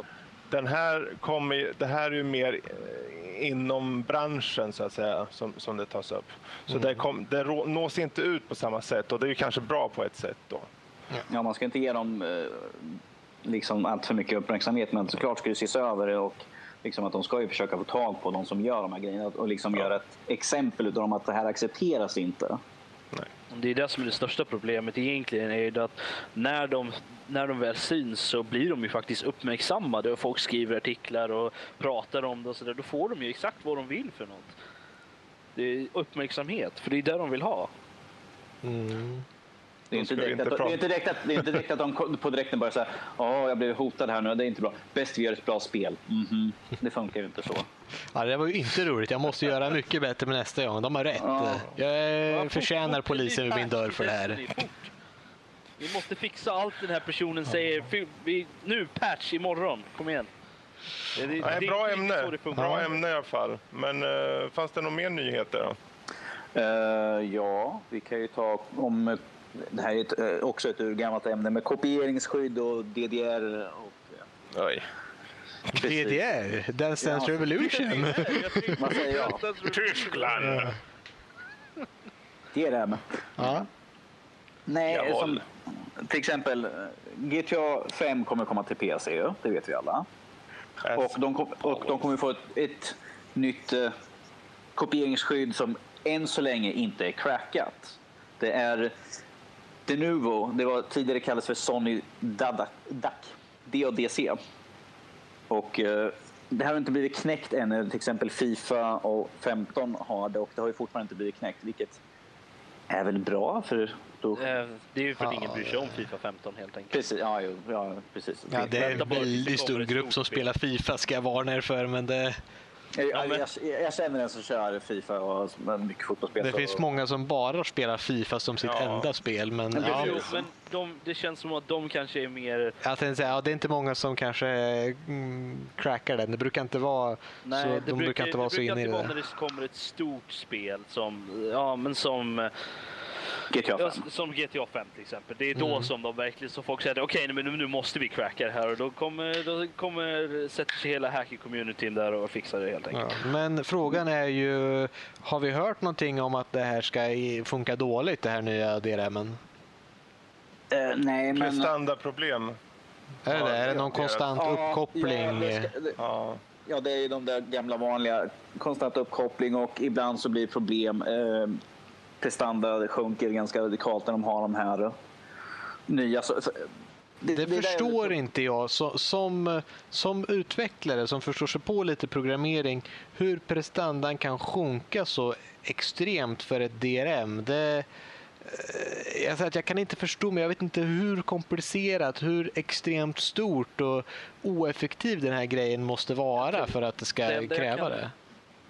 den här kommer, det här är ju mer eh, inom branschen så att säga som, som det tas upp. Så mm. det, kom, det nås inte ut på samma sätt och det är ju kanske bra på ett sätt då. Ja, man ska inte ge dem liksom allt för mycket uppmärksamhet men såklart ska det ses över och liksom att de ska ju försöka få tag på de som gör de här grejerna och liksom ja. göra ett exempel av dem att det här accepteras inte. Nej. Det är det som är det största problemet egentligen. är det att när de, när de väl syns så blir de ju faktiskt uppmärksammade och folk skriver artiklar och pratar om det och så där. Då får de ju exakt vad de vill för något. Det är uppmärksamhet, för det är det de vill ha. Mm. Det är, inte direkt, inte att, det är inte direkt att, det är inte direkt att de på direkten börjar säga åh, jag blev hotad här nu, det är inte bra. Bäst vi gör ett bra spel. Mm -hmm. Det funkar ju inte så. Ja, det var ju inte roligt. Jag måste göra mycket bättre med nästa gång. De har rätt. Ja. Jag förtjänar polisen vid min dörr för det här. Vi måste fixa allt den här personen säger. Nu, patch imorgon. Kom igen. Det, det, Nej, bra ämne. Bra ämne i alla fall. Men uh, fanns det några mer nyheter? Uh, ja, vi kan ju ta om det här är ett, eh, också ett gammalt ämne med kopieringsskydd och DDR. Och. Oj. DDR? Dance Dance ja. Revolution? Säger? Tyskland! DRM. Ja. Nej, som, till exempel GTA 5 kommer komma till PC, det vet vi alla. Och de, och de kommer få ett, ett nytt uh, kopieringsskydd som än så länge inte är crackat. Det är Denuvo, det var tidigare kallades för Sony DAC, DADC. Och eh, det här har inte blivit knäckt ännu. Till exempel Fifa och 15 har det och det har ju fortfarande inte blivit knäckt. Vilket är väl bra för då... Eh, det är ju för att ja, ingen bryr sig om Fifa 15 helt enkelt. Precis, ja, ja precis. Ja, det är en väldigt stor grupp som spelar Fifa ska jag varna er för men det jag, jag, jag, känner en som kör Fifa och mycket fotbollsspel. Det finns många som bara spelar Fifa som sitt ja. enda spel. Men, men, ja. men de, det känns som att de kanske är mer... Jag tänkte säga, ja, det är inte många som kanske mm, crackar den. Det brukar inte vara Nej, så, de brukar, brukar inte vara så inne i det. Det brukar inte vara när det kommer ett stort spel som, ja men som GTA 5. Som GTA 5 till exempel. Det är då mm. som de verkligen, så folk säger okej okay, men nu måste vi cracka det här och då kommer, då kommer sätter sig hela hacker-communityn där och fixar det helt enkelt. Ja, men frågan är ju, har vi hört någonting om att det här ska funka dåligt, det här nya DRMen? Uh, nej, men... Prestandaproblem. Är det, är det någon konstant ja, uppkoppling? Ja det, ska, det, ja. ja, det är de där gamla vanliga. Konstant uppkoppling och ibland så blir det problem. Uh, prestanda sjunker ganska radikalt när de har de här nya. Det, det, det förstår där... inte jag så, som, som utvecklare som förstår sig på lite programmering hur prestandan kan sjunka så extremt för ett DRM. Det, eh, jag, att jag kan inte förstå, men jag vet inte hur komplicerat, hur extremt stort och oeffektiv den här grejen måste vara för att det ska det kräva kan, det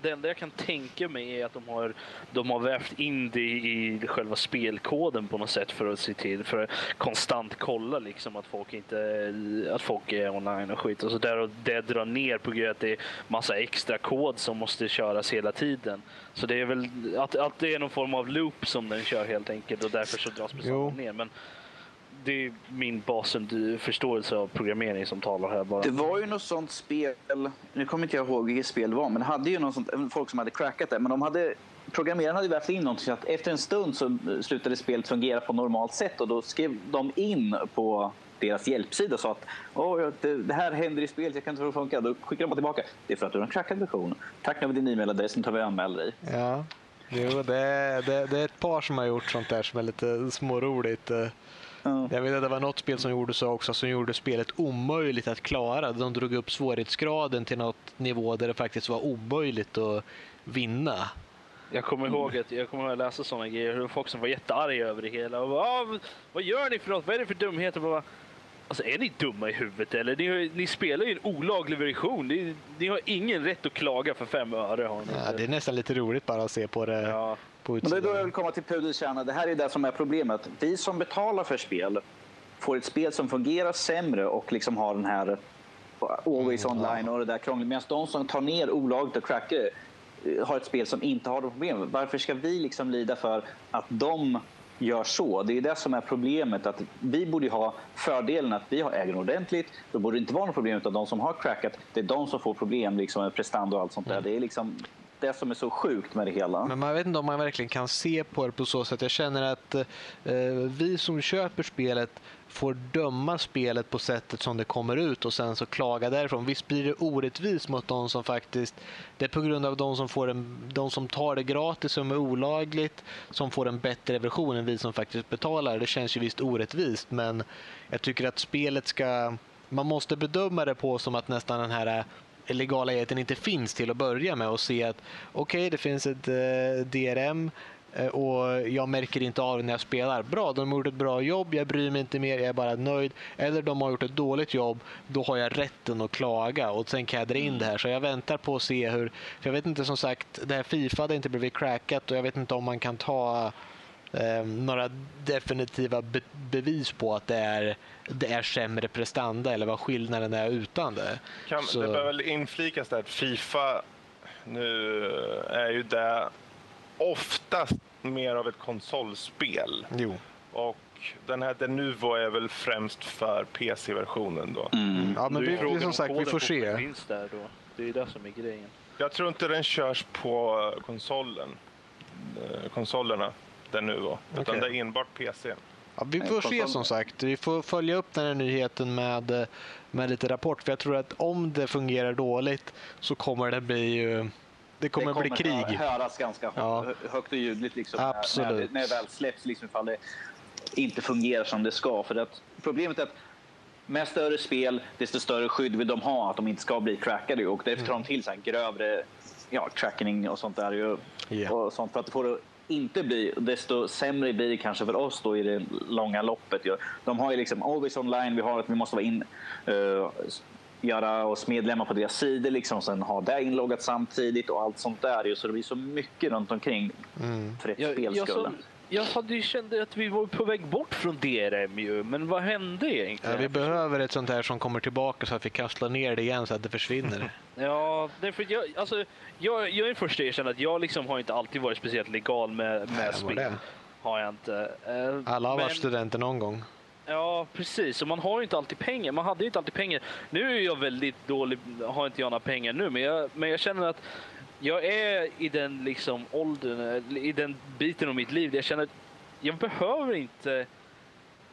det enda jag kan tänka mig är att de har, de har vävt in det i själva spelkoden på något sätt för att se till, för att konstant kolla liksom att folk inte, att folk är online och skit och så där och det drar ner på grund av att det är massa extra kod som måste köras hela tiden. Så det är väl att, att det är någon form av loop som den kör helt enkelt och därför så dras prestandan ner. Men det är min basförståelse av programmering som talar här bara. Det var ju något sånt spel, nu kommer inte jag ihåg vilket spel det var, men det hade ju något sånt, folk som hade crackat det, men de hade Programmeraren hade vävt in någonting så att efter en stund så slutade spelet fungera på normalt sätt och då skrev de in på deras hjälpsida sa att Åh, det, här händer i spelet, jag kan inte få det funkar. Då skickar de bara tillbaka. Det är för att du har en crackad version. Tack nu din e-mailadress, nu tar vi och anmäler dig. Ja, jo, det, det, det är ett par som har gjort sånt där som är lite småroligt. Jag vet att det var något spel som gjorde så också, som gjorde spelet omöjligt att klara. De drog upp svårighetsgraden till något nivå där det faktiskt var omöjligt att vinna. Jag kommer ihåg att jag kommer ihåg att läsa sådana grejer, folk som var jättearga över det hela. Och bara, ah, vad gör ni för något? Vad är det för dumheter? Bara, Alltså är ni dumma i huvudet eller? Ni, ni spelar ju en olaglig version. Ni, ni, har ingen rätt att klaga för fem öre. Har ni. Ja, det är nästan lite roligt bara att se på det. Ja. Men det är då jag vill komma till pudelns kärna. Det här är det som är problemet. Vi som betalar för spel får ett spel som fungerar sämre och liksom har den här always mm, online och det där krångligt. Medan de som tar ner olagligt och crackar eh, har ett spel som inte har de problemen. Varför ska vi liksom lida för att de gör så. Det är det som är problemet. Att vi borde ha fördelen att vi har äger ordentligt. Då borde det inte vara något problem utan de som har crackat, det är de som får problem liksom, med prestanda och allt sånt där. Mm. Det är liksom det som är så sjukt med det hela. Men man vet inte om man verkligen kan se på det på så sätt. Jag känner att eh, vi som köper spelet får döma spelet på sättet som det kommer ut och sen så klaga därifrån. Visst blir det orättvist mot de som faktiskt... Det är på grund av de som, får en, de som tar det gratis som är olagligt som får en bättre version än vi som faktiskt betalar. Det känns ju visst orättvist men jag tycker att spelet ska... Man måste bedöma det på som att nästan den här legaligheten inte finns till att börja med och se att okej, okay, det finns ett eh, DRM eh, och jag märker inte av det när jag spelar. Bra, de har gjort ett bra jobb, jag bryr mig inte mer, jag är bara nöjd. Eller de har gjort ett dåligt jobb, då har jag rätten att klaga och sen kan jag dra in det här. Så jag väntar på att se hur, för jag vet inte som sagt, det här Fifa hade inte blivit crackat och jag vet inte om man kan ta eh, några definitiva be bevis på att det är, det är sämre prestanda eller vad skillnaden är utan det. Kan, Så... Det bör väl inflikas där att Fifa nu är ju det oftast mer av ett konsolspel. Jo. Och den här Denuvo är väl främst för PC-versionen då. Mm. Ja, men vi, vi, som sagt, vi får se. Finns där då. Det är det som är grejen. Jag tror inte den körs på konsolen. Eh, konsolerna den nu då, utan okay. det är enbart PC. Ja, vi får se som sagt. Vi får följa upp den här nyheten med, med lite rapport. För jag tror att om det fungerar dåligt så kommer det bli det kommer, det kommer bli krig. Det höras ganska ja. högt och ljudligt liksom, Absolut. När, när, det väl släpps, liksom, ifall det inte fungerar som det ska. För att problemet är att med större spel, desto större skydd vill de ha att de inte ska bli trackade. Och därför tar de till så grövre ja, tracking och sånt där. Yeah. Och sånt för att få det inte bli, desto sämre blir det kanske för oss då i det långa loppet. De har ju liksom always online, vi har att vi måste vara in, uh, göra oss medlemmar på deras sidor, liksom, sen ha det inloggat samtidigt och allt sånt där. Så det blir så mycket runt omkring mm. för ett jag, spels skull. Jag hade ju känt att vi var på väg bort från DRM ju, men vad hände egentligen? Ja, vi behöver ett sånt här som kommer tillbaka så att vi kastar ner det igen så att det försvinner. ja, därför jag, alltså, jag, jag är den första att erkänna att jag liksom har inte alltid varit speciellt legal med, med Nej, spel. Det. Har jag inte. Uh, Alla har men... varit studenter någon gång. Ja, precis. Och man har ju inte alltid pengar. Man hade inte alltid pengar. Nu är jag väldigt dålig, har inte jag några pengar nu, men jag, men jag känner att jag är i den liksom åldern, i den biten av mitt liv där jag känner att jag behöver inte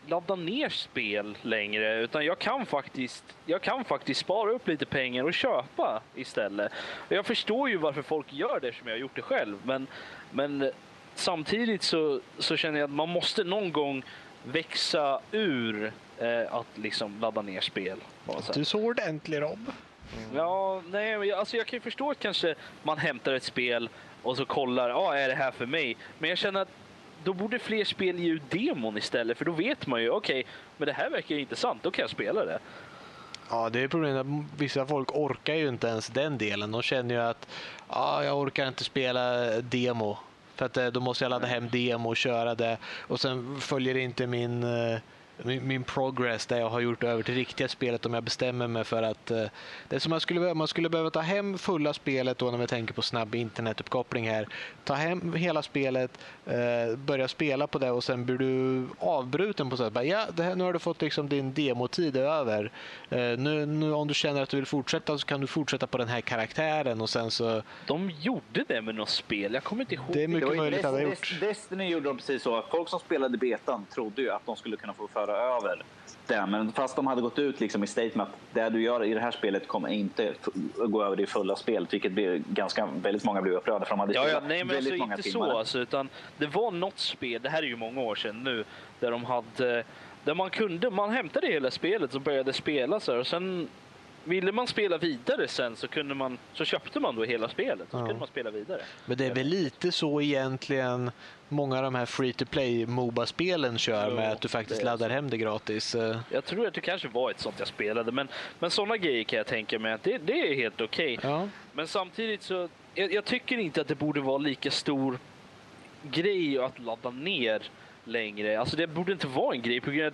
ladda ner spel längre utan jag kan faktiskt, jag kan faktiskt spara upp lite pengar och köpa istället. Och jag förstår ju varför folk gör det som jag har gjort det själv men, men samtidigt så, så känner jag att man måste någon gång växa ur eh, att liksom ladda ner spel. Du är så ordentlig Rob. Mm. Ja, nej, alltså jag kan ju förstå att kanske man hämtar ett spel och så kollar, ja, ah, är det här för mig? Men jag känner att då borde fler spel ge ut demon istället, för då vet man ju, okej, okay, men det här verkar intressant, då kan jag spela det. Ja, det är problemet att vissa folk orkar ju inte ens den delen. De känner ju att ah, jag orkar inte spela demo. För att eh, då måste jag ladda hem demo och köra det. Och sen följer inte min eh, min, min progress där jag har gjort över till riktiga spelet om jag bestämmer mig för att uh, det som man skulle, man skulle behöva ta hem fulla spelet då när vi tänker på snabb internetuppkoppling här. Ta hem hela spelet, uh, börja spela på det och sen blir du avbruten på så sätt. Ja, det här, nu har du fått liksom din demotid över. Uh, nu, nu om du känner att du vill fortsätta så kan du fortsätta på den här karaktären och sen så... De gjorde det med något spel, jag kommer inte ihåg. Det är mycket möjligt att de har gjort. Destiny gjorde de precis så. Folk som spelade betan trodde ju att de skulle kunna få föra föra över det. Men fast de hade gått ut liksom i statement att det du gör i det här spelet kommer inte gå över i fulla spelet, vilket blev ganska, väldigt många blev upprörda för de hade ja, ja, nej, men alltså, inte timmar. så alltså, utan det var något spel, det här är ju många år sedan nu, där de hade där man kunde, man hämtade hela spelet och började spela så här, och sen ville man spela vidare sen så, kunde man, så köpte man då hela spelet så ja. kunde man spela vidare. Men det är väl lite så egentligen många av de här free to play Moba-spelen kör jo, med att du faktiskt laddar hem det gratis. Eh. Jag tror att det kanske var ett sånt jag spelade men, men sådana grejer kan jag tänka mig att det, det är helt okej. Okay. Ja. Men samtidigt så, jag, jag, tycker inte att det borde vara lika stor grej att ladda ner längre. Alltså det borde inte vara en grej på grund av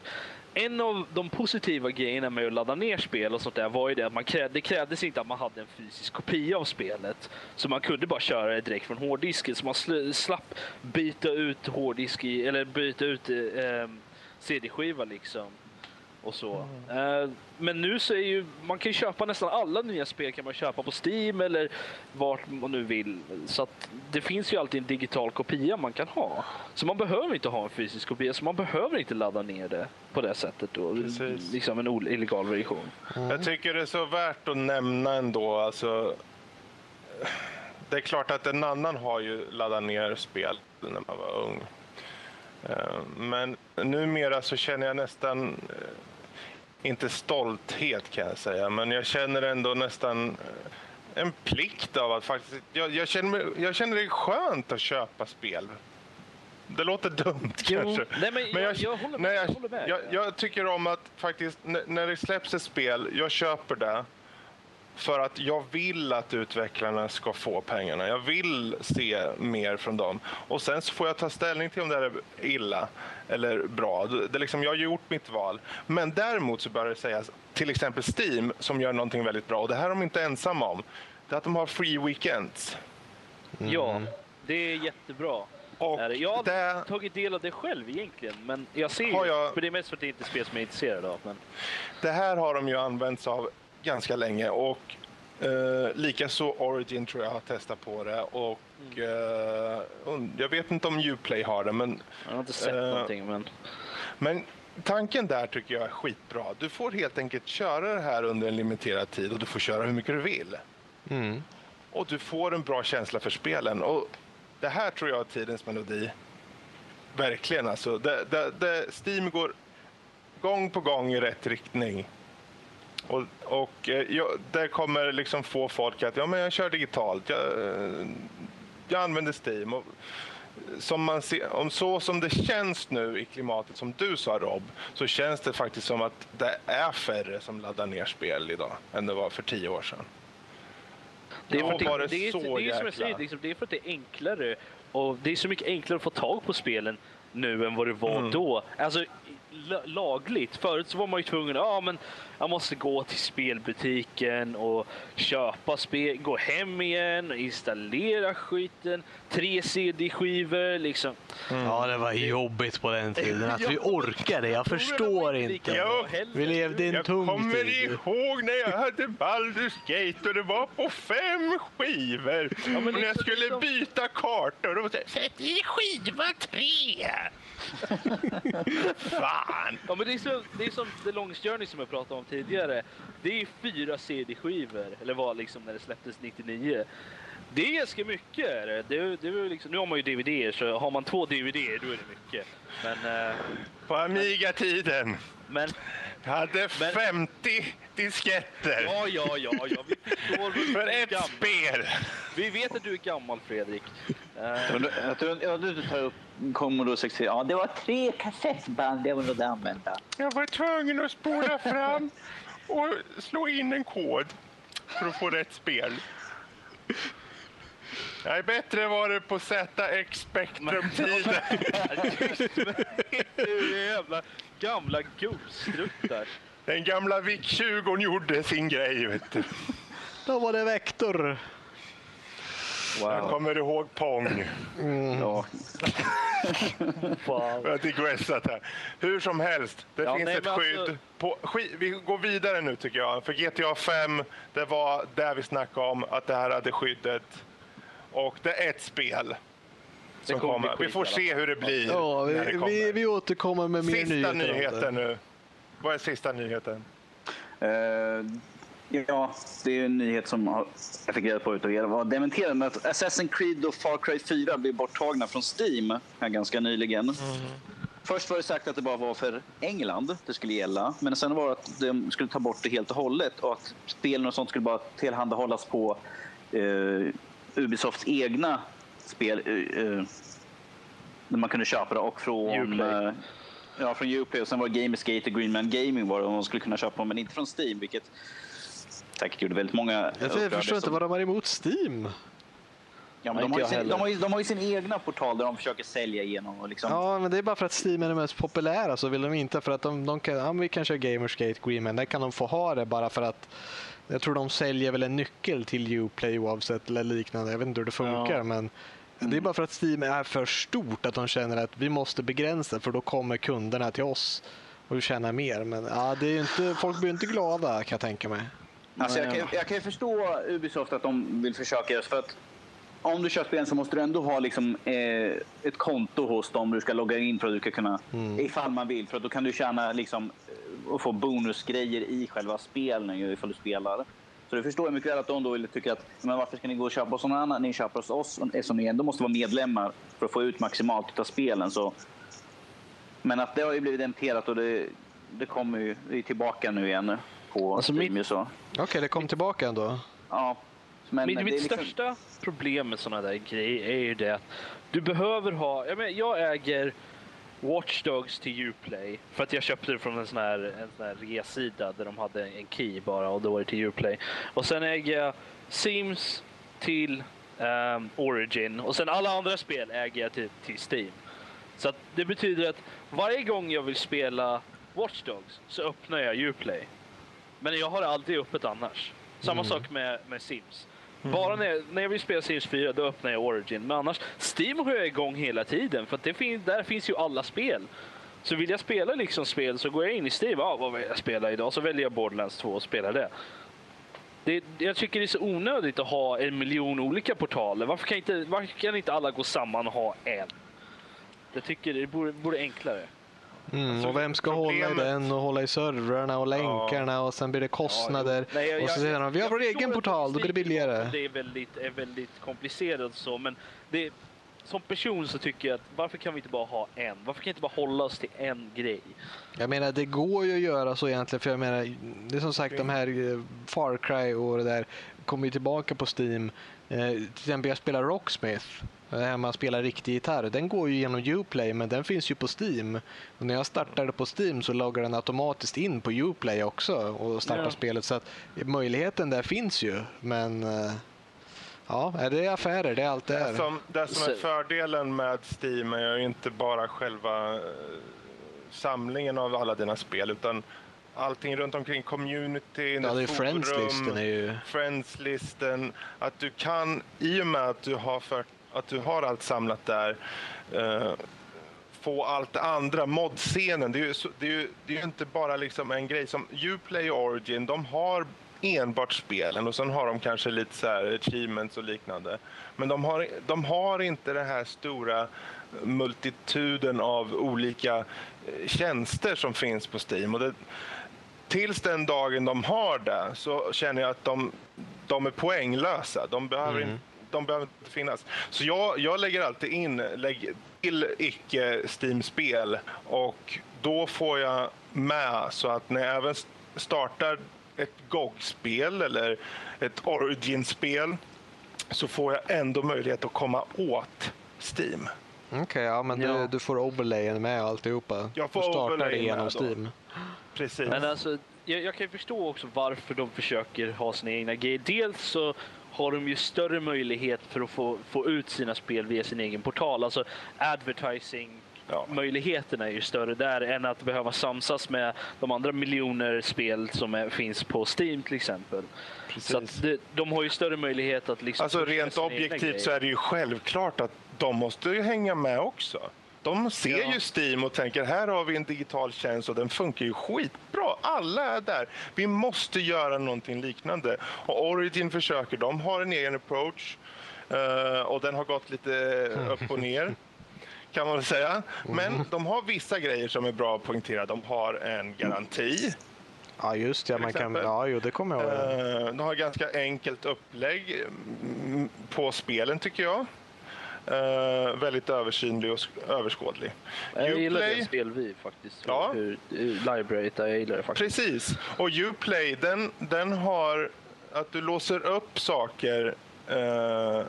en av de positiva grejerna med att ladda ner spel och sånt där var ju det att man krävde, det krävdes inte att man hade en fysisk kopia av spelet. Så man kunde bara köra det direkt från hårddisken. Så man slapp byta ut hårddisk i, eller byta ut eh, ehm, CD-skiva liksom och så. Mm. men nu så är ju, man kan ju köpa nästan alla nya spel kan man köpa på Steam eller vart man nu vill. Så att det finns ju alltid en digital kopia man kan ha. Så man behöver inte ha en fysisk kopia, så man behöver inte ladda ner det på det sättet då. Precis. Liksom en illegal version. Mm. Jag tycker det är så värt att nämna ändå, alltså det är klart att en annan har ju laddat ner spel när man var ung. Eh, men numera så känner jag nästan, eh, inte stolthet kan jag säga, men jag känner ändå nästan eh, en plikt av att faktiskt, jag, jag, känner, jag känner det skönt att köpa spel. Det låter dumt jo, kanske. Nej, men, men jag, jag, håller med. Jag, jag, håller med. jag, tycker om att faktiskt, när det släpps ett spel, jag köper det för att jag vill att utvecklarna ska få pengarna. Jag vill se mer från dem. Och sen så får jag ta ställning till om det är illa eller bra. Det liksom, jag har gjort mitt val. Men däremot så bör det sägas, till exempel Steam som gör någonting väldigt bra, och det här är de inte ensamma om, det är att de har free weekends. Mm. Ja, det är jättebra. Och jag har det... tagit del av det själv egentligen, men jag ser ju, jag... för det är mest för att det inte är spel som jag är intresserad av. Men... Det här har de ju använt sig av ganska länge och eh, likaså Origin tror jag har testat på det och mm. eh, jag vet inte om Uplay har det men... Jag har inte sett eh, någonting men... Men tanken där tycker jag är skitbra. Du får helt enkelt köra det här under en limiterad tid och du får köra hur mycket du vill. Mm. Och du får en bra känsla för spelen. Och det här tror jag är tidens melodi. Verkligen alltså. Det, det, det, Steam går gång på gång i rätt riktning. Och, och eh, jag, det kommer liksom få folk att ja, men jag kör digitalt. Jag, jag använder Steam. Och, som man ser, om så som det känns nu i klimatet som du sa Rob, så känns det faktiskt som att det är färre som laddar ner spel idag än det var för tio år sedan. Det är, för det, det, är, det, är, som jag säger, liksom, det är för att det är enklare och det är så mycket enklare att få tag på spelen nu än vad det var mm. då. Alltså lagligt. Förut så var man ju tvungen att ja, men jag måste gå till spelbutiken och köpa spel, gå hem igen och installera skiten. Tre CD-skivor liksom. Mm. Ja, det var jobbigt på den tiden. Att vi orkade, jag förstår inte. Jag, vi levde i en tung tid. Jag kommer ihåg när jag hade Baldur's Gate och det var på fem skivor. Ja, och när jag skulle liksom... byta kartor, då var det sätt i skiva tre. Fan! Ja, men det, är så, det är som The Longest Journey som jag pratade om tidigare. Det är fyra CD-skivor, eller var liksom när det släpptes 99. Det är ganska mycket. Det, det är liksom, nu har man ju DVD, så har man två DVD då är det mycket. Men, uh, på Amiga-tiden. Men, jag hade men, 50 disketter. Ja, ja, ja. ja. Vi förstår För ett gammal. spel. Vi vet att du är gammal, Fredrik. Uh, jag tror ja, du tar upp Commodore 64. Ja, det var tre kassettband jag var använda. Jag var tvungen att spola fram och slå in en kod för att få rätt spel. Nej, bättre var det på ZX Spectrum-tiden. du jävla gamla gubbstruttar. Den gamla VIC-20 gjorde sin grej, vet du. Då var det Vector. Wow. Jag kommer ihåg Pong. Mm. Ja. wow. Jag har digressat här. Hur som helst, det ja, finns nej, ett skydd. Alltså... På, vi går vidare nu tycker jag. För GTA 5, det var där vi snackade om att det här hade skyddet. Och det är ett spel. Som kommer. Vi får se hur det blir. Ja, vi, vi, vi återkommer med mer sista nyheter. Sista nyheten nu. Vad är sista nyheten? Uh, Ja, det är en nyhet som jag fick reda på utav er var dementerad. Men att Assassin's Creed och Far Cry 4 blev borttagna från Steam här ganska nyligen. Mm. Först var det sagt att det bara var för England det skulle gälla. Men sen var det att de skulle ta bort det helt och hållet och att spelen och sånt skulle bara tillhandahållas på eh, Ubisofts egna spel. Eh, eh när man kunde köpa det och från... Eh, ja, från Uplay och sen var Gamersgate och Greenman Gaming var det man skulle kunna köpa men inte från Steam vilket säkert gjorde väldigt många Jag förstår som... inte vad de har emot Steam. Ja, men de, har sin, de, har ju, de har ju sin egna portal där de försöker sälja igenom. Och liksom... Ja, men det är bara för att Steam är den mest populära så vill de inte för att de, de kan, ja, vi kan köra Gamersgate Greenman, där kan de få ha det bara för att jag tror de säljer väl en nyckel till Uplay oavsett eller liknande. Jag vet inte hur det funkar ja. men det är bara för att Steam är för stort att de känner att vi måste begränsa för då kommer kunderna till oss och du tjänar mer. Men ja, det är inte, folk blir inte glada kan jag tänka mig. Alltså, jag, kan, jag kan förstå Ubisoft att de vill försöka just för att om du kör spel så måste du ändå ha liksom, eh, ett konto hos dem du ska logga in för att du ska kunna, mm. ifall man vill, för då kan du tjäna liksom, eh, och få bonusgrejer i själva spelen ifall du spelar. Så du förstår mycket väl att de då vill tycka att men varför ska ni gå och köpa hos någon annan? Ni köper hos oss eftersom ni ändå måste vara medlemmar för att få ut maximalt av spelen. Så. Men att det har ju blivit emperat och det, det kommer ju tillbaka nu igen på alltså Steam. Okej, okay, det kom tillbaka ändå? Ja. Men mitt, mitt liksom... största problem med sådana där grejer är ju det att du behöver ha... Jag, menar, jag äger Watch Dogs till Uplay för att jag köpte det från en sån här, en sån här resida där de hade en key bara och då var det till Uplay. Och sen äger jag Sims till um, Origin och sen alla andra spel äger jag till, till Steam. Så det betyder att varje gång jag vill spela Watch Dogs så öppnar jag Uplay. Men jag har alltid öppet annars. Samma mm. sak med, med Sims. Mm. Bara när jag, när jag vill spela Series 4 då öppnar jag Origin. Men annars, Steam har jag igång hela tiden för det fin där finns ju alla spel. Så vill jag spela liksom spel så går jag in i Steam. ah, vad vill jag spela idag? Så väljer jag Borderlands 2 och spelar det. det. Jag tycker det är så onödigt att ha en miljon olika portaler. Varför kan inte, varför kan inte alla gå samman och ha en? Jag tycker det borde, borde enklare. Mm, alltså, och vem ska problemet... hålla i den och hålla i servrarna och länkarna ja. och sen blir det kostnader. Ja, Nej, jag, och så säger de, vi har vår egen portal, då blir det billigare. Det är väldigt, är väldigt komplicerat så, men det, som person så tycker jag att varför kan vi inte bara ha en? Varför kan vi inte bara hålla oss till en grej? Jag menar, det går ju att göra så egentligen, för jag menar, det är som sagt de här eh, Far Cry och det där kommer ju tillbaka på Steam. Eh, till exempel jag spelar Rocksmith här man spelar riktig gitarr. Den går ju genom Uplay men den finns ju på Steam. Och när jag startade på Steam så loggar den automatiskt in på Uplay också och startar ja. spelet. Så att möjligheten där finns ju. Men eh, ja, det är affärer, det är allt det är. Det som, det som är fördelen med Steam är ju inte bara själva eh, samlingen av alla dina spel utan allting runt omkring community, ja, det är friendslisten är ju... friendslisten, att du kan, i och med att du har fört att du har allt samlat där. Uh, få allt det andra, modscenen. Det är ju, det är ju, det är ju inte bara liksom en grej som Uplay och Origin, de har enbart spelen och sen har de kanske lite så här achievements och liknande. Men de har, de har inte den här stora multituden av olika eh, tjänster som finns på Steam. Och det, tills den dagen de har det så känner jag att de, de är poänglösa. De behöver mm de behöver inte finnas. Så jag, jag lägger alltid in lägg, till icke-Steam-spel och då får jag med så att när jag även startar ett GOG-spel eller ett Origin-spel så får jag ändå möjlighet att komma åt Steam. Okej, okay, ja, men ja. Du, du, får overlayen med alltihopa. Jag får du startar det genom Steam. Precis. Men alltså, jag, jag, kan förstå också varför de försöker ha sina egna grejer. Dels så har de ju större möjlighet för att få, få ut sina spel via sin egen portal. Alltså advertising Ja. Möjligheterna är ju större där än att behöva samsas med de andra miljoner spel som är, finns på Steam till exempel. Precis. Så det, de har ju större möjlighet att liksom... Alltså rent objektivt så är det ju självklart att de måste ju hänga med också. De ser ja. ju Steam och tänker här har vi en digital tjänst och den funkar ju skitbra. Alla är där. Vi måste göra någonting liknande. Och Origin försöker. De har en egen approach uh, och den har gått lite upp och ner kan man väl säga. Men mm. de har vissa grejer som är bra att poängtera. De har en garanti. Ja, just det. Man kan, ja, jo, det kommer jag ihåg. Uh, de har ganska enkelt upplägg mm, på spelen tycker jag. Uh, väldigt översynlig och överskådlig. Jag gillar det spel vi faktiskt. Ja. Hur, library, jag gillar det faktiskt. Precis. Och Uplay, den, den har att du låser upp saker uh,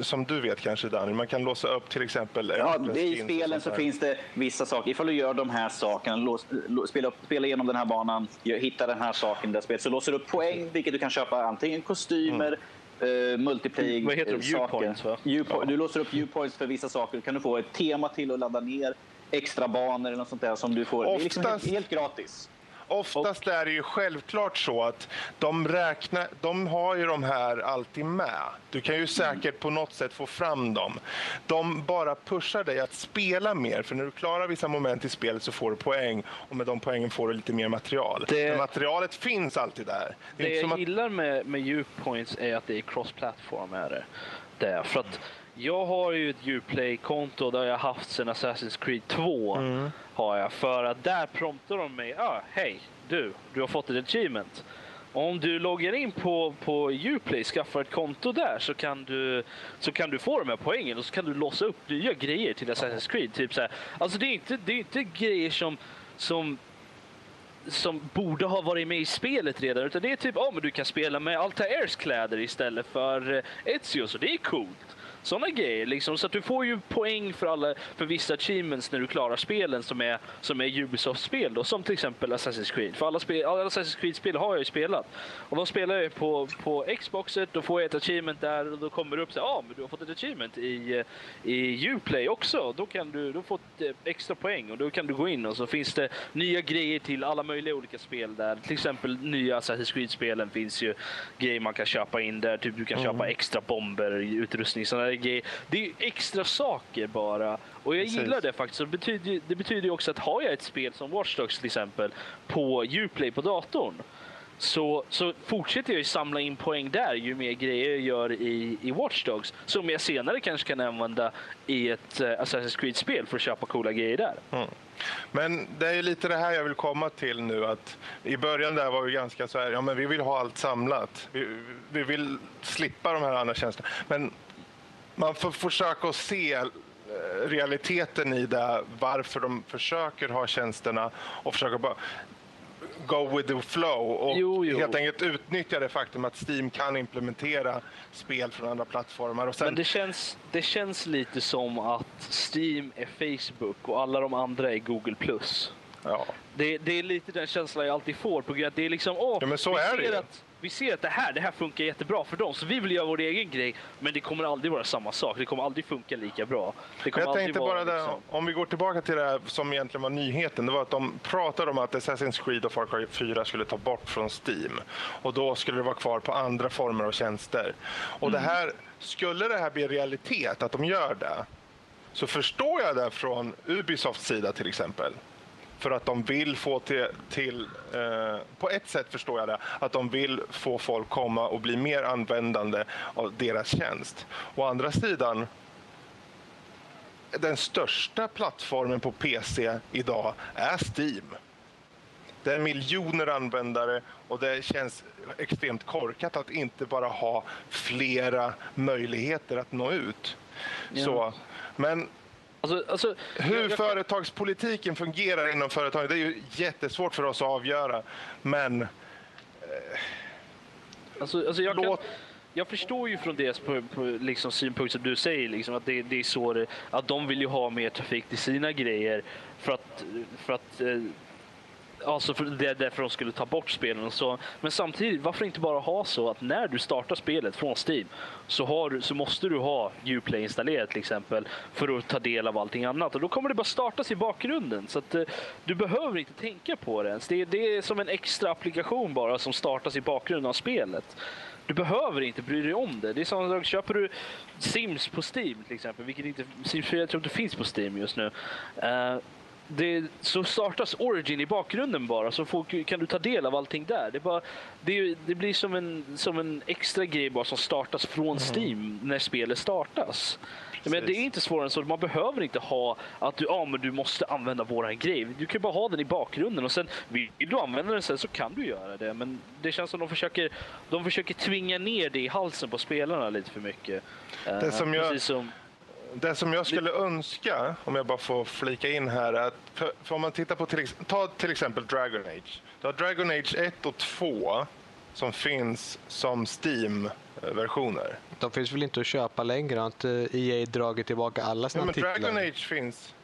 som du vet kanske Daniel, man kan låsa upp till exempel... Ja, I spelen så finns det vissa saker. Ifall du gör de här sakerna, lås, spela, upp, spela igenom den här banan, hitta den här saken det spelet, så låser du upp poäng, vilket du kan köpa antingen kostymer, mm uh, multiplayer Vad heter de? Viewpoints va? ja. Du låser upp viewpoints för vissa saker. kan du få ett tema till att ladda ner extra banor eller något sånt där som du får. Oftast, det är liksom helt, helt gratis. Oftast och... är det ju självklart så att de, räknar, de har ju de här alltid med. Du kan ju säkert mm. på något sätt få fram dem. De bara pushar dig att spela mer, för när du klarar vissa moment i spelet så får du poäng och med de poängen får du lite mer material. Det... Men materialet finns alltid där. Det, det jag att... gillar med, med Upoints är att det är cross-platform. Är det. det. För att jag har ju ett Uplay-konto där jag haft sedan Assassin's Creed 2. Mm. Har jag, för att där promptar de mig. Ah, Hej, du, du har fått ett achievement. Om du loggar in på, på Uplay, skaffar ett konto där så kan, du, så kan du få de här poängen och så kan du låsa upp nya grejer till Assassin's Creed. Typ så här. Alltså det är inte, det är inte grejer som, som som borde ha varit med i spelet redan. Utan det är typ, ja oh, men du kan spela med Altairs kläder istället för eh, Ezio, så det är coolt sådana grejer. Liksom. Så att du får ju poäng för, alla, för vissa achievements när du klarar spelen som är, som är Ubisoft-spel. Som till exempel Assassin's Creed. För alla, spel, alla Assassin's Creed-spel har jag ju spelat. Och de spelar jag på, på Xboxet, då får jag ett achievement där och då kommer det upp så ja ah, men du har fått ett achievement i, i Uplay också. Då kan du då fått eh, extra poäng och då kan du gå in och så finns det nya grejer till alla möjliga olika spel där. Till exempel nya Assassin's Creed-spelen finns ju grejer man kan köpa in där. Typ du kan mm. köpa extra bomber, utrustning, sådana RPG. Det är extra saker bara. Och jag Precis. gillar det faktiskt. Det betyder, det betyder också att har jag ett spel som Watch Dogs till exempel på Uplay på datorn så, så fortsätter jag ju samla in poäng där ju mer grejer jag gör i, i Watch Dogs som jag senare kanske kan använda i ett uh, Assassin's Creed-spel för att köpa coola grejer där. Mm. Men det är lite det här jag vill komma till nu att i början där var vi ganska så här, ja men vi vill ha allt samlat. Vi, vi vill slippa de här andra tjänsterna. Men man får försöka att se eh, realiteten i det, varför de försöker ha tjänsterna och försöka bara go with the flow och jo, jo. helt enkelt utnyttja det faktum att Steam kan implementera spel från andra plattformar. Sen... Men det känns, det känns lite som att Steam är Facebook och alla de andra är Google+. Ja. Det, det är lite den känslan jag alltid får. På grund av att det är liksom, åh, ja, men så är det att vi ser att det här, det här funkar jättebra för dem, så vi vill göra vår egen grej. Men det kommer aldrig vara samma sak. Det kommer aldrig funka lika bra. Det kommer jag tänkte bara där, liksom... om vi går tillbaka till det här som egentligen var nyheten. Det var att de pratade om att Assassin's Creed och Far Cry 4 skulle ta bort från Steam. Och då skulle det vara kvar på andra former av tjänster. Och mm. det här, skulle det här bli realitet, att de gör det, så förstår jag det från Ubisofts sida till exempel för att de vill få till, till eh, på ett sätt förstår jag det, att de vill få folk komma och bli mer användande av deras tjänst. Å andra sidan, den största plattformen på PC idag är Steam. Det är miljoner användare och det känns extremt korkat att inte bara ha flera möjligheter att nå ut. Ja. Så, men Alltså, alltså, Hur jag, jag... företagspolitiken fungerar inom företaget, det är ju jättesvårt för oss att avgöra. Men... Eh, alltså, alltså jag, låt... kan, jag förstår ju från deras på, på, liksom, synpunkt som du säger, liksom, att det, det är så att de vill ju ha mer trafik till sina grejer för att, för att eh, Alltså för det är därför de skulle ta bort spelen och så. Men samtidigt, varför inte bara ha så att när du startar spelet från Steam så, har, så måste du ha Uplay installerat till exempel för att ta del av allting annat. Och då kommer det bara startas i bakgrunden. Så att eh, du behöver inte tänka på det ens. Det, det är som en extra applikation bara som startas i bakgrunden av spelet. Du behöver inte bry dig om det. Det är samma sak, köper du Sims på Steam till exempel, vilket inte, Sims 4 tror inte finns på Steam just nu. Uh, det, så startas Origin i bakgrunden bara, så folk, kan du ta del av allting där. Det, bara, det, det, blir som en, som en extra grej bara som startas från mm. Steam när spelet startas. Men det är inte svårare än så. Man behöver inte ha att du, ah, men du måste använda våran grej. Du kan bara ha den i bakgrunden och sen vill du använda den sen så kan du göra det. Men det känns som de försöker, de försöker tvinga ner det i halsen på spelarna lite för mycket. Det som uh, jag... som det som jag skulle önska, om jag bara får flika in här, är att för, för om man tittar på till, ta till exempel Dragon Age. Du har Dragon Age 1 och 2 som finns som Steam-versioner. De finns väl inte att köpa längre? Har inte EA dragit tillbaka alla sina ja, men titlar? Dragon Age finns.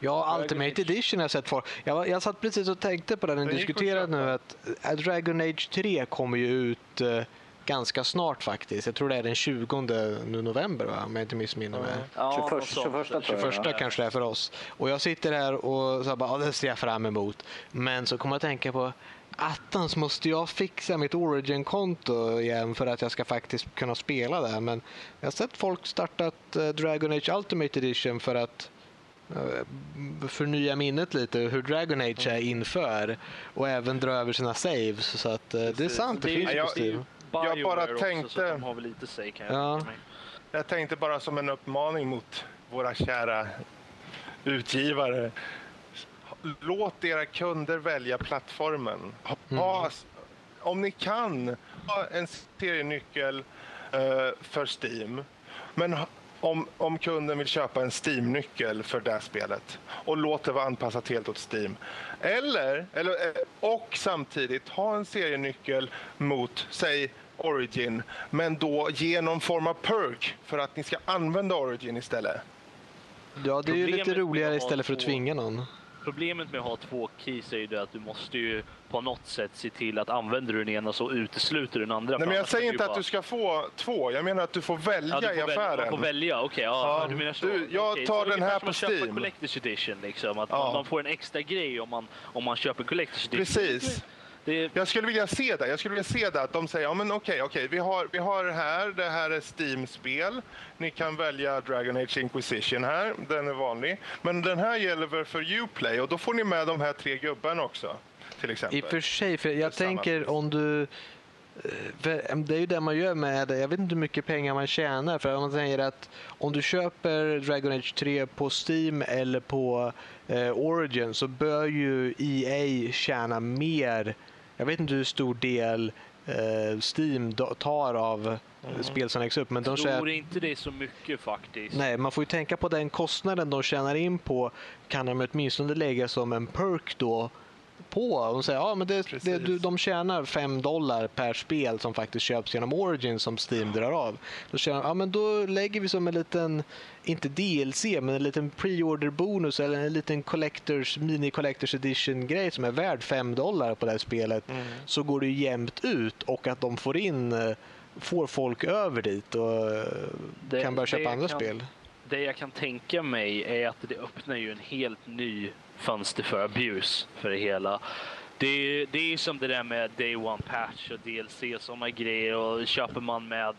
Ja, Dragon Ultimate Age. Edition har jag sett för. Jag, jag satt precis och tänkte på det när ni diskuterade nu att Dragon Age 3 kommer ju ut ganska snart faktiskt. Jag tror det är den 20 november va? om jag inte missminner mig. Ja, 21, 21, 21 kanske det är för oss. Och jag sitter här och så bara, ja, det ser jag fram emot. Men så kommer jag att tänka på attans måste jag fixa mitt Origin-konto igen för att jag ska faktiskt kunna spela det. Men jag har sett folk startat eh, Dragon Age Ultimate Edition för att eh, förnya minnet lite hur Dragon Age är mm. inför och även dra över sina saves. Så att eh, det är sant, det, det finns ju på Steam. Jag bara tänkte... Också, de har väl lite say, kan jag, ja. jag tänkte bara som en uppmaning mot våra kära utgivare låt era kunder välja plattformen. Ha, mm. Om ni kan, ha en serienyckel uh, för Steam. Men om, om kunden vill köpa en Steam-nyckel för det spelet och låt det vara anpassat helt åt Steam. Eller, eller, eh, och samtidigt ha en serienyckel mot, säg Origin, men då ge någon form av perk för att ni ska använda Origin istället. Ja, det är ju lite roligare istället för att tvinga någon. Problemet med att ha två keys är ju det att du måste ju på något sätt se till att använder du den ena så utesluter den andra. Nej, men jag säger inte bara... att du ska få två. Jag menar att du får välja ja, du får i affären. Man får välja, okej. Okay, ja, ja, du menar så. Du, jag okay, tar så den här på Steam. Köpa Collector's Edition liksom. Att ja. man får en extra grej om man, om man köper Collector's Edition. Precis. Det... Jag skulle vilja se det. Jag skulle vilja se det att de säger, ja men okej, okej, vi har, vi har här, det här är Steam-spel. Ni kan välja Dragon Age Inquisition här, den är vanlig. Men den här gäller väl för Uplay och då får ni med de här tre gubbarna också. Till exempel. I och för sig, för jag tänker om du eh, det är ju det man gör med, jag vet inte hur mycket pengar man tjänar. För om man säger att om du köper Dragon Age 3 på Steam eller på eh, Origin så bör ju EA tjäna mer jag vet inte hur stor del eh, Steam tar av mm. spel som läggs upp. Men de jag tror inte det är så mycket faktiskt. Nej, man får ju tänka på den kostnaden de tjänar in på kan de åtminstone lägga som en perk då på. De säger ja, men det, det, de tjänar 5 dollar per spel som faktiskt köps genom Origin som Steam drar av. Då, tjänar, ja, men då lägger vi som en liten, inte DLC, men en liten pre-order bonus eller en liten collectors, mini collectors edition grej som är värd 5 dollar på det här spelet. Mm. Så går det jämnt ut och att de får in eh, får folk över dit och eh, det, kan börja köpa andra kan, spel. Det jag kan tänka mig är att det öppnar ju en helt ny fönster för abuse för det hela. Det, det är som det där med Day One Patch och DLC och sådana grejer. Och köper man med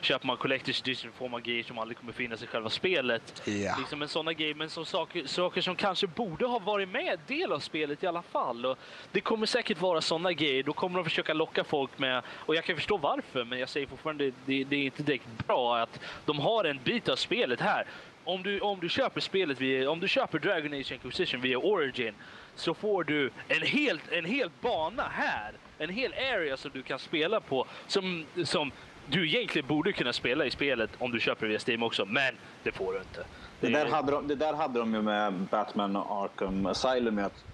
köper man Collector's Edition får man grejer som aldrig kommer finnas i själva spelet. Yeah. Liksom en sådana grejer, men som saker, saker som kanske borde ha varit med del av spelet i alla fall. Och det kommer säkert vara sådana grejer. Då kommer de försöka locka folk med, och jag kan förstå varför, men jag säger fortfarande det, det är inte direkt bra att de har en bit av spelet här om du, om du köper spelet via, om du köper Dragon Age Inquisition via Origin så får du en hel, en hel bana här. En hel area som du kan spela på som, som du egentligen borde kunna spela i spelet om du köper via Steam också, men det får du inte. Det, det där, hade de, det där hade de ju med Batman Arkham Asylum, att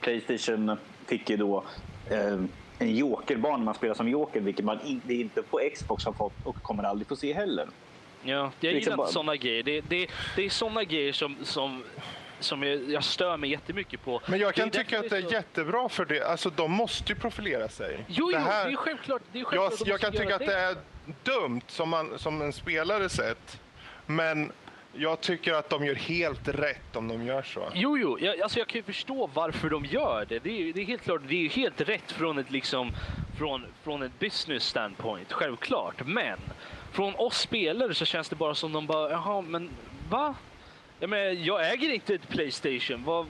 Playstation fick ju då eh, en jokerbana man spelar som joker, vilket man inte, inte på Xbox har fått och kommer aldrig få se heller. Ja, jag gillar inte sådana grejer. Det, det, det är sådana grejer som, som som jag, jag stör mig jättemycket på. Men jag kan tycka att det är så... jättebra för det. Alltså de måste ju profilera sig. Jo, jo, det, här... det är självklart. Det är självklart jag, jag kan tycka att det är dumt som, man, som en spelare sett. Men jag tycker att de gör helt rätt om de gör så. Jo, jo, jag, alltså jag kan ju förstå varför de gör det. Det är, det är helt klart, det är helt rätt från ett liksom från, från ett business standpoint, självklart. Men från oss spelare så känns det bara som de bara, jaha, men va? Jag, menar, jag äger inte ett Playstation. Vad,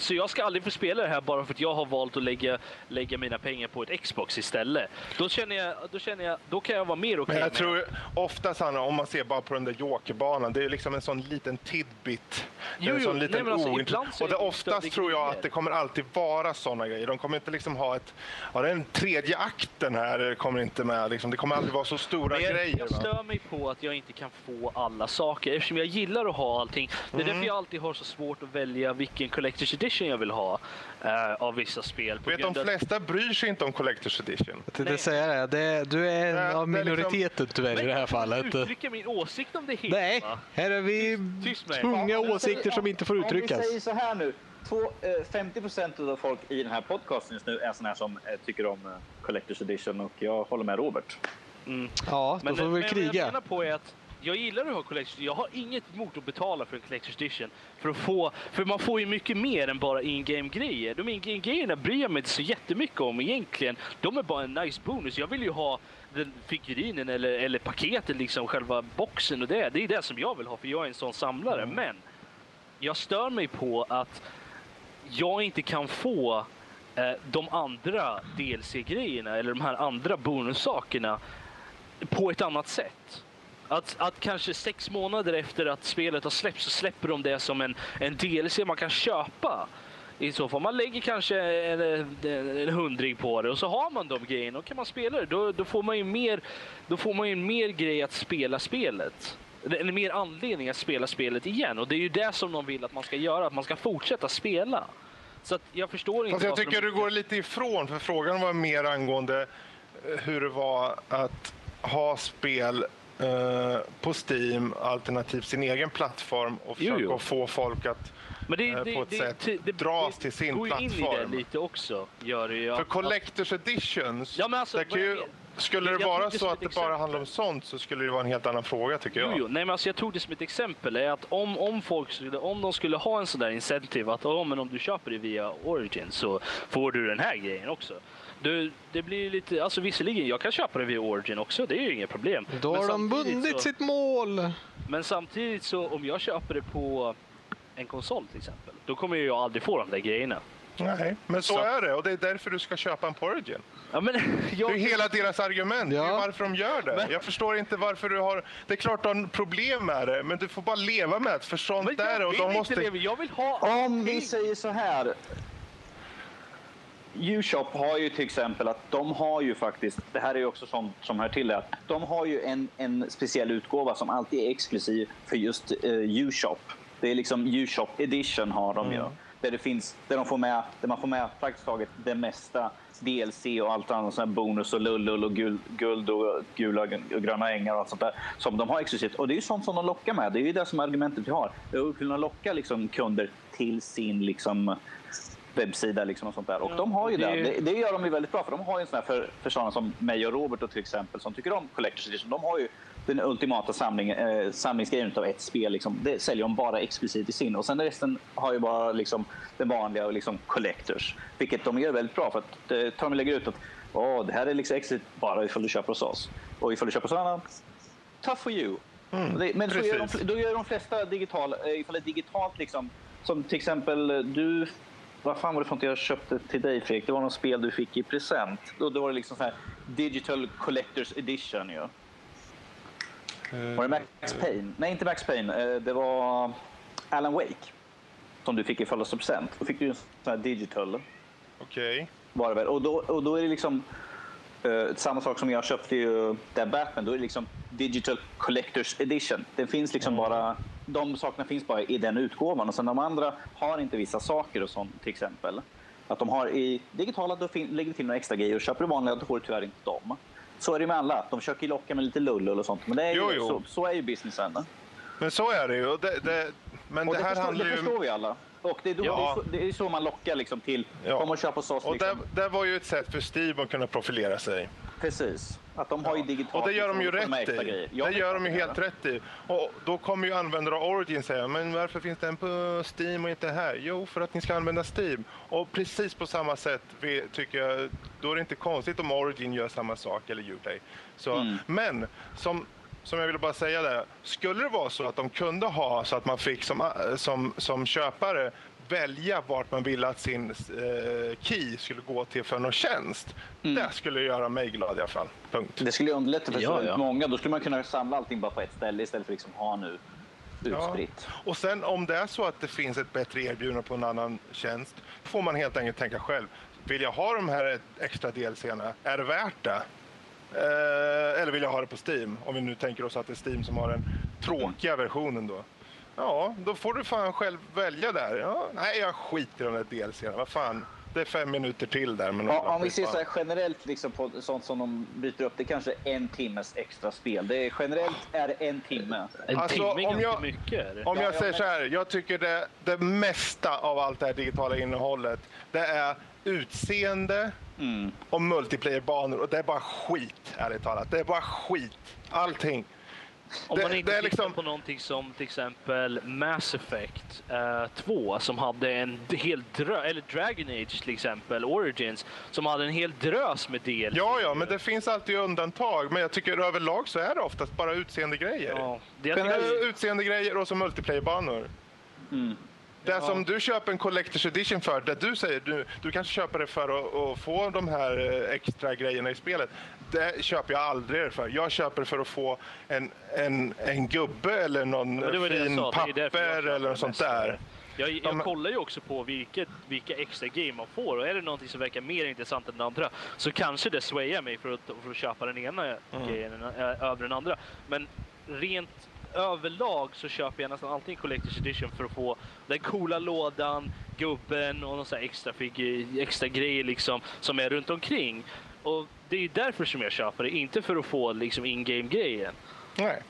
så jag ska aldrig få spela det här bara för att jag har valt att lägga, lägga mina pengar på ett Xbox istället. Då känner jag, då känner jag, då kan jag vara mer okej okay Men jag tror oftast, Hanna, om man ser bara på den där jokerbanan, det är liksom en sån liten tidbit. Jo, en sån jo, liten nej, alltså, Och det oftast tror jag att det kommer alltid vara såna grejer. De kommer inte liksom ha ett, ja den tredje akten här kommer inte med. Liksom. Det kommer aldrig vara så stora jag, grejer. Jag stör mig på att jag inte kan få alla saker eftersom jag gillar att ha allting. Det är mm. därför jag alltid har så svårt att välja vilken Collector's edition jag vill ha uh, av vissa spel. Vet, de flesta bryr sig inte om Collector's edition. Jag tänkte säga det. du är en Nej, av liksom- minoriteten liksom... tyvärr i det här fallet. Jag uttrycka min åsikt om det hela. Nej, här är vi tunga åsikter som inte får uttryckas. Om vi säger så här nu. två, eh, 50 procent av folk i den här podcasten just nu är sådana här som eh, tycker om eh, Collector's Edition och jag håller med Robert. Mm. Ja, då men, får vi väl kriga. Men jag menar på är att jag gillar att ha Collector's Jag har inget emot att betala för en Collector's Edition. För, att få, för man får ju mycket mer än bara in-game-grejer. De in-game-grejerna bryr jag mig inte så jättemycket om egentligen. De är bara en nice bonus. Jag vill ju ha den figurinen eller, eller paketet, liksom själva boxen och det. Det är det som jag vill ha för jag är en sån samlare. Mm. Men jag stör mig på att jag inte kan få eh, de andra DLC-grejerna eller de här andra bonussakerna på ett annat sätt. Att, att kanske sex månader efter att spelet har släppts så släpper de det som en, en DLC man kan köpa. I så fall. Man lägger kanske en, en, en hundring på det och så har man de grejerna och kan man spela det. Då, då, får man ju mer, då får man ju mer grej att spela spelet. Eller mer anledning att spela spelet igen. Och det är ju det som de vill att man ska göra, att man ska fortsätta spela. Så jag förstår inte... Fast jag tycker de... du går lite ifrån, för frågan var mer angående eh, hur det var att ha spel eh, på Steam alternativt sin egen plattform och försöka jo, jo. få folk att men det, eh, det, på ett det, sätt det, dras till sin går plattform. går in i det lite också. Gör det ju. För Collectors Editions, ja, men alltså, ju, skulle det vara så att det bara handlar om sånt så skulle det vara en helt annan fråga tycker jag. Jo, jo. Nej, men alltså, jag tog det som ett exempel. Är att om, om, folk skulle, om de skulle ha en sån där incentive att oh, men om du köper det via Origin så får du den här grejen också. Du, det blir lite, alltså visserligen, jag kan köpa det via Origin också, det är ju inget problem. Då har de bundit så, sitt mål! Men samtidigt så, om jag köper det på en konsol till exempel, då kommer jag aldrig få de där grejerna. Nej, men så, så, är det och det är därför du ska köpa en på Origin. Ja, men jag... Det är hela deras argument, ja. det är varför de gör det. Men... Jag förstår inte varför du har... Det är klart du har problem med det, men du får bara leva med det, för sånt men är det. Och de måste... Leva. Jag vill ha... Om vi säger så här, U-shop har ju till exempel att de har ju faktiskt, det här är ju också sånt som hör till det, att de har ju en, en speciell utgåva som alltid är exklusiv för just uh, U-shop. Det är liksom U-shop edition har de mm. ju. Där, det finns, där, de får med, där man får med praktiskt taget det mesta DLC och allt annat, sån bonus och lullull och guld, guld och gula och gröna ängar och allt sånt där som de har exklusivt. Och det är ju sånt som de lockar med. Det är ju det som argumentet vi har. Att kunna locka liksom kunder till sin liksom webbsida liksom och sånt där. Och ja, de har ju det. Det, det gör de ju väldigt bra för de har ju en sån här för, för sådana som mig och Robert och till exempel som tycker om Collector's Edition. De har ju den ultimata samling, eh, samlingsgrejen av ett spel. Liksom. Det säljer de bara exklusivt i sin. Och sen resten har ju bara liksom, den vanliga liksom, Collectors. Vilket de gör väldigt bra för att eh, de lägger ut att oh, det här är liksom exklusivt bara ifall du köper hos oss. Och ifall du köper hos annan, tough for you. Mm, det, men gör de, då gör de flesta digital, eh, ifall det är digitalt liksom, som till exempel du vad fan var det för något jag köpte till dig Fredrik? Det var något spel du fick i present. Då, då var det liksom så här Digital Collectors Edition ju. Ja. Uh, var det Max Payne? Nej, inte Max Payne. Uh, det var Alan Wake. Som du fick i födelsedagspresent. Då fick du en sån här digital. Okej. Okay. Och, då, och då är det liksom uh, samma sak som jag köpte ju där Batman. Då är det liksom Digital Collectors Edition. Det finns liksom mm. bara de sakerna finns bara i den utgåvan och sen de andra har inte vissa saker och sånt till exempel. Att de har i digitala, då lägger till några extra grejer och köper du vanliga, då får du tyvärr inte dem. Så är det med alla. De försöker locka med lite lull och sånt. Men det är ju, jo, jo. Så, så, är ju businessen. Men så är det ju. Det, det, men och det, det här förstår, handlar ju... Det förstår vi alla. Och det är, då, ja. det, är så, det är så man lockar liksom till, ja. kom och köp hos oss. Och liksom. det, det var ju ett sätt för Steve att kunna profilera sig. Precis. Att de har ju digitalt... Och det gör de ju rätt i. Det gör de ju helt rätt i. Och då kommer ju användare av Origin säga, men varför finns den på Steam och inte här? Jo, för att ni ska använda Steam. Och precis på samma sätt tycker jag, då är det inte konstigt om Origin gör samma sak, eller Uplay. Så, mm. Men som som jag ville bara säga där. Skulle det vara så att de kunde ha så att man fick som, som, som köpare välja vart man ville att sin eh, key skulle gå till för någon tjänst. Mm. Det skulle göra mig glad i alla fall. Punkt. Det skulle underlätta för ja, så ja. många. Då skulle man kunna samla allting bara på ett ställe istället för att liksom ha nu utspritt. Ja. Och sen om det är så att det finns ett bättre erbjudande på en annan tjänst får man helt enkelt tänka själv. Vill jag ha de här extra delserna? Är det värt det? Eh, eller vill jag ha det på Steam? Om vi nu tänker oss att det är Steam som har den tråkiga versionen då. Ja, då får du fan själv välja där. Ja, nej, jag skiter i de där DLCerna. Vad fan. det fem minuter till där. Men ja, om vi ser så här generellt liksom på sånt som de byter upp, det är kanske en timmes extra spel. Det är, generellt är det en timme. En alltså, timme är ganska mycket. Om jag ja, säger så här, jag tycker det, det mesta av allt det här digitala innehållet, det är utseende mm. och multiplayer-banor och det är bara skit, ärligt talat. Det är bara skit. Allting. Om det, man inte tittar liksom... på någonting som till exempel Mass Effect uh, eh, 2 som hade en hel drös, eller Dragon Age till exempel, Origins, som hade en hel drös med del. Ja, ja, men det finns alltid undantag. Men jag tycker överlag så är det oftast bara utseendegrejer. Ja, det är utseendegrejer och så multiplayer-banor. Mm. Det ja. som du köper en Collector's Edition för, det du säger, du, du kanske köper det för att, att, få de här eh, extra grejerna i spelet. Det köper jag aldrig för. Jag köper för att få en, en, en gubbe eller någon fin papper eller något sånt där. Jag, jag kollar ju också på vilket, vilka extra grejer man får och är det någonting som verkar mer intressant än den andra så kanske det swayar mig för att, för att köpa den ena mm. grejen över den andra. Men rent överlag så köper jag nästan alltid Collector's Edition för att få den coola lådan, gubben och någon extra, extra grejer liksom som är runt omkring. Och det är därför som jag köper det, inte för att få liksom in-game-grejen. Nej.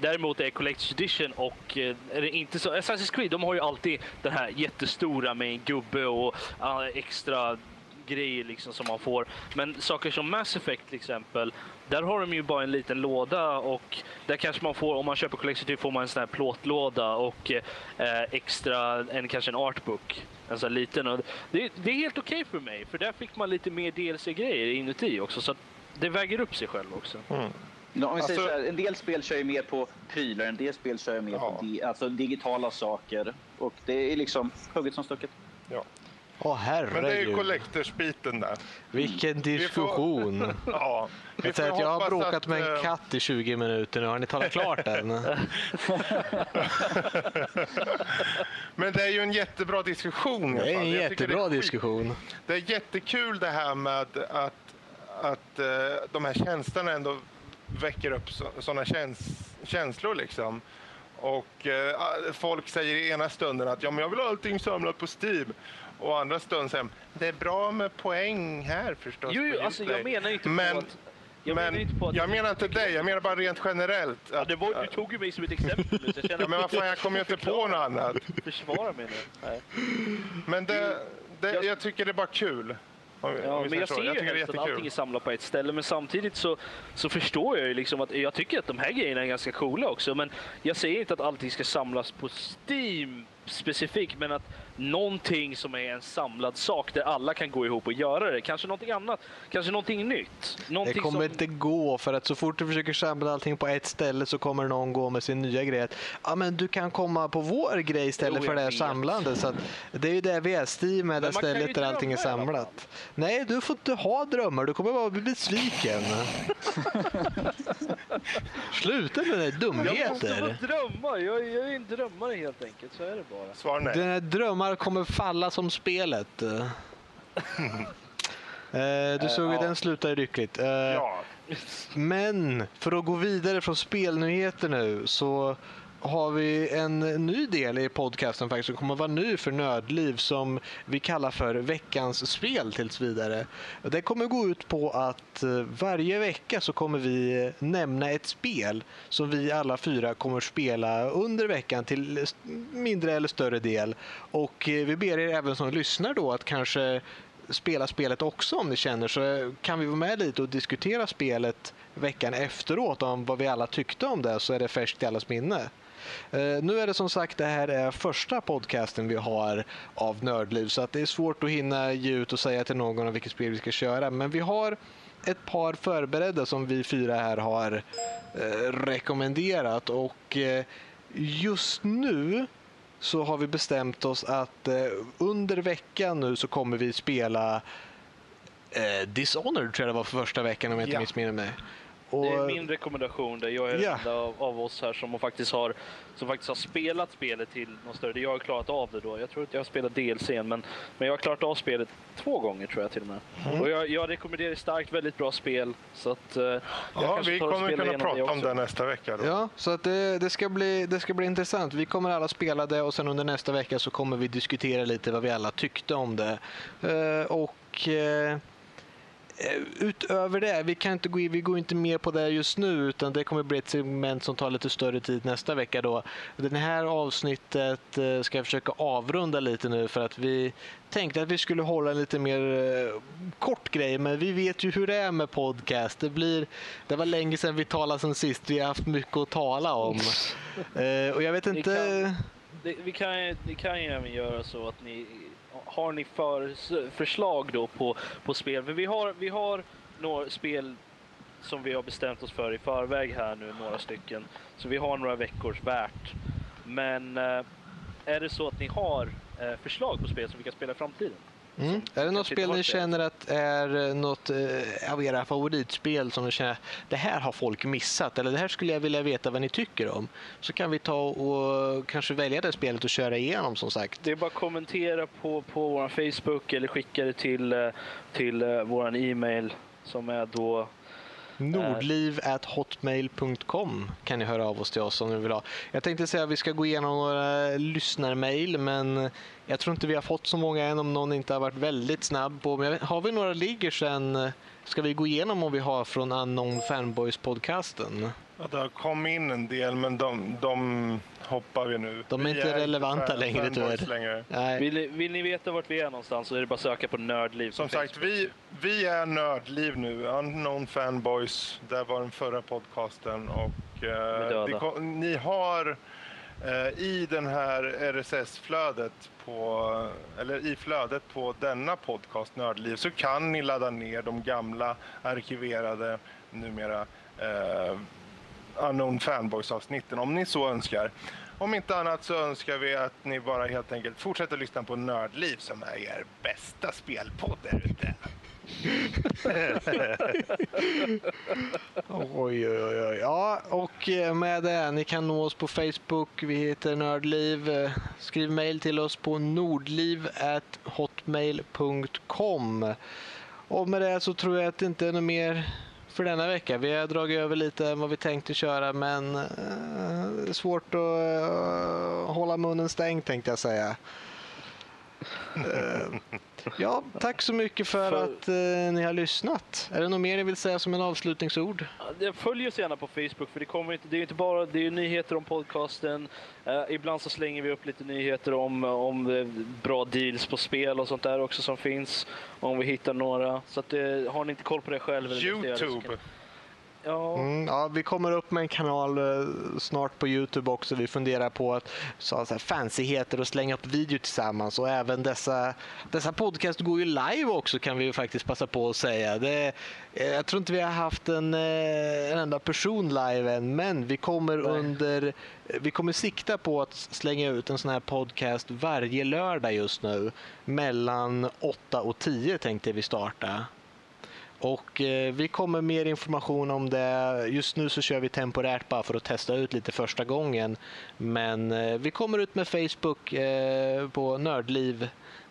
Däremot är Collector's Edition och eh, är det inte så, Assassin's Creed de har ju alltid den här jättestora med en gubbe och uh, extra grejer liksom som man får. Men saker som Mass Effect till exempel, där har de ju bara en liten låda och där kanske man får, om man köper Collector får man en sån här plåtlåda och eh, extra, en, kanske en artbook. En sån här liten. Och det, det är helt okej okay för mig, för där fick man lite mer DLC-grejer inuti också. Så det väger upp sig själv också. Mm. Ja, om vi alltså, säger så här, en del spel kör ju mer på prylar, en del spel kör ju mer ja. på di alltså digitala saker. Och det är liksom hugget som stucket. Ja. Åh herregud. Men det är ju collectors-biten där. Vilken diskussion. Får... ja, jag, säger att jag har bråkat att... med en eh, katt i 20 minuter nu. Har ni talat klart än? Men det är ju en jättebra diskussion. Det är en jättebra det är diskussion. Det är jättekul det här med att, att uh, de här tjänsterna ändå väcker upp sådana käns känslor. Liksom. Och uh, folk säger i ena stunden att ja, men jag vill ha allting samlat på Steam. Och andra stunden säger det är bra med poäng här förstås. Jo, jo alltså jag menar inte men, på att... Jag men menar inte på att jag menar inte dig, jag menar bara rent generellt. Ja, det var, du tog ju mig som ett exempel nu. ja, men vad fan, jag kommer ju inte på något annat. Försvara mig nu. Nej. Men det, det, jag tycker det är bara kul. Om, ja, om men jag ser jag ju helst att allting är samlat på ett ställe, men samtidigt så, så förstår jag ju liksom att jag tycker att de här grejerna är ganska coola också, men jag säger inte att allting ska samlas på Steam specifikt, men att någonting som är en samlad sak där alla kan gå ihop och göra det. Kanske någonting annat, kanske någonting nytt. Någonting det kommer som... inte gå för att så fort du försöker samla allting på ett ställe så kommer någon gå med sin nya grej. Ja, men du kan komma på vår grej istället jo, för det här samlandet. Så det är ju det vi är, Steam är det stället där allting är samlat. Nej, du får inte ha drömmar. Du kommer bara bli besviken. Sluta med det dumheter. Jag måste få drömma. Jag, jag är en drömmare helt enkelt. Så är det bara. Svar nej. Dina drömmar kommer falla som spelet. Eh, du såg ju uh, den slutade lyckligt. Uh, ja. Men för att gå vidare från spelnyheter nu så har vi en ny del i podcasten faktiskt som kommer att vara ny för nödliv som vi kallar för veckans spel tills vidare. Det kommer gå ut på att eh, varje vecka så kommer vi eh, nämna ett spel som vi alla fyra kommer spela under veckan till eh, mindre eller större del. Och vi ber er även som lyssnar då att kanske spela spelet också om ni känner så kan vi vara med lite och diskutera spelet veckan efteråt om vad vi alla tyckte om det så är det färskt i allas minne. Uh, nu är det som sagt det här är första podcasten vi har av Nördliv så att det är svårt att hinna ge ut och säga till någon om vilket spel vi ska köra. Men vi har ett par förberedda som vi fyra här har uh, rekommenderat och uh, just nu så har vi bestämt oss att under veckan nu så kommer vi spela Dishonored tror jag det var för första veckan om jag inte ja. missminner mig. Och, det är min rekommendation. Där jag är yeah. den av, av oss här som faktiskt, har, som faktiskt har spelat spelet till något större. Jag har klarat av det då. Jag tror inte jag har spelat DLC men, men jag har klarat av spelet två gånger tror jag till och med. Mm. Och jag, jag rekommenderar starkt, väldigt bra spel. Så att, uh, ja, vi kommer kunna prata om det nästa vecka. Då. Ja, så att det, det, ska bli, det ska bli intressant. Vi kommer alla spela det och sen under nästa vecka så kommer vi diskutera lite vad vi alla tyckte om det. Uh, och... Eh, utöver det, vi, kan inte gå in, vi går inte mer på det just nu utan det kommer bli ett segment som tar lite större tid nästa vecka. Då. Det här avsnittet eh, ska jag försöka avrunda lite nu för att vi tänkte att vi skulle hålla en lite mer eh, kort grej men vi vet ju hur det är med podcast. Det, blir, det var länge sedan vi talade sen sist, vi har haft mycket att tala om. och jag vet inte... Vi kan, det, vi kan, vi kan ju även göra så att ni har ni för förslag då på, på spel? För vi har, vi har några spel som vi har bestämt oss för i förväg här nu, några stycken. Så vi har några veckors värt. Men eh, är det så att ni har eh, förslag på spel som vi kan spela i framtiden? Mm. Är det något spel ni känner att är något eh, av era favoritspel som ni känner det här har folk missat eller det här skulle jag vilja veta vad ni tycker om? Så kan vi ta och kanske välja det spelet och köra igenom som sagt. Det är bara att kommentera på, på vår Facebook eller skicka det till, eh, till uh, vår e-mail som är då Nordliv.hotmail.com kan ni höra av oss till oss om ni vill ha. Jag tänkte säga att vi ska gå igenom några lyssnarmail men jag tror inte vi har fått så många än om någon inte har varit väldigt snabb på. Men har vi några ligger sen? Ska vi gå igenom om vi har från Unknown Fanboys-podcasten? Ja, det har kommit in en del men de, de hoppar vi nu. De är vi inte är relevanta fan, längre tyvärr. Längre. Nej. Vill, vill, ni veta vart vi är någonstans så är det bara att söka på Nördliv. Som sagt, vi, vi är Nördliv nu. Unknown Fanboys, där var den förra podcasten. Och, eh, det, ni har eh, i den här RSS-flödet på, eller i flödet på denna podcast Nördliv så kan ni ladda ner de gamla arkiverade numera eh, Unknown Fanboys-avsnitten om ni så önskar. Om inte annat så önskar vi att ni bara helt enkelt fortsätter lyssna på Nördliv som är er bästa spelpodd där ute. oj, oj, oj. Ja, och eh, med det, ni kan nå oss på Facebook. Vi heter Nördliv. Skriv mejl till oss på nordliv.hotmail.com. Och med det så tror jag att det inte är något mer för denna vecka. Vi har dragit över lite än vad vi tänkte köra men uh, svårt att uh, hålla munnen stängd tänkte jag säga. Uh, ja, tack så mycket för, för... att uh, ni har lyssnat. Är det något mer ni vill säga som en avslutningsord? Ja, följ oss gärna på Facebook för det kommer inte, det är inte bara det är nyheter om podcasten. Uh, ibland så slänger vi upp lite nyheter om, om bra deals på spel och sånt där också som finns. Om vi hittar några. Så att, har ni inte koll på det själv. Youtube! Ja. Mm, ja, vi kommer upp med en kanal eh, snart på Youtube också. Vi funderar på att så, så här, fancyheter och slänga upp video tillsammans. Och även dessa, dessa podcast går ju live också kan vi ju faktiskt passa på att säga. Det, eh, jag tror inte vi har haft en, eh, en enda person live än, men vi kommer under vi kommer sikta på att slänga ut en sån här podcast varje lördag just nu. Mellan 8 och 10 tänkte vi starta. Och eh, vi kommer mer information om det. Just nu så kör vi temporärt bara för att testa ut lite första gången. Men eh, vi kommer ut med Facebook eh, på Nördliv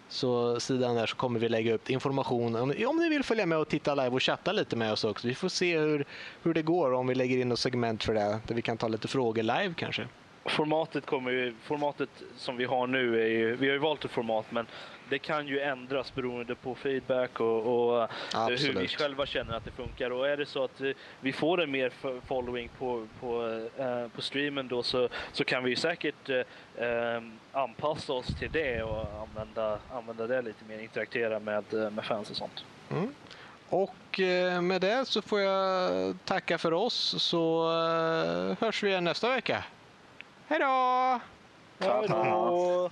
så sidan där så kommer vi lägga upp information om, om ni vill följa med och titta live och chatta lite med oss också. Vi får se hur, hur det går om vi lägger in något segment för det där vi kan ta lite frågor live kanske. Formatet kommer ju, formatet som vi har nu är ju, vi har ju valt ett format men det kan ju ändras beroende på feedback och, och hur vi själva känner att det funkar. Och är det så att vi får en mer following på, på, uh, på streamen då så, så kan vi säkert uh, anpassa oss till det och använda, använda det lite mer, interagera med, med fans och sånt. Mm. Och med det så får jag tacka för oss så hörs vi igen nästa vecka. Hej då! Hej då!